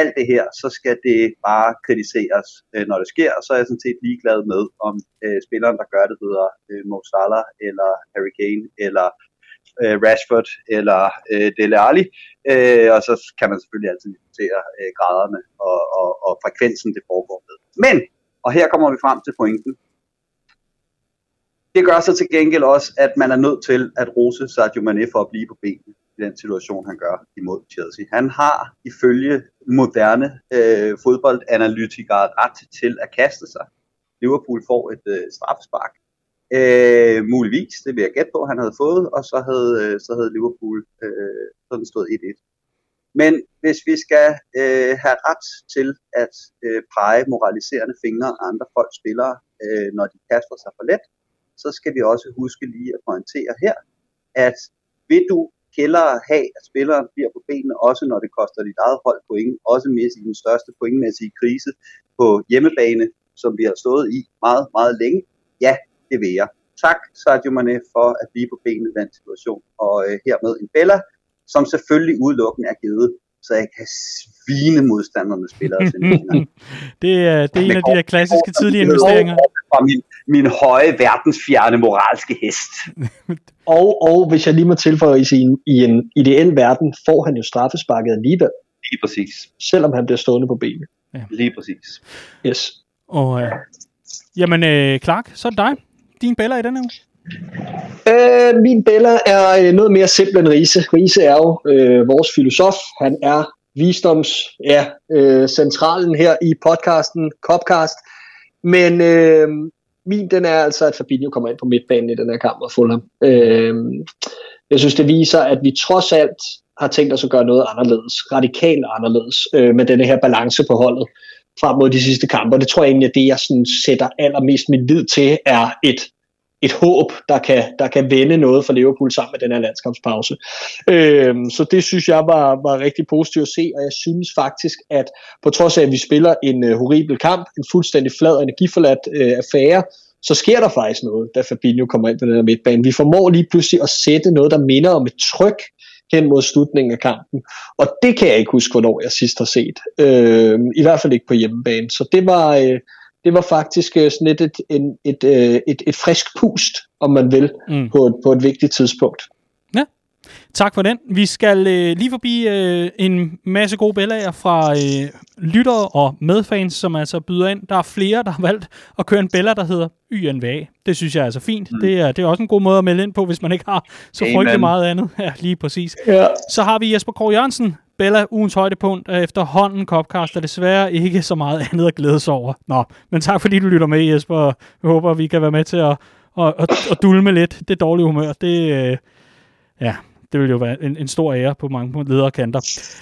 alt det her, så skal det bare kritiseres, øh, når det sker, og så er jeg sådan set ligeglad med, om øh, spilleren, der gør det, hedder øh, Mo Salah, eller Harry Kane, eller øh, Rashford eller øh, Dele Alli, øh, og så kan man selvfølgelig altid diskutere øh, graderne og, og, og frekvensen, det foregår med. Men, og her kommer vi frem til pointen, det gør så til gengæld også, at man er nødt til at rose Sadio Mane for at blive på benene i den situation, han gør imod Chelsea. Han har ifølge moderne øh, fodboldanalytikere ret til at kaste sig. Liverpool får et øh, straffespark Øh, muligvis, det vil jeg gætte på, han havde fået, og så havde, øh, så havde Liverpool øh, sådan stået 1-1. Men hvis vi skal øh, have ret til at øh, pege moraliserende fingre af andre folks spillere, øh, når de kaster sig for let, så skal vi også huske lige at pointere her, at vil du hellere have, at spilleren bliver på benene, også når det koster dit eget hold point, også med i den største pointmæssige krise på hjemmebane, som vi har stået i meget, meget længe, ja, det vil jeg. Tak Sadio Mane for at blive på benene i den situation, og øh, hermed en Bella, som selvfølgelig udelukkende er givet, så jeg kan svine modstanderne spillere til det, er, det er en af de der klassiske tidlige investeringer. Fra min, min høje, verdensfjerne moralske hest. og, og hvis jeg lige må tilføje, i en, i en ideel verden, får han jo straffesparket alligevel. Lige præcis. Selvom han bliver stående på benene. Ja. Lige præcis. Yes. Og, øh, jamen, øh, Clark, så er det dig din Bella i denne uge? Øh, min Bella er øh, noget mere simpel end Riese. Riese er jo øh, vores filosof. Han er visdoms ja, øh, centralen her i podcasten Copcast. Men øh, min den er altså, at Fabinho kommer ind på midtbanen i den her kamp og Fulham. Øh, jeg synes, det viser, at vi trods alt har tænkt os at gøre noget anderledes, radikalt anderledes, øh, med denne her balance på holdet frem mod de sidste kampe. Og det tror jeg egentlig, er det, jeg sådan sætter allermest min lid til, er et, et håb, der kan, der kan vende noget for Liverpool sammen med den her landskampspause. Øhm, så det synes jeg var, var rigtig positivt at se, og jeg synes faktisk, at på trods af, at vi spiller en uh, horribel kamp, en fuldstændig flad og energiforladt uh, affære, så sker der faktisk noget, da Fabinho kommer ind på den her midtbane. Vi formår lige pludselig at sætte noget, der minder om et tryk hen mod slutningen af kampen. Og det kan jeg ikke huske, hvornår jeg sidst har set. Øh, I hvert fald ikke på hjemmebane. Så det var, øh, det var faktisk øh, sådan et, et, et, et, øh, et, et frisk pust, om man vil, mm. på, et, på et vigtigt tidspunkt. Tak for den. Vi skal øh, lige forbi øh, en masse gode billeder fra øh, lyttere og medfans, som altså byder ind. Der er flere, der har valgt at køre en bella, der hedder YNVA. Det synes jeg er altså fint. Mm. Det, er, det er også en god måde at melde ind på, hvis man ikke har så frygtelig meget andet. Ja, lige præcis. Ja. Så har vi Jesper Krog Jørgensen. Bella, ugens højdepunkt, er efterhånden Copcast, er desværre ikke så meget andet at glæde sig over. Nå, men tak fordi du lytter med, Jesper. Jeg håber, vi kan være med til at, at, at, at dulme lidt det dårlige humør. Det, øh, ja, det vil jo være en, en stor ære på mange lederkanter.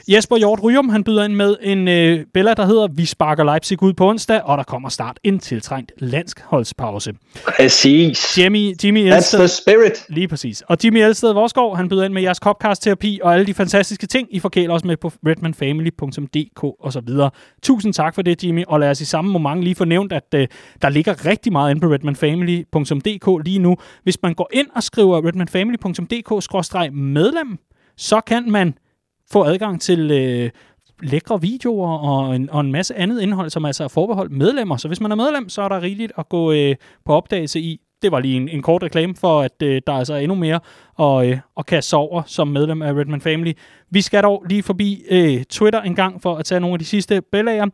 Jesper Hjort Ryum, han byder ind med en øh, Bella, der hedder Vi sparker Leipzig ud på onsdag, og der kommer snart en tiltrængt landsholdspause. Præcis. Jimmy, Jimmy That's Elsted, the spirit. lige præcis. Og Jimmy Elsted Vorskov, han byder ind med jeres Copcast-terapi og alle de fantastiske ting, I forkæler os med på redmanfamily.dk og så videre. Tusind tak for det, Jimmy, og lad os i samme moment lige få nævnt, at øh, der ligger rigtig meget inde på redmanfamily.dk lige nu. Hvis man går ind og skriver medlem, så kan man få adgang til øh, lækre videoer og en, og en masse andet indhold, som altså er forbeholdt medlemmer. Så hvis man er medlem, så er der rigeligt at gå øh, på opdagelse i. Det var lige en, en kort reklame for, at øh, der altså er altså endnu mere at, øh, at kaste sig over som medlem af Redman Family. Vi skal dog lige forbi øh, Twitter en gang for at tage nogle af de sidste Bellaer.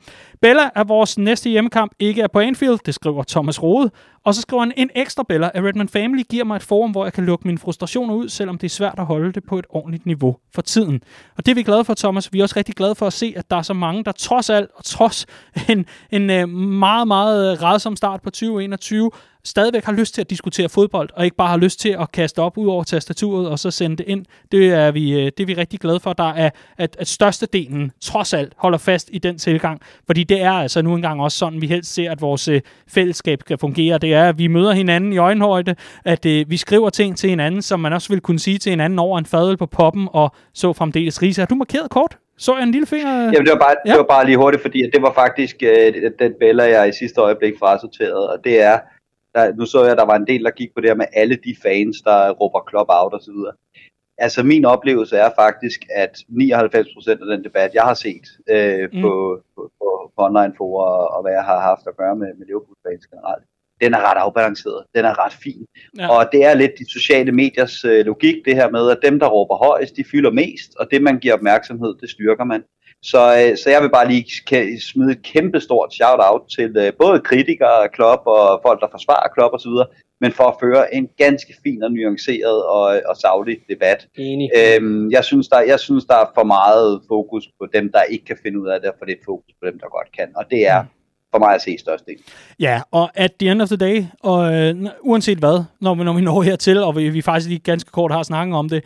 Bella er vores næste hjemmekamp ikke er på Anfield, det skriver Thomas Rode. Og så skriver han, en ekstra Bella af Redman Family giver mig et forum, hvor jeg kan lukke mine frustrationer ud, selvom det er svært at holde det på et ordentligt niveau for tiden. Og det er vi glade for, Thomas. Vi er også rigtig glade for at se, at der er så mange, der trods alt, og trods en, en øh, meget, meget øh, rædsom start på 2021, stadigvæk har lyst til at diskutere fodbold, og ikke bare har lyst til at kaste op ud over tastaturet og så sende det ind. Det er vi, øh, det er vi rigtig glade for, der er, at, at størstedelen trods alt holder fast i den tilgang, fordi det er altså nu engang også sådan, vi helst ser, at vores øh, fællesskab kan fungere. Det er, at vi møder hinanden i øjenhøjde, at øh, vi skriver ting til hinanden, som man også vil kunne sige til hinanden over en fadøl på poppen, og så fremdeles Risa. Har du markeret kort? Så jeg en lille finger? Jamen, det var bare, ja. det var bare lige hurtigt, fordi det var faktisk øh, den Bella, jeg i sidste øjeblik frasorterede, og det er, der, nu så jeg, at der var en del, der gik på det her med alle de fans, der råber club out og så videre. Altså min oplevelse er faktisk, at 99% af den debat, jeg har set øh, mm. på, på, på, på online for og hvad jeg har haft at gøre med, med Liverpool-fans generelt, den er ret afbalanceret, den er ret fin. Ja. Og det er lidt de sociale mediers øh, logik, det her med, at dem, der råber højst, de fylder mest, og det, man giver opmærksomhed, det styrker man. Så, øh, så jeg vil bare lige smide et kæmpe stort shout-out til øh, både kritikere af Klopp og folk, der forsvarer Klopp osv., men for at føre en ganske fin og nuanceret og, og savlig debat. Enig. Øhm, jeg, synes, der, jeg synes, der er for meget fokus på dem, der ikke kan finde ud af det, og for det fokus på dem, der godt kan. Og det er for mig at se størst del. Ja, og at the end of the day, og øh, uanset hvad, når vi, når vi når hertil, og vi, vi faktisk lige ganske kort har snakket om det,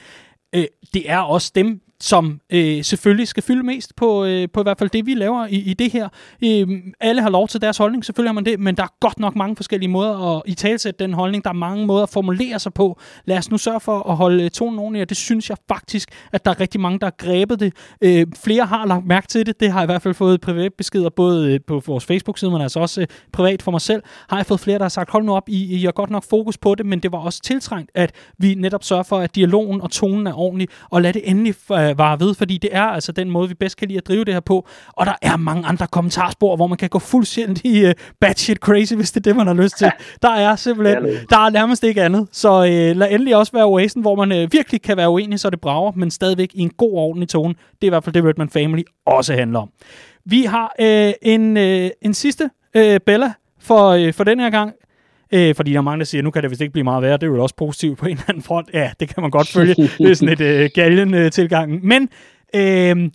øh, det er også dem, som øh, selvfølgelig skal fylde mest på, øh, på i hvert fald det, vi laver i, i det her. Øh, alle har lov til deres holdning, selvfølgelig har man det, men der er godt nok mange forskellige måder at i talsætte den holdning. Der er mange måder at formulere sig på. Lad os nu sørge for at holde øh, tonen ordentligt, og det synes jeg faktisk, at der er rigtig mange, der har grebet det. Øh, flere har lagt mærke til det. Det har jeg i hvert fald fået privatbeskeder, både øh, på vores Facebook-side, men altså også øh, privat for mig selv, har jeg fået flere, der har sagt, hold nu op, I, I har godt nok fokus på det, men det var også tiltrængt, at vi netop sørger for, at dialogen og tonen er ordentlig, og lad det endelig øh, vare ved, fordi det er altså den måde, vi bedst kan lide at drive det her på. Og der er mange andre kommentarspor, hvor man kan gå fuldstændig uh, batshit crazy, hvis det er det, man har lyst til. Der er simpelthen, der er nærmest ikke andet. Så uh, lad endelig også være Oasen, hvor man uh, virkelig kan være uenig, så det brager, men stadigvæk i en god og ordentlig tone. Det er i hvert fald det, Redman Family også handler om. Vi har uh, en, uh, en sidste uh, Bella for, uh, for den her gang. Øh, fordi der er mange, der siger, nu kan det vist ikke blive meget værre. Det er jo også positivt på en eller anden front. Ja, det kan man godt følge. det er sådan et øh, galgen øh, tilgang. Men øh,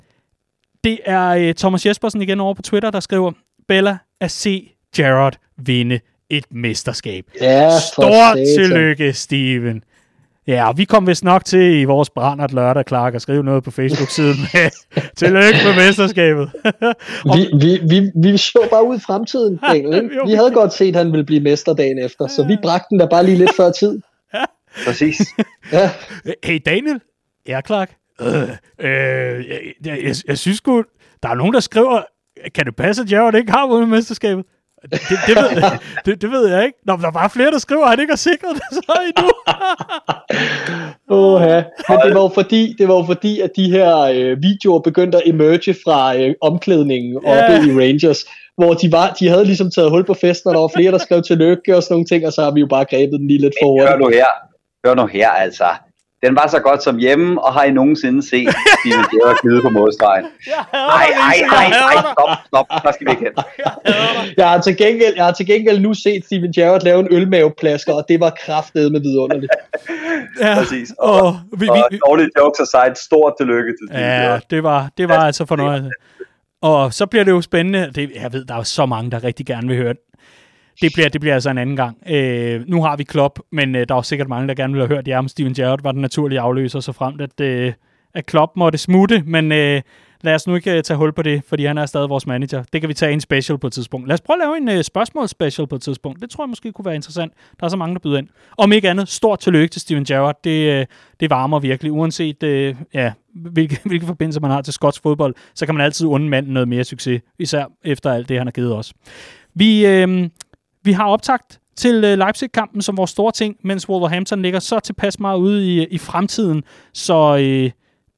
det er øh, Thomas Jespersen igen over på Twitter, der skriver, Bella at se Gerard vinde et mesterskab. Ja, Stort tillykke, Steven. Ja, og vi kom vist nok til i vores brændert lørdag, Clark, at skrive noget på Facebook-siden med tillykke med mesterskabet. vi, vi, vi, vi så bare ud i fremtiden, Daniel. Ikke? Vi havde godt set, at han ville blive mester dagen efter, så vi bragte den der bare lige lidt før tid. Ja. Præcis. Ja. Hey Daniel, ja Clark, øh, øh, jeg, jeg, jeg, jeg synes sgu, der er nogen, der skriver, kan det passe, at Jared ikke har vundet mesterskabet? Det, det, ved, det, det ved jeg ikke. Nå, der er bare flere, der skriver, at han ikke har sikret det så endnu. Åh, ja. Men det var jo fordi, det var jo fordi at de her øh, videoer begyndte at emerge fra øh, omklædningen oppe Ja. i Rangers, hvor de, var, de havde ligesom taget hul på festen, og der var flere, der skrev tillykke og sådan nogle ting, og så har vi jo bare grebet den lige lidt for Hør hurtigt. nu her. Hør nu her, altså. Den var så godt som hjemme, og har I nogensinde set Steven Gerrard glide på modstregen? Nej, nej, nej, nej, stop, stop, der skal vi ikke hen. Jeg har, til gengæld, jeg har til gengæld nu set Steven Gerrard lave en ølmaveplasker, og det var kraftedet med vidunderligt. Ja, Præcis. og vi, Og vi, dårlige jokes aside, stort tillykke til Steven Ja, Gerrard. det var, det var altså fornøjelse. Og så bliver det jo spændende. Det, jeg ved, der er jo så mange, der rigtig gerne vil høre det bliver, det bliver altså en anden gang. Øh, nu har vi Klopp, men øh, der er sikkert mange, der gerne vil have hørt, ja, om Steven Gerrard var den naturlige afløser, så frem at, øh, at Klopp måtte smutte, men øh, lad os nu ikke øh, tage hul på det, fordi han er stadig vores manager. Det kan vi tage en special på et tidspunkt. Lad os prøve at lave en øh, spørgsmål-special på et tidspunkt. Det tror jeg måske kunne være interessant. Der er så mange, der byder ind. Om ikke andet, stort tillykke til Steven Gerrard. Det, øh, det varmer virkelig. Uanset øh, ja, hvilke, hvilke forbindelser man har til skotsk fodbold, så kan man altid unde manden noget mere succes. Især efter alt det, han har givet os. Vi, øh, vi har optagt til øh, Leipzig-kampen som vores store ting, mens Wolverhampton ligger så tilpas meget ude i, øh, i fremtiden. Så øh,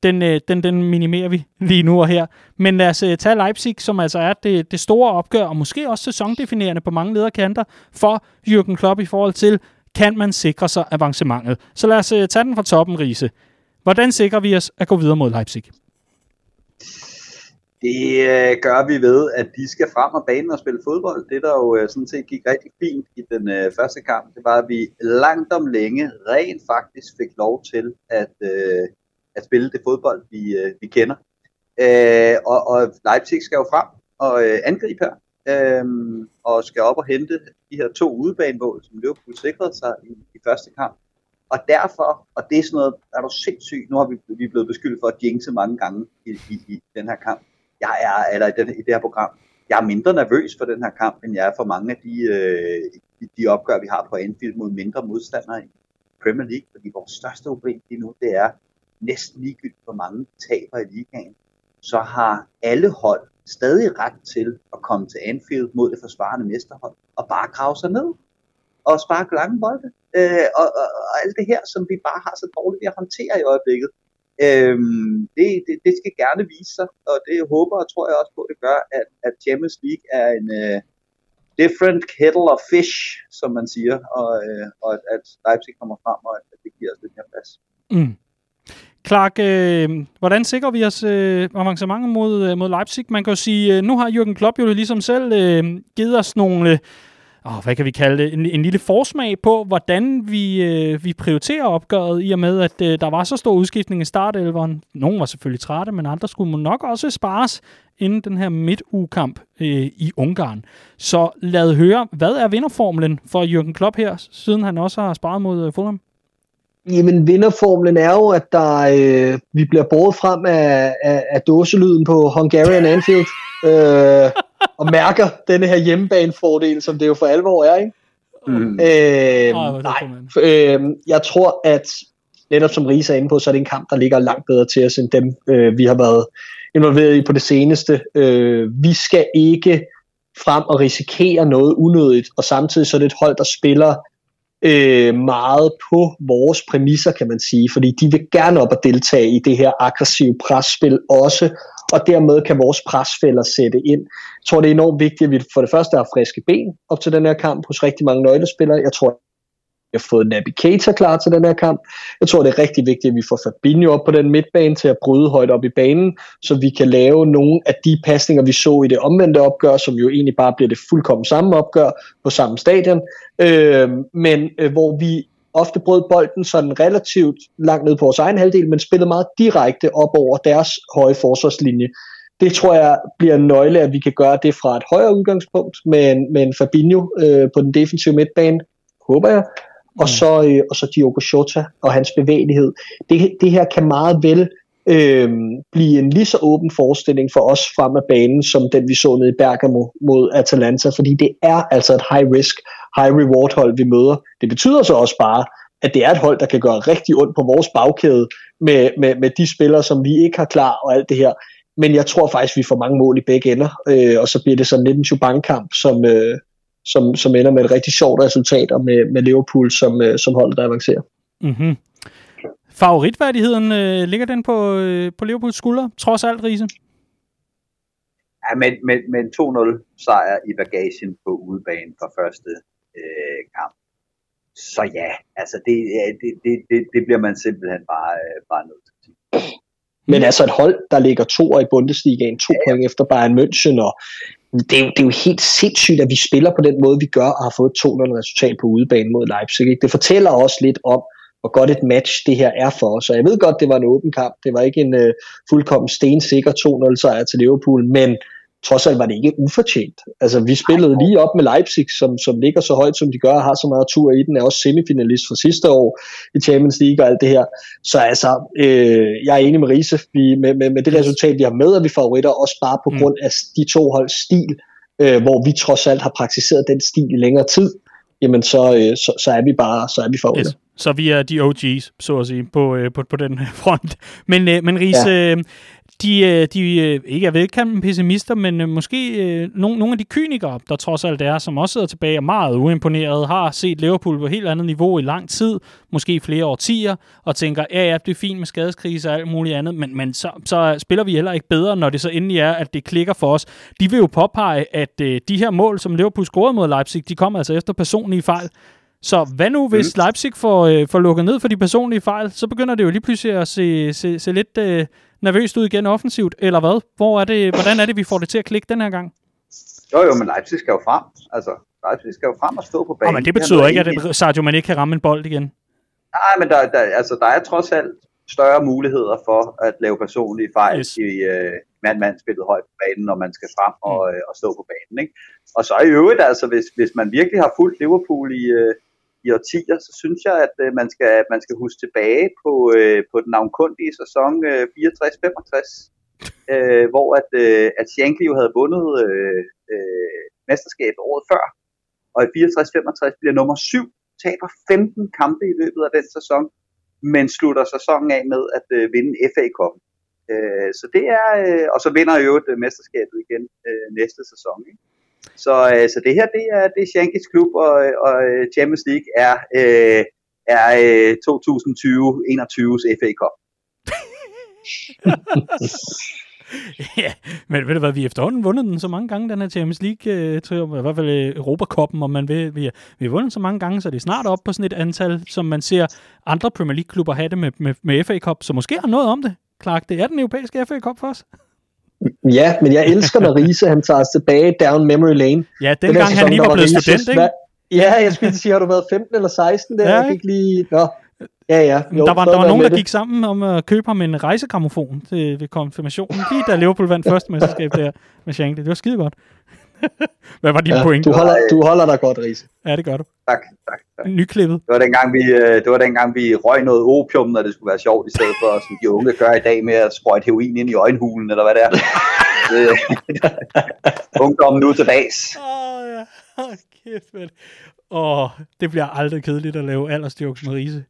den, øh, den, den minimerer vi lige nu og her. Men lad os øh, tage Leipzig, som altså er det, det store opgør, og måske også sæsondefinerende på mange lederkanter for Jürgen Klopp i forhold til, kan man sikre sig avancementet. Så lad os øh, tage den fra toppen, Riese. Hvordan sikrer vi os at gå videre mod Leipzig? Det øh, gør vi ved, at de skal frem og banen og spille fodbold. Det, der jo øh, sådan set gik rigtig fint i den øh, første kamp, det var, at vi langt om længe rent faktisk fik lov til at, øh, at spille det fodbold, vi, øh, vi kender. Øh, og, og Leipzig skal jo frem og øh, angribe her, øh, og skal op og hente de her to udebanemål, som Liverpool sikrede sig i, i første kamp. Og derfor, og det er sådan noget, er du sindssygt, nu har vi, vi er blevet beskyldt for at jinxe mange gange i, i, i den her kamp. Jeg er, eller i, den, i det her program, jeg er mindre nervøs for den her kamp, end jeg er for mange af de, øh, de, opgør, vi har på Anfield mod mindre modstandere i Premier League. Fordi vores største problem lige nu, det er, næsten ligegyldigt hvor mange taber i ligaen, så har alle hold stadig ret til at komme til Anfield mod det forsvarende mesterhold og bare grave sig ned og sparke lange bolde. Øh, og, og, og alt det her, som vi bare har så dårligt ved at håndtere i øjeblikket. Øh, det, det, det skal gerne vise sig, og det håber og tror jeg også på, at det gør, at, at Champions League er en uh, different kettle of fish, som man siger, og, uh, og at, at Leipzig kommer frem, og at, at det giver os lidt mere plads. Mm. Clark, øh, hvordan sikrer vi os øh, avancement mod, øh, mod Leipzig? Man kan jo sige, øh, nu har Jürgen Klopp jo ligesom selv øh, givet os nogle, øh, hvad kan vi kalde det, en, en lille forsmag på, hvordan vi, øh, vi prioriterer opgøret, i og med, at øh, der var så stor udskiftning i startelveren. Nogle var selvfølgelig trætte, men andre skulle nok også spares inden den her midtugekamp øh, i Ungarn. Så lad høre, hvad er vinderformlen for Jürgen Klopp her, siden han også har sparet mod øh, Fulham? Jamen, vinderformlen er jo, at der, øh, vi bliver båret frem af, af, af dåselyden på Hungarian Anfield, øh, og mærker denne her hjemmebanefordel, som det jo for alvor er, ikke? Mm. Øh, oh, nej, øh, jeg tror, at netop som Risa er inde på, så er det en kamp, der ligger langt bedre til os, end dem, øh, vi har været involveret i på det seneste. Øh, vi skal ikke frem og risikere noget unødigt, og samtidig så er det et hold, der spiller øh, meget på vores præmisser, kan man sige, fordi de vil gerne op og deltage i det her aggressive presspil også, og dermed kan vores presfælder sætte ind. Jeg tror, det er enormt vigtigt, at vi for det første har friske ben op til den her kamp hos rigtig mange nøglespillere. Jeg tror, har fået Navigator klar til den her kamp. Jeg tror, det er rigtig vigtigt, at vi får Fabinho op på den midtbane til at bryde højt op i banen, så vi kan lave nogle af de pasninger, vi så i det omvendte opgør, som jo egentlig bare bliver det fuldkommen samme opgør på samme stadion, øh, men øh, hvor vi ofte brød bolden sådan relativt langt ned på vores egen halvdel, men spillede meget direkte op over deres høje forsvarslinje. Det tror jeg bliver en nøgle, at vi kan gøre det fra et højere udgangspunkt med en, med en Fabinho øh, på den defensive midtbane, håber jeg, og mm. så, øh, og så Diogo Jota og hans bevægelighed. Det, det her kan meget vel øh, blive en lige så åben forestilling for os frem af banen, som den vi så nede i Bergamo mod Atalanta, fordi det er altså et high risk, high reward hold, vi møder. Det betyder så også bare, at det er et hold, der kan gøre rigtig ondt på vores bagkæde med, med, med de spillere, som vi ikke har klar og alt det her. Men jeg tror faktisk, vi får mange mål i begge ender, øh, og så bliver det sådan lidt en chubank-kamp, som, øh, som, som ender med et rigtig sjovt resultat, og med, med Liverpool som, øh, som holdet, der avancerer. Mm-hmm. Favoritværdigheden, øh, ligger den på, øh, på Liverpools skulder, trods alt, Riese? Ja, men, men, men 2-0 sejr i bagagen på udebane for første øh, kamp. Så ja, altså det, det, det, det, det bliver man simpelthen bare, øh, bare nødt til. Men altså et hold, der ligger to i Bundesligaen, to ja, ja. point efter Bayern München, og det er, jo, det er jo helt sindssygt, at vi spiller på den måde, vi gør, og har fået 2-0 resultat på udebane mod Leipzig. Ikke? Det fortæller også lidt om, hvor godt et match det her er for os. Og jeg ved godt, det var en åben kamp. Det var ikke en øh, fuldkommen stensikker 2-0 sejr til Liverpool, men trods alt var det ikke ufortjent. Altså, vi spillede lige op med Leipzig, som, som ligger så højt, som de gør, og har så meget tur i den, er også semifinalist fra sidste år i Champions League og alt det her. Så altså, øh, jeg er enig med Riese, vi, med, med, med det resultat, vi har med, at vi favoritter, også bare på mm. grund af de to holds stil, øh, hvor vi trods alt har praktiseret den stil i længere tid, jamen så, øh, så, så er vi bare så er vi favoritter. Yes. Så vi er de OG's, så at sige, på, øh, på, på den front. Men, øh, men Ries, ja de, øh, de øh, ikke er velkendte pessimister, men øh, måske nogle, nogle af de kynikere, der trods alt er, som også sidder tilbage og meget uimponeret, har set Liverpool på et helt andet niveau i lang tid, måske flere årtier, og tænker, ja, ja, det er fint med skadeskrise og alt muligt andet, men, men så, så spiller vi heller ikke bedre, når det så endelig er, at det klikker for os. De vil jo påpege, at de her mål, som Liverpool scorede mod Leipzig, de kommer altså efter personlige fejl. Så hvad nu, hvis mm. Leipzig får, øh, får lukket ned for de personlige fejl, så begynder det jo lige pludselig at se, se, se lidt øh, nervøst ud igen offensivt, eller hvad? Hvor er det, hvordan er det, vi får det til at klikke den her gang? Jo, jo, men Leipzig skal jo frem. Altså, Leipzig skal jo frem og stå på banen. Oh, men det betyder ikke, at Sadio man ikke kan ramme en bold igen. Nej, men der, der, altså, der er trods alt større muligheder for at lave personlige fejl yes. i uh, mand-mand spillet højt på banen, når man skal frem og, mm. uh, og stå på banen. Ikke? Og så i øvrigt, altså, hvis, hvis man virkelig har fulgt Liverpool i, uh, i årtier, så synes jeg, at øh, man, skal, man skal huske tilbage på, øh, på den navnkundige sæson øh, 64-65, øh, hvor at, øh, at Shankly jo havde vundet øh, øh, mesterskabet året før, og i 64-65 bliver nummer 7, taber 15 kampe i løbet af den sæson, men slutter sæsonen af med at øh, vinde FA Cup. øh, så det er, øh, og så vinder jo et øh, mesterskabet igen øh, næste sæson. Ikke? Så, øh, så det her, det er, det er Shankys klub, og, og øh, Champions League er, øh, er øh, 2020-21's FA Cup. ja, men ved du hvad, vi har efterhånden vundet den så mange gange, den her Champions League, øh, i hvert fald øh, Europacupen, om man vil. Vi har, vi har vundet så mange gange, så det er snart op på sådan et antal, som man ser andre Premier League-klubber have det med, med, med FA Cup, så måske har noget om det, Clark. Det er den europæiske FA Cup for os. Ja, men jeg elsker, når Riese han tager os tilbage down memory lane. Ja, den, den gang han lige var blevet student, ikke? Ja, jeg skulle sige, har du været 15 eller 16 der? Ja, jeg fik lige... Nå. Ja, ja. Jo, der var, der var nogen, der det. gik sammen om at købe ham en rejsekramofon til, ved konfirmationen, lige da Liverpool vandt første mesterskab der med Shankly. Det var skide godt. Hvad var din ja, point? Du holder, du holder dig godt, Riese. Ja, det gør du. Tak, tak. tak. Nyklippet. Det var dengang, vi, øh, det var dengang, vi røg noget opium, når det skulle være sjovt, i stedet for, som de unge gør i dag, med at sprøjte heroin ind i øjenhulen, eller hvad det er. Ungdommen nu til dags. Åh, oh, ja. Oh, kæft, man. Åh, oh, det bliver aldrig kedeligt at lave aldersjokes med Riese.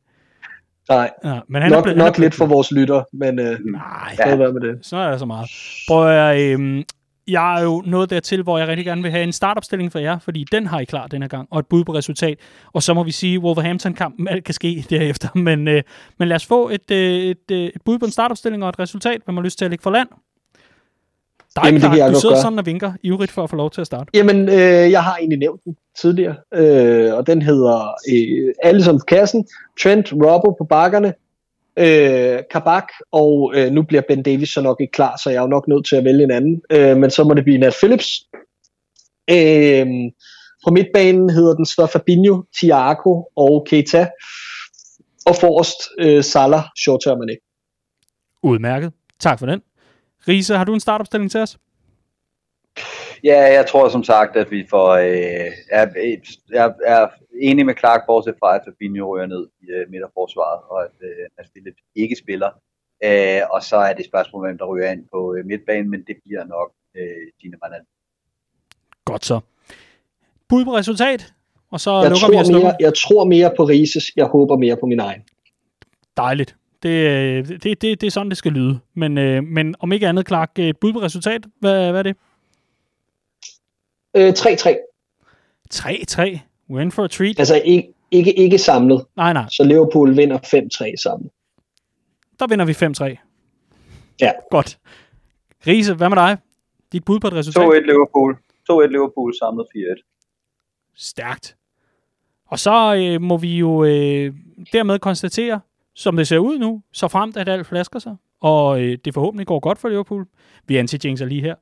Nej, ja, men han nok, er blevet, nok han er blevet, lidt for vores lytter, men øh, nej, ja. med det. så er det så meget. Prøv at, øh, jeg er jo nået dertil, hvor jeg rigtig gerne vil have en startopstilling for jer, fordi den har I klar den her gang, og et bud på resultat. Og så må vi sige, Wolverhampton-kampen, alt kan ske derefter. Men, øh, men lad os få et, øh, et, øh, et bud på en startopstilling og et resultat, hvad man har lyst til at lægge for land. Er Jamen, klar, du sidder gøre. sådan og vinker ivrigt for at få lov til at starte. Jamen, øh, jeg har egentlig nævnt den tidligere, øh, og den hedder øh, Allison på kassen, Trent Robbo på bakkerne, øh, Kabak, og øh, nu bliver Ben Davis så nok ikke klar, så jeg er jo nok nødt til at vælge en anden. Øh, men så må det blive Nat Phillips. Øh, på midtbanen hedder den så Fabinho, Thiago og Keita. Og forrest øh, Salah, Shota Mané. Udmærket. Tak for den. Riese, har du en startopstilling til os? Ja, jeg tror som sagt, at vi får... Øh, er, er, er enig med Clark, bortset fra, at Fabinho rører ned i øh, midterforsvaret, og at, øh, at Philip ikke spiller. Øh, og så er det spørgsmål, hvem der ryger ind på øh, midtbanen, men det bliver nok øh, Gine Manan. Godt så. Bud på resultat, og så jeg lukker tror vi mere, Jeg tror mere på Rises, jeg håber mere på min egen. Dejligt. Det, øh, det, det, det er sådan, det skal lyde. Men, øh, men om ikke andet, Clark, et bud på resultat, hvad, hvad er det? Øh, 3-3. 3-3? Win for a treat? Altså ikke, ikke, ikke samlet. Nej, nej. Så Liverpool vinder 5-3 samlet. Der vinder vi 5-3. Ja. Godt. Riese, hvad med dig? Dit bud på et resultat? 2-1 Liverpool. 2-1 Liverpool samlet 4-1. Stærkt. Og så øh, må vi jo øh, dermed konstatere, som det ser ud nu, så fremt at alt flasker sig, og øh, det forhåbentlig går godt for Liverpool, vi anti lige her,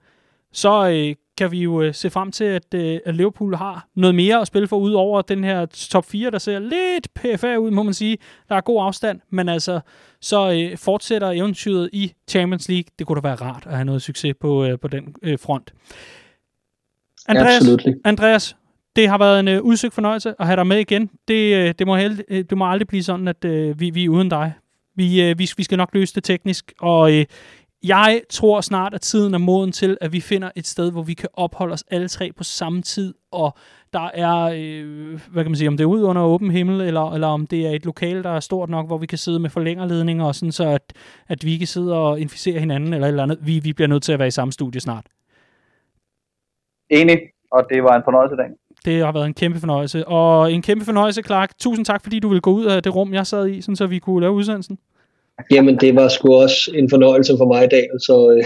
så øh, kan vi jo øh, se frem til, at, øh, at Liverpool har noget mere at spille for, ud over den her top 4, der ser lidt PFA ud, må man sige. Der er god afstand, men altså, så øh, fortsætter eventyret i Champions League. Det kunne da være rart at have noget succes på, øh, på den øh, front. Andreas, Absolutely. Andreas, det har været en øh, udsøgt fornøjelse at have dig med igen. Det, øh, det, må, held, øh, det må aldrig blive sådan, at øh, vi, vi er uden dig. Vi, øh, vi, vi skal nok løse det teknisk, og øh, jeg tror snart, at tiden er moden til, at vi finder et sted, hvor vi kan opholde os alle tre på samme tid, og der er, øh, hvad kan man sige, om det er ud under åben himmel, eller, eller om det er et lokale, der er stort nok, hvor vi kan sidde med forlængerledninger, og sådan så, at, at vi kan sidde og inficere hinanden, eller eller andet. Vi, vi bliver nødt til at være i samme studie snart. Enig, og det var en fornøjelse i dag. Det har været en kæmpe fornøjelse. Og en kæmpe fornøjelse, Clark. Tusind tak, fordi du ville gå ud af det rum, jeg sad i, sådan så vi kunne lave udsendelsen. Jamen, det var sgu også en fornøjelse for mig i dag, så øh,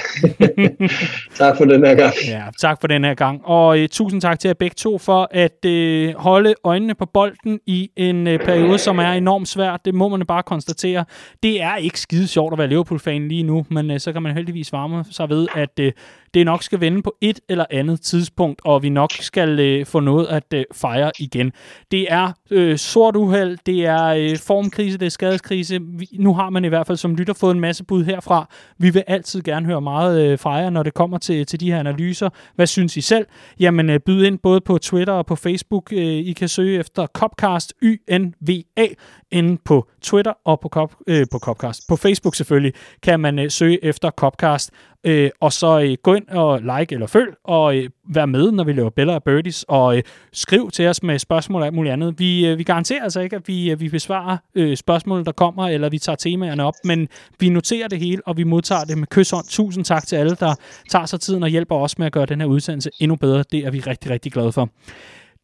tak for den her gang. Ja, tak for den her gang. Og øh, tusind tak til jer begge to for at øh, holde øjnene på bolden i en øh, periode, som er enormt svær. Det må man bare konstatere. Det er ikke skide sjovt at være Liverpool-fan lige nu, men øh, så kan man heldigvis varme sig ved, at øh, det nok skal vende på et eller andet tidspunkt, og vi nok skal øh, få noget at øh, fejre igen. Det er øh, sort uheld, det er øh, formkrise, det er skadeskrise. Vi, nu har man i hvert fald som lytter fået en masse bud herfra. Vi vil altid gerne høre meget øh, fra jer, når det kommer til, til de her analyser. Hvad synes I selv? Jamen, øh, byd ind både på Twitter og på Facebook. Øh, I kan søge efter Copcast, YNVA inde på Twitter og på, Cop, øh, på Copcast. På Facebook selvfølgelig kan man øh, søge efter Copcast. Øh, og så øh, gå ind og like eller følg, og øh, vær med, når vi laver Bella og Birdies, og øh, skriv til os med spørgsmål og alt muligt andet. Vi, øh, vi garanterer altså ikke, at vi, øh, vi besvarer øh, spørgsmål, der kommer, eller vi tager temaerne op, men vi noterer det hele, og vi modtager det med kysshånd. Tusind tak til alle, der tager sig tiden og hjælper os med at gøre den her udsendelse endnu bedre. Det er vi rigtig, rigtig glade for.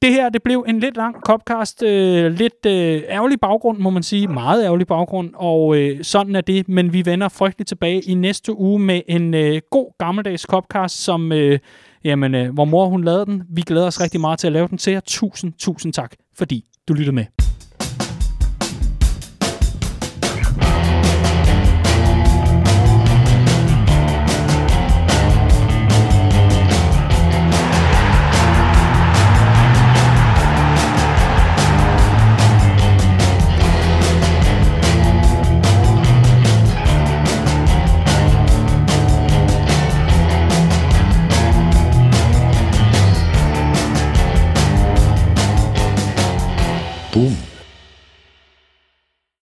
Det her, det blev en lidt lang Copcast, øh, lidt øh, ærgerlig baggrund, må man sige, meget ærgerlig baggrund, og øh, sådan er det, men vi vender frygteligt tilbage i næste uge med en øh, god gammeldags Copcast, som, øh, jamen, øh, hvor mor hun lavede den. Vi glæder os rigtig meget til at lave den til jer. Tusind, tusind tak, fordi du lyttede med. Tum.